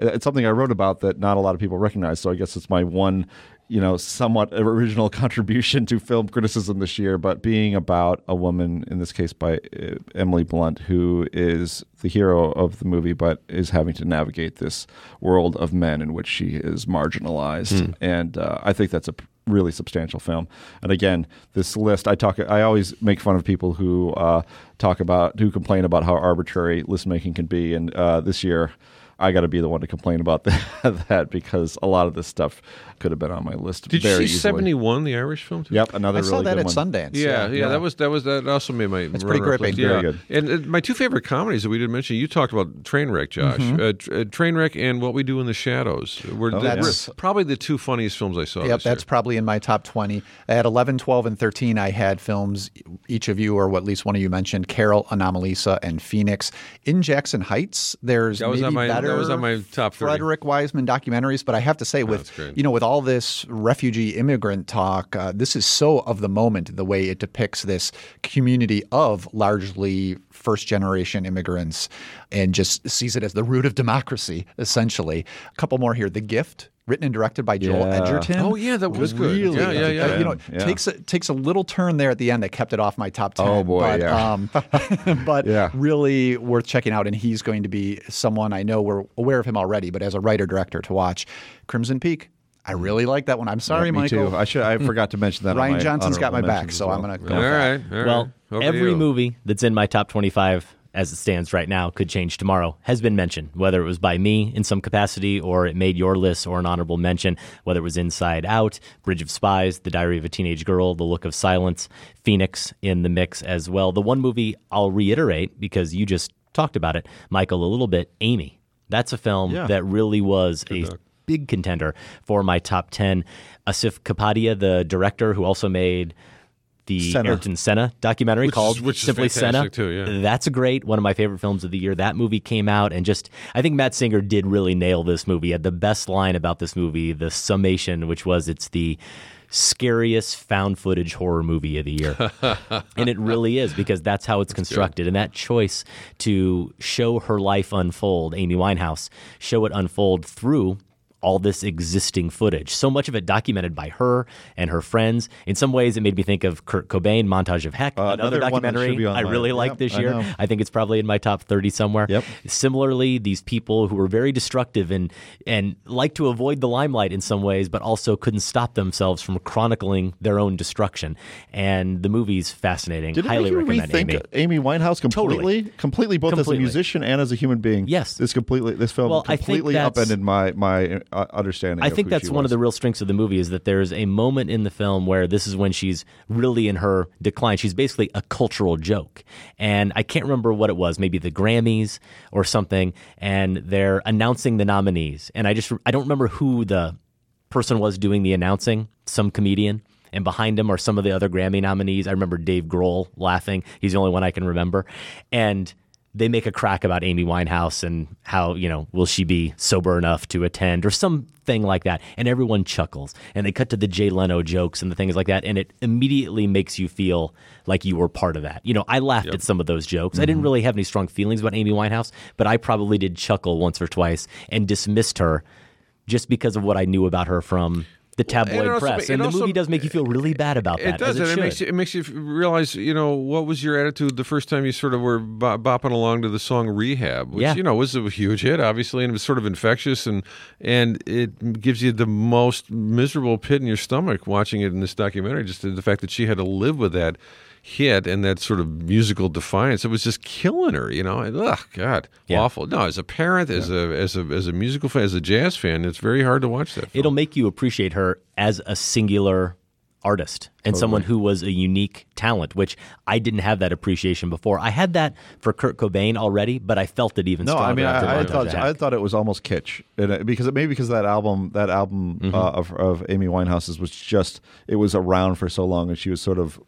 [SPEAKER 3] It's something I wrote about that not a lot of people recognize. So I guess it's my one, you know, somewhat original contribution to film criticism this year. But being about a woman, in this case by uh, Emily Blunt, who is the hero of the movie, but is having to navigate this world of men in which she is marginalized,
[SPEAKER 8] Hmm.
[SPEAKER 3] and uh, I think that's a really substantial film. And again, this list, I talk, I always make fun of people who uh, talk about, who complain about how arbitrary list making can be. And uh, this year, I got to be the one to complain about that, that because a lot of this stuff could have been on my list.
[SPEAKER 8] Did
[SPEAKER 3] very
[SPEAKER 8] you see. Seventy One, the Irish film? Too?
[SPEAKER 3] Yep, another
[SPEAKER 5] I
[SPEAKER 3] really
[SPEAKER 5] saw that
[SPEAKER 3] good
[SPEAKER 5] at
[SPEAKER 3] one.
[SPEAKER 5] Sundance.
[SPEAKER 8] Yeah, yeah,
[SPEAKER 5] yeah.
[SPEAKER 8] that was that was that also made my.
[SPEAKER 5] It's pretty
[SPEAKER 8] runner-up
[SPEAKER 5] gripping.
[SPEAKER 8] Yeah.
[SPEAKER 3] Very good.
[SPEAKER 8] And uh, my two favorite comedies that we didn't mention. You talked about Trainwreck, Josh.
[SPEAKER 5] Mhm.
[SPEAKER 8] Uh, tr- uh, Trainwreck and What We Do in the Shadows. Were
[SPEAKER 5] Oh,
[SPEAKER 8] the- were probably the two funniest films I saw.
[SPEAKER 5] Yep,
[SPEAKER 8] this year.
[SPEAKER 5] that's probably in my top 20. At 11, 12, and 13, I had films, each of you, or at least one of you mentioned, Carol, Anomalisa, and Phoenix. In Jackson Heights, there's
[SPEAKER 8] That was
[SPEAKER 5] maybe
[SPEAKER 8] on my
[SPEAKER 5] better
[SPEAKER 8] that was on my top 30.
[SPEAKER 5] Frederick Wiseman documentaries, but I have to say, with
[SPEAKER 8] great.
[SPEAKER 5] you know, with all this refugee immigrant talk, uh, this is so of the moment. The way it depicts this community of largely first generation immigrants, and just sees it as the root of democracy, essentially. A couple more here. The Gift. Written and directed by Joel
[SPEAKER 3] Yeah.
[SPEAKER 5] Edgerton.
[SPEAKER 8] Oh, yeah, that was good.
[SPEAKER 5] Really,
[SPEAKER 8] Yeah, yeah, yeah.
[SPEAKER 5] uh, You know,
[SPEAKER 3] Yeah.
[SPEAKER 5] takes a, takes a little turn there at the end that kept it off my top ten.
[SPEAKER 3] Oh, boy,
[SPEAKER 5] but,
[SPEAKER 3] yeah.
[SPEAKER 5] um, but
[SPEAKER 3] Yeah.
[SPEAKER 5] really worth checking out. And he's going to be someone I know we're aware of him already, but as a writer director to watch. Crimson Peak. I really like that one. I'm sorry,
[SPEAKER 3] Yeah, me
[SPEAKER 5] Michael.
[SPEAKER 3] too. I should. I forgot to mention that. on
[SPEAKER 5] Rian
[SPEAKER 3] my
[SPEAKER 5] Johnson's got my back, so
[SPEAKER 3] as
[SPEAKER 5] I'm going to go.
[SPEAKER 8] All
[SPEAKER 5] with that.
[SPEAKER 8] right. all right.
[SPEAKER 4] Well,
[SPEAKER 8] Over
[SPEAKER 4] every movie that's in my top 25 as it stands right now could change tomorrow has been mentioned, whether it was by me in some capacity or it made your list or an honorable mention, whether it was Inside Out, Bridge of Spies, The Diary of a Teenage Girl, The Look of Silence, Phoenix in the mix as well. The one movie I'll reiterate because you just talked about it, Michael, a little bit, Amy. That's a film
[SPEAKER 3] Yeah.
[SPEAKER 4] that really was a big contender for my top 10. Asif Kapadia, the director who also made the
[SPEAKER 3] Senna.
[SPEAKER 4] Ayrton Senna documentary
[SPEAKER 8] Which is-
[SPEAKER 4] called
[SPEAKER 8] which is
[SPEAKER 4] Simply Senna.
[SPEAKER 8] too, yeah.
[SPEAKER 4] That's a great one of my favorite films of the year. That movie came out and just I think Matt Singer did really nail this movie. He had the best line about this movie, the summation, which was it's the scariest found footage horror movie of the year. and it really is because that's how it's constructed. And that choice to show her life unfold, Amy Winehouse, show it unfold through all this existing footage. So much of it documented by her and her friends. In some ways, it made me think of Kurt Cobain, Montage of Heck,
[SPEAKER 3] Uh,
[SPEAKER 4] another
[SPEAKER 3] another one that should
[SPEAKER 4] documentary I really like
[SPEAKER 3] Yep,
[SPEAKER 4] this year.
[SPEAKER 3] know.
[SPEAKER 4] I think it's probably in my top 30 somewhere.
[SPEAKER 3] Yep.
[SPEAKER 4] Similarly, these people who were very destructive and and like to avoid the limelight in some ways, but also couldn't stop themselves from chronicling their own destruction. And the movie's fascinating.
[SPEAKER 3] Did it
[SPEAKER 4] Highly recommend Amy.
[SPEAKER 3] Amy Winehouse completely? Completely, both as a musician and as a human being.
[SPEAKER 4] Yes.
[SPEAKER 3] this completely this film
[SPEAKER 4] Well, I
[SPEAKER 3] completely upended my my uh, understanding.
[SPEAKER 4] I think that's one of the real strengths of the movie is that there's a moment in the film where this is when she's really in her decline. She's basically a cultural joke. And I can't remember what it was, maybe the Grammys or something, and they're announcing the nominees. And I just I don't remember who the person was doing the announcing, some comedian. And behind him are some of the other Grammy nominees. I remember Dave Grohl laughing. He's the only one I can remember. And they make a crack about Amy Winehouse and how, you know, will she be sober enough to attend or something like that. And everyone chuckles. And they cut to the Jay Leno jokes and the things like that. And it immediately makes you feel like you were part of that. You know, I laughed at some of those jokes. I didn't mm-hmm. really have any strong feelings about Amy Winehouse, but I probably did chuckle once or twice and dismissed her just because of what I knew about her from the tabloid
[SPEAKER 8] also-
[SPEAKER 4] press. And the
[SPEAKER 8] also-
[SPEAKER 4] movie does make you feel really bad about that.
[SPEAKER 8] It does,
[SPEAKER 4] it
[SPEAKER 8] it makes you, it makes you realize, you know, what was your attitude the first time you sort of were bop- bopping along to the song "Rehab," which
[SPEAKER 4] Yeah.
[SPEAKER 8] you know was a huge hit, obviously, and it was sort of infectious, and and it gives you the most miserable pit in your stomach watching it in this documentary. Just the fact that she had to live with that hit and that sort of musical defiance, it was just killing her, you know. And, ugh, God,
[SPEAKER 4] Yeah.
[SPEAKER 8] awful. No, as a parent, as a as a as a musical fan, as a jazz fan, it's very hard to watch that. Film.
[SPEAKER 4] It'll make you appreciate her as a singular artist and
[SPEAKER 8] Totally.
[SPEAKER 4] someone who was a unique talent, which I didn't have that appreciation before. I had that for Kurt Cobain already, but I felt it even
[SPEAKER 3] No,
[SPEAKER 4] stronger.
[SPEAKER 3] I mean,
[SPEAKER 4] after
[SPEAKER 3] I, I thought I thought it was almost kitsch, and it, because it, maybe because that album, that album
[SPEAKER 4] Mm-hmm.
[SPEAKER 3] uh, of of Amy Winehouse's was just it was around for so long, and she was sort of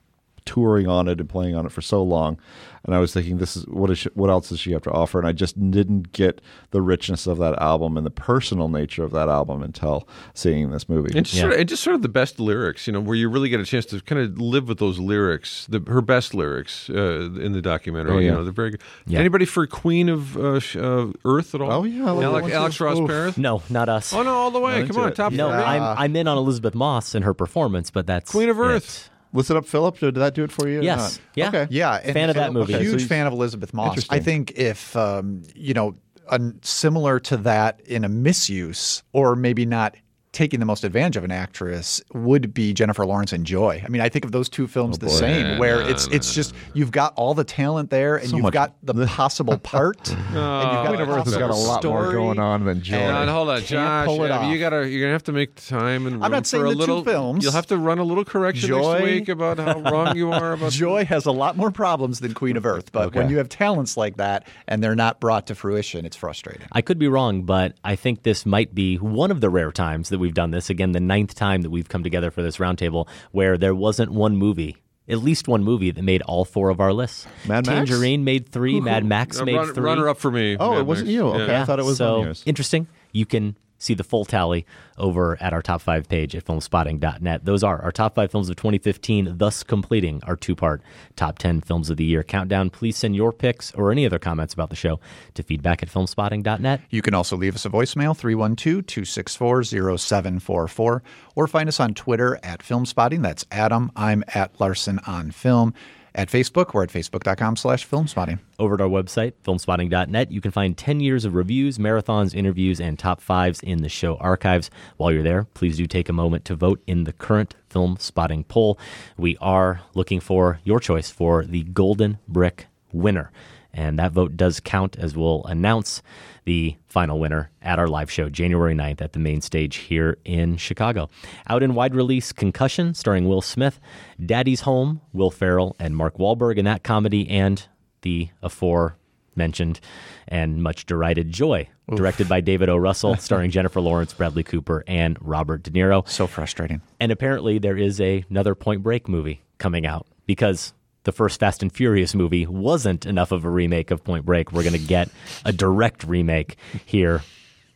[SPEAKER 3] touring on it and playing on it for so long, and I was thinking, this is what is she, what else does she have to offer? And I just didn't get the richness of that album and the personal nature of that album until seeing this movie.
[SPEAKER 8] And just, sort of, and just sort of the best lyrics, you know, where you really get a chance to kind of live with those lyrics, the, her best lyrics uh, in the documentary.
[SPEAKER 3] Oh,
[SPEAKER 8] You
[SPEAKER 3] yeah.
[SPEAKER 8] know, they're very good.
[SPEAKER 4] Yeah.
[SPEAKER 8] Anybody for Queen of uh, uh, Earth at all?
[SPEAKER 3] Oh, yeah, I like that
[SPEAKER 8] Alex,
[SPEAKER 3] one,
[SPEAKER 8] Alex
[SPEAKER 3] too.
[SPEAKER 8] Ross
[SPEAKER 3] Oof.
[SPEAKER 8] Perry.
[SPEAKER 4] No, not us.
[SPEAKER 8] Oh no, all the way!
[SPEAKER 3] Not
[SPEAKER 8] Come on,
[SPEAKER 3] it.
[SPEAKER 8] top
[SPEAKER 4] No,
[SPEAKER 8] three.
[SPEAKER 4] I'm I'm in on Elisabeth Moss and her performance, but that's
[SPEAKER 8] Queen of
[SPEAKER 4] it.
[SPEAKER 8] Earth.
[SPEAKER 3] Listen up, Philip. Did that do it for you? or
[SPEAKER 4] Yes.
[SPEAKER 3] not?
[SPEAKER 4] Yeah.
[SPEAKER 3] Okay.
[SPEAKER 5] Yeah, and
[SPEAKER 4] Fan of that movie.
[SPEAKER 5] Huge
[SPEAKER 3] so
[SPEAKER 5] fan of Elisabeth Moss. I think if um, you know, un, similar to that in a misuse, or maybe not taking the most advantage of an actress, would be Jennifer Lawrence and Joy. I mean, I think of those two films oh, the same,
[SPEAKER 8] Yeah,
[SPEAKER 5] where
[SPEAKER 8] no,
[SPEAKER 5] it's
[SPEAKER 8] no,
[SPEAKER 5] it's just you've got all the talent there, and
[SPEAKER 3] So
[SPEAKER 5] you've
[SPEAKER 3] much-
[SPEAKER 5] got the possible part, and you've got
[SPEAKER 3] Queen of Earth has got a
[SPEAKER 5] possible
[SPEAKER 3] lot more
[SPEAKER 5] story.
[SPEAKER 3] going on than Joy.
[SPEAKER 8] Hang on, uh, hold on, Josh.
[SPEAKER 5] pull it
[SPEAKER 8] I mean,
[SPEAKER 5] off.
[SPEAKER 8] you gotta, you're gonna have to make time and
[SPEAKER 5] I'm not saying
[SPEAKER 8] for a
[SPEAKER 5] the two films.
[SPEAKER 8] You'll have to run a little correction
[SPEAKER 5] Joy-
[SPEAKER 8] next week about how wrong you are about.
[SPEAKER 5] Joy has a lot more problems than Queen of Earth, but when you have talents like that and they're not brought to fruition, it's frustrating.
[SPEAKER 4] I could be wrong, but I think this might be one of the rare times that we've done this. Again, the ninth time that we've come together for this roundtable where there wasn't one movie at least one movie that made all four of our lists.
[SPEAKER 3] Mad Max?
[SPEAKER 4] Tangerine made three. Mad Max
[SPEAKER 8] Uh,
[SPEAKER 4] made
[SPEAKER 8] run-
[SPEAKER 4] three.
[SPEAKER 8] runner up for me.
[SPEAKER 3] Oh,
[SPEAKER 8] Mad
[SPEAKER 3] it wasn't
[SPEAKER 8] Max.
[SPEAKER 3] you. Okay,
[SPEAKER 8] Yeah.
[SPEAKER 3] I thought it was
[SPEAKER 4] so
[SPEAKER 3] on yours.
[SPEAKER 4] interesting. You can see the full tally over at our top five page at filmspotting.net. Those are our top five films of 2015, thus completing our two part top 10 films of the year countdown. Please send your picks or any other comments about the show to feedback at filmspotting.net.
[SPEAKER 5] You can also leave us a voicemail, 312 264 0744, or find us on Twitter at Filmspotting. That's Adam. I'm at Larsen on Film. At Facebook, we're at facebook.com slash filmspotting.
[SPEAKER 4] Over at our website, filmspotting.net, you can find 10 years of reviews, marathons, interviews, and top fives in the show archives. While you're there, please do take a moment to vote in the current Filmspotting poll. We are looking for your choice for the Golden Brick winner. And that vote does count as we'll announce the final winner at our live show January 9th at the Mayne Stage here in Chicago. Out in wide release Concussion, starring Will Smith, Daddy's Home, Will Ferrell, and Mark Wahlberg in that comedy, and the aforementioned and much derided Joy,
[SPEAKER 5] Oof.
[SPEAKER 4] directed by David O. Russell, starring Jennifer Lawrence, Bradley Cooper, and Robert De Niro.
[SPEAKER 5] So frustrating.
[SPEAKER 4] And apparently, there is a, another Point Break movie coming out because the first Fast and Furious movie wasn't enough of a remake of Point Break. We're going to get a direct remake here.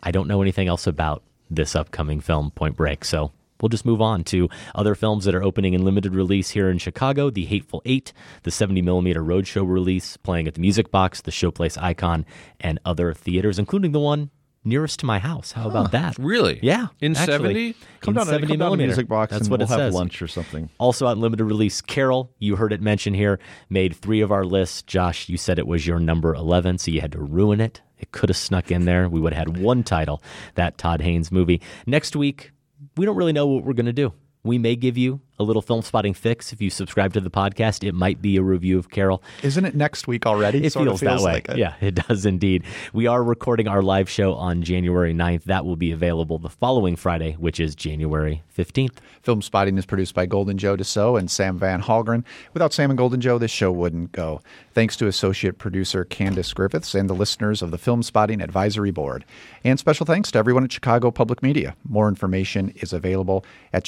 [SPEAKER 4] I don't know anything else about this upcoming film, Point Break. So we'll just move on to other films that are opening in limited release here in Chicago The Hateful Eight, the 70 millimeter Roadshow release, playing at the Music Box, the Showplace Icon, and other theaters, including the one nearest to my house. How about that?
[SPEAKER 8] Really?
[SPEAKER 4] Yeah.
[SPEAKER 8] In
[SPEAKER 4] actually.
[SPEAKER 8] 70?
[SPEAKER 3] Come
[SPEAKER 4] in
[SPEAKER 3] down to-
[SPEAKER 4] 70
[SPEAKER 3] come down to
[SPEAKER 4] millimeter.
[SPEAKER 3] Music Box
[SPEAKER 4] That's
[SPEAKER 3] and
[SPEAKER 4] what
[SPEAKER 3] we'll
[SPEAKER 4] it
[SPEAKER 3] have
[SPEAKER 4] says.
[SPEAKER 3] lunch or something.
[SPEAKER 4] Also on limited release, Carol, you heard it mentioned here, made three of our lists. Josh, you said it was your number 11, so you had to ruin it. It could have snuck in there. We would have had one title, that Todd Haynes movie. Next week, we don't really know what we're going to do. We may give you a little Filmspotting fix if you subscribe to the podcast. It might be a review of Carol.
[SPEAKER 5] Isn't it next week already?
[SPEAKER 4] It
[SPEAKER 5] of
[SPEAKER 4] feels, that way.
[SPEAKER 5] like it.
[SPEAKER 4] Yeah, it does indeed. We are recording our live show on January 9th. That will be available the following Friday, which is January 15th.
[SPEAKER 5] Filmspotting is produced by Golden Joe Deso and Sam Van Hallgren. Without Sam and Golden Joe, this show wouldn't go. Thanks to associate producer Candace Griffiths and the listeners of the Filmspotting Advisory Board. And special thanks to everyone at Chicago Public Media. More information is available at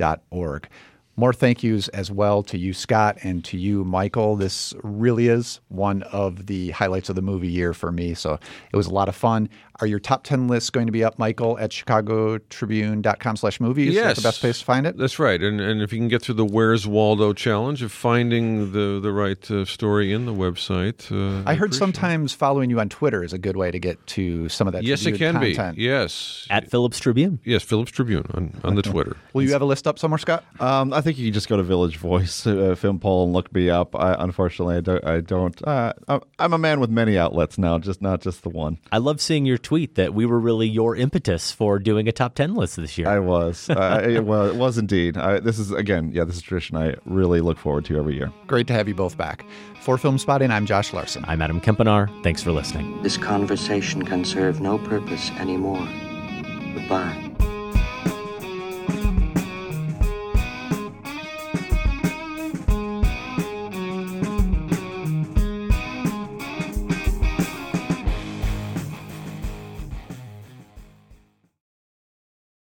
[SPEAKER 5] chicagopublicmedia.org. More thank yous as well to you, Scott, and to you, Michael. This really is one of the highlights of the movie year for me. So it was a lot of fun. Are your top 10 lists going to be up, Michael, at chicagotribune.com slash movies? Is that
[SPEAKER 8] Yes.
[SPEAKER 5] the best place to find it?
[SPEAKER 8] That's right. And and if you can get through the Where's Waldo challenge of finding the the right uh, story in the website. Uh,
[SPEAKER 5] I heard
[SPEAKER 8] appreciate it.
[SPEAKER 5] sometimes following you on Twitter is a good way to get to some of that
[SPEAKER 8] Yes, it can
[SPEAKER 5] content.
[SPEAKER 8] be. Yes.
[SPEAKER 4] At Phillips Tribune.
[SPEAKER 8] Yes, Phillips Tribune on, on the Twitter.
[SPEAKER 5] Will you have a list up somewhere, Scott?
[SPEAKER 3] Um, I think you can just go to Village Voice, uh, Film Poll, and look me up. I, unfortunately, I don't. I don't uh, I'm- I'm a man with many outlets now, just not just the one.
[SPEAKER 4] I love seeing your tweet that we were really your impetus for doing a top 10 list this year.
[SPEAKER 3] I was. uh, it, well, it was indeed. I, this is again, yeah, this is a tradition I really look forward to every year.
[SPEAKER 5] Great to have you both back. For Filmspotting, I'm Josh Larsen.
[SPEAKER 4] I'm Adam Kempenaar. Thanks for listening.
[SPEAKER 34] This conversation can serve no purpose anymore. Goodbye.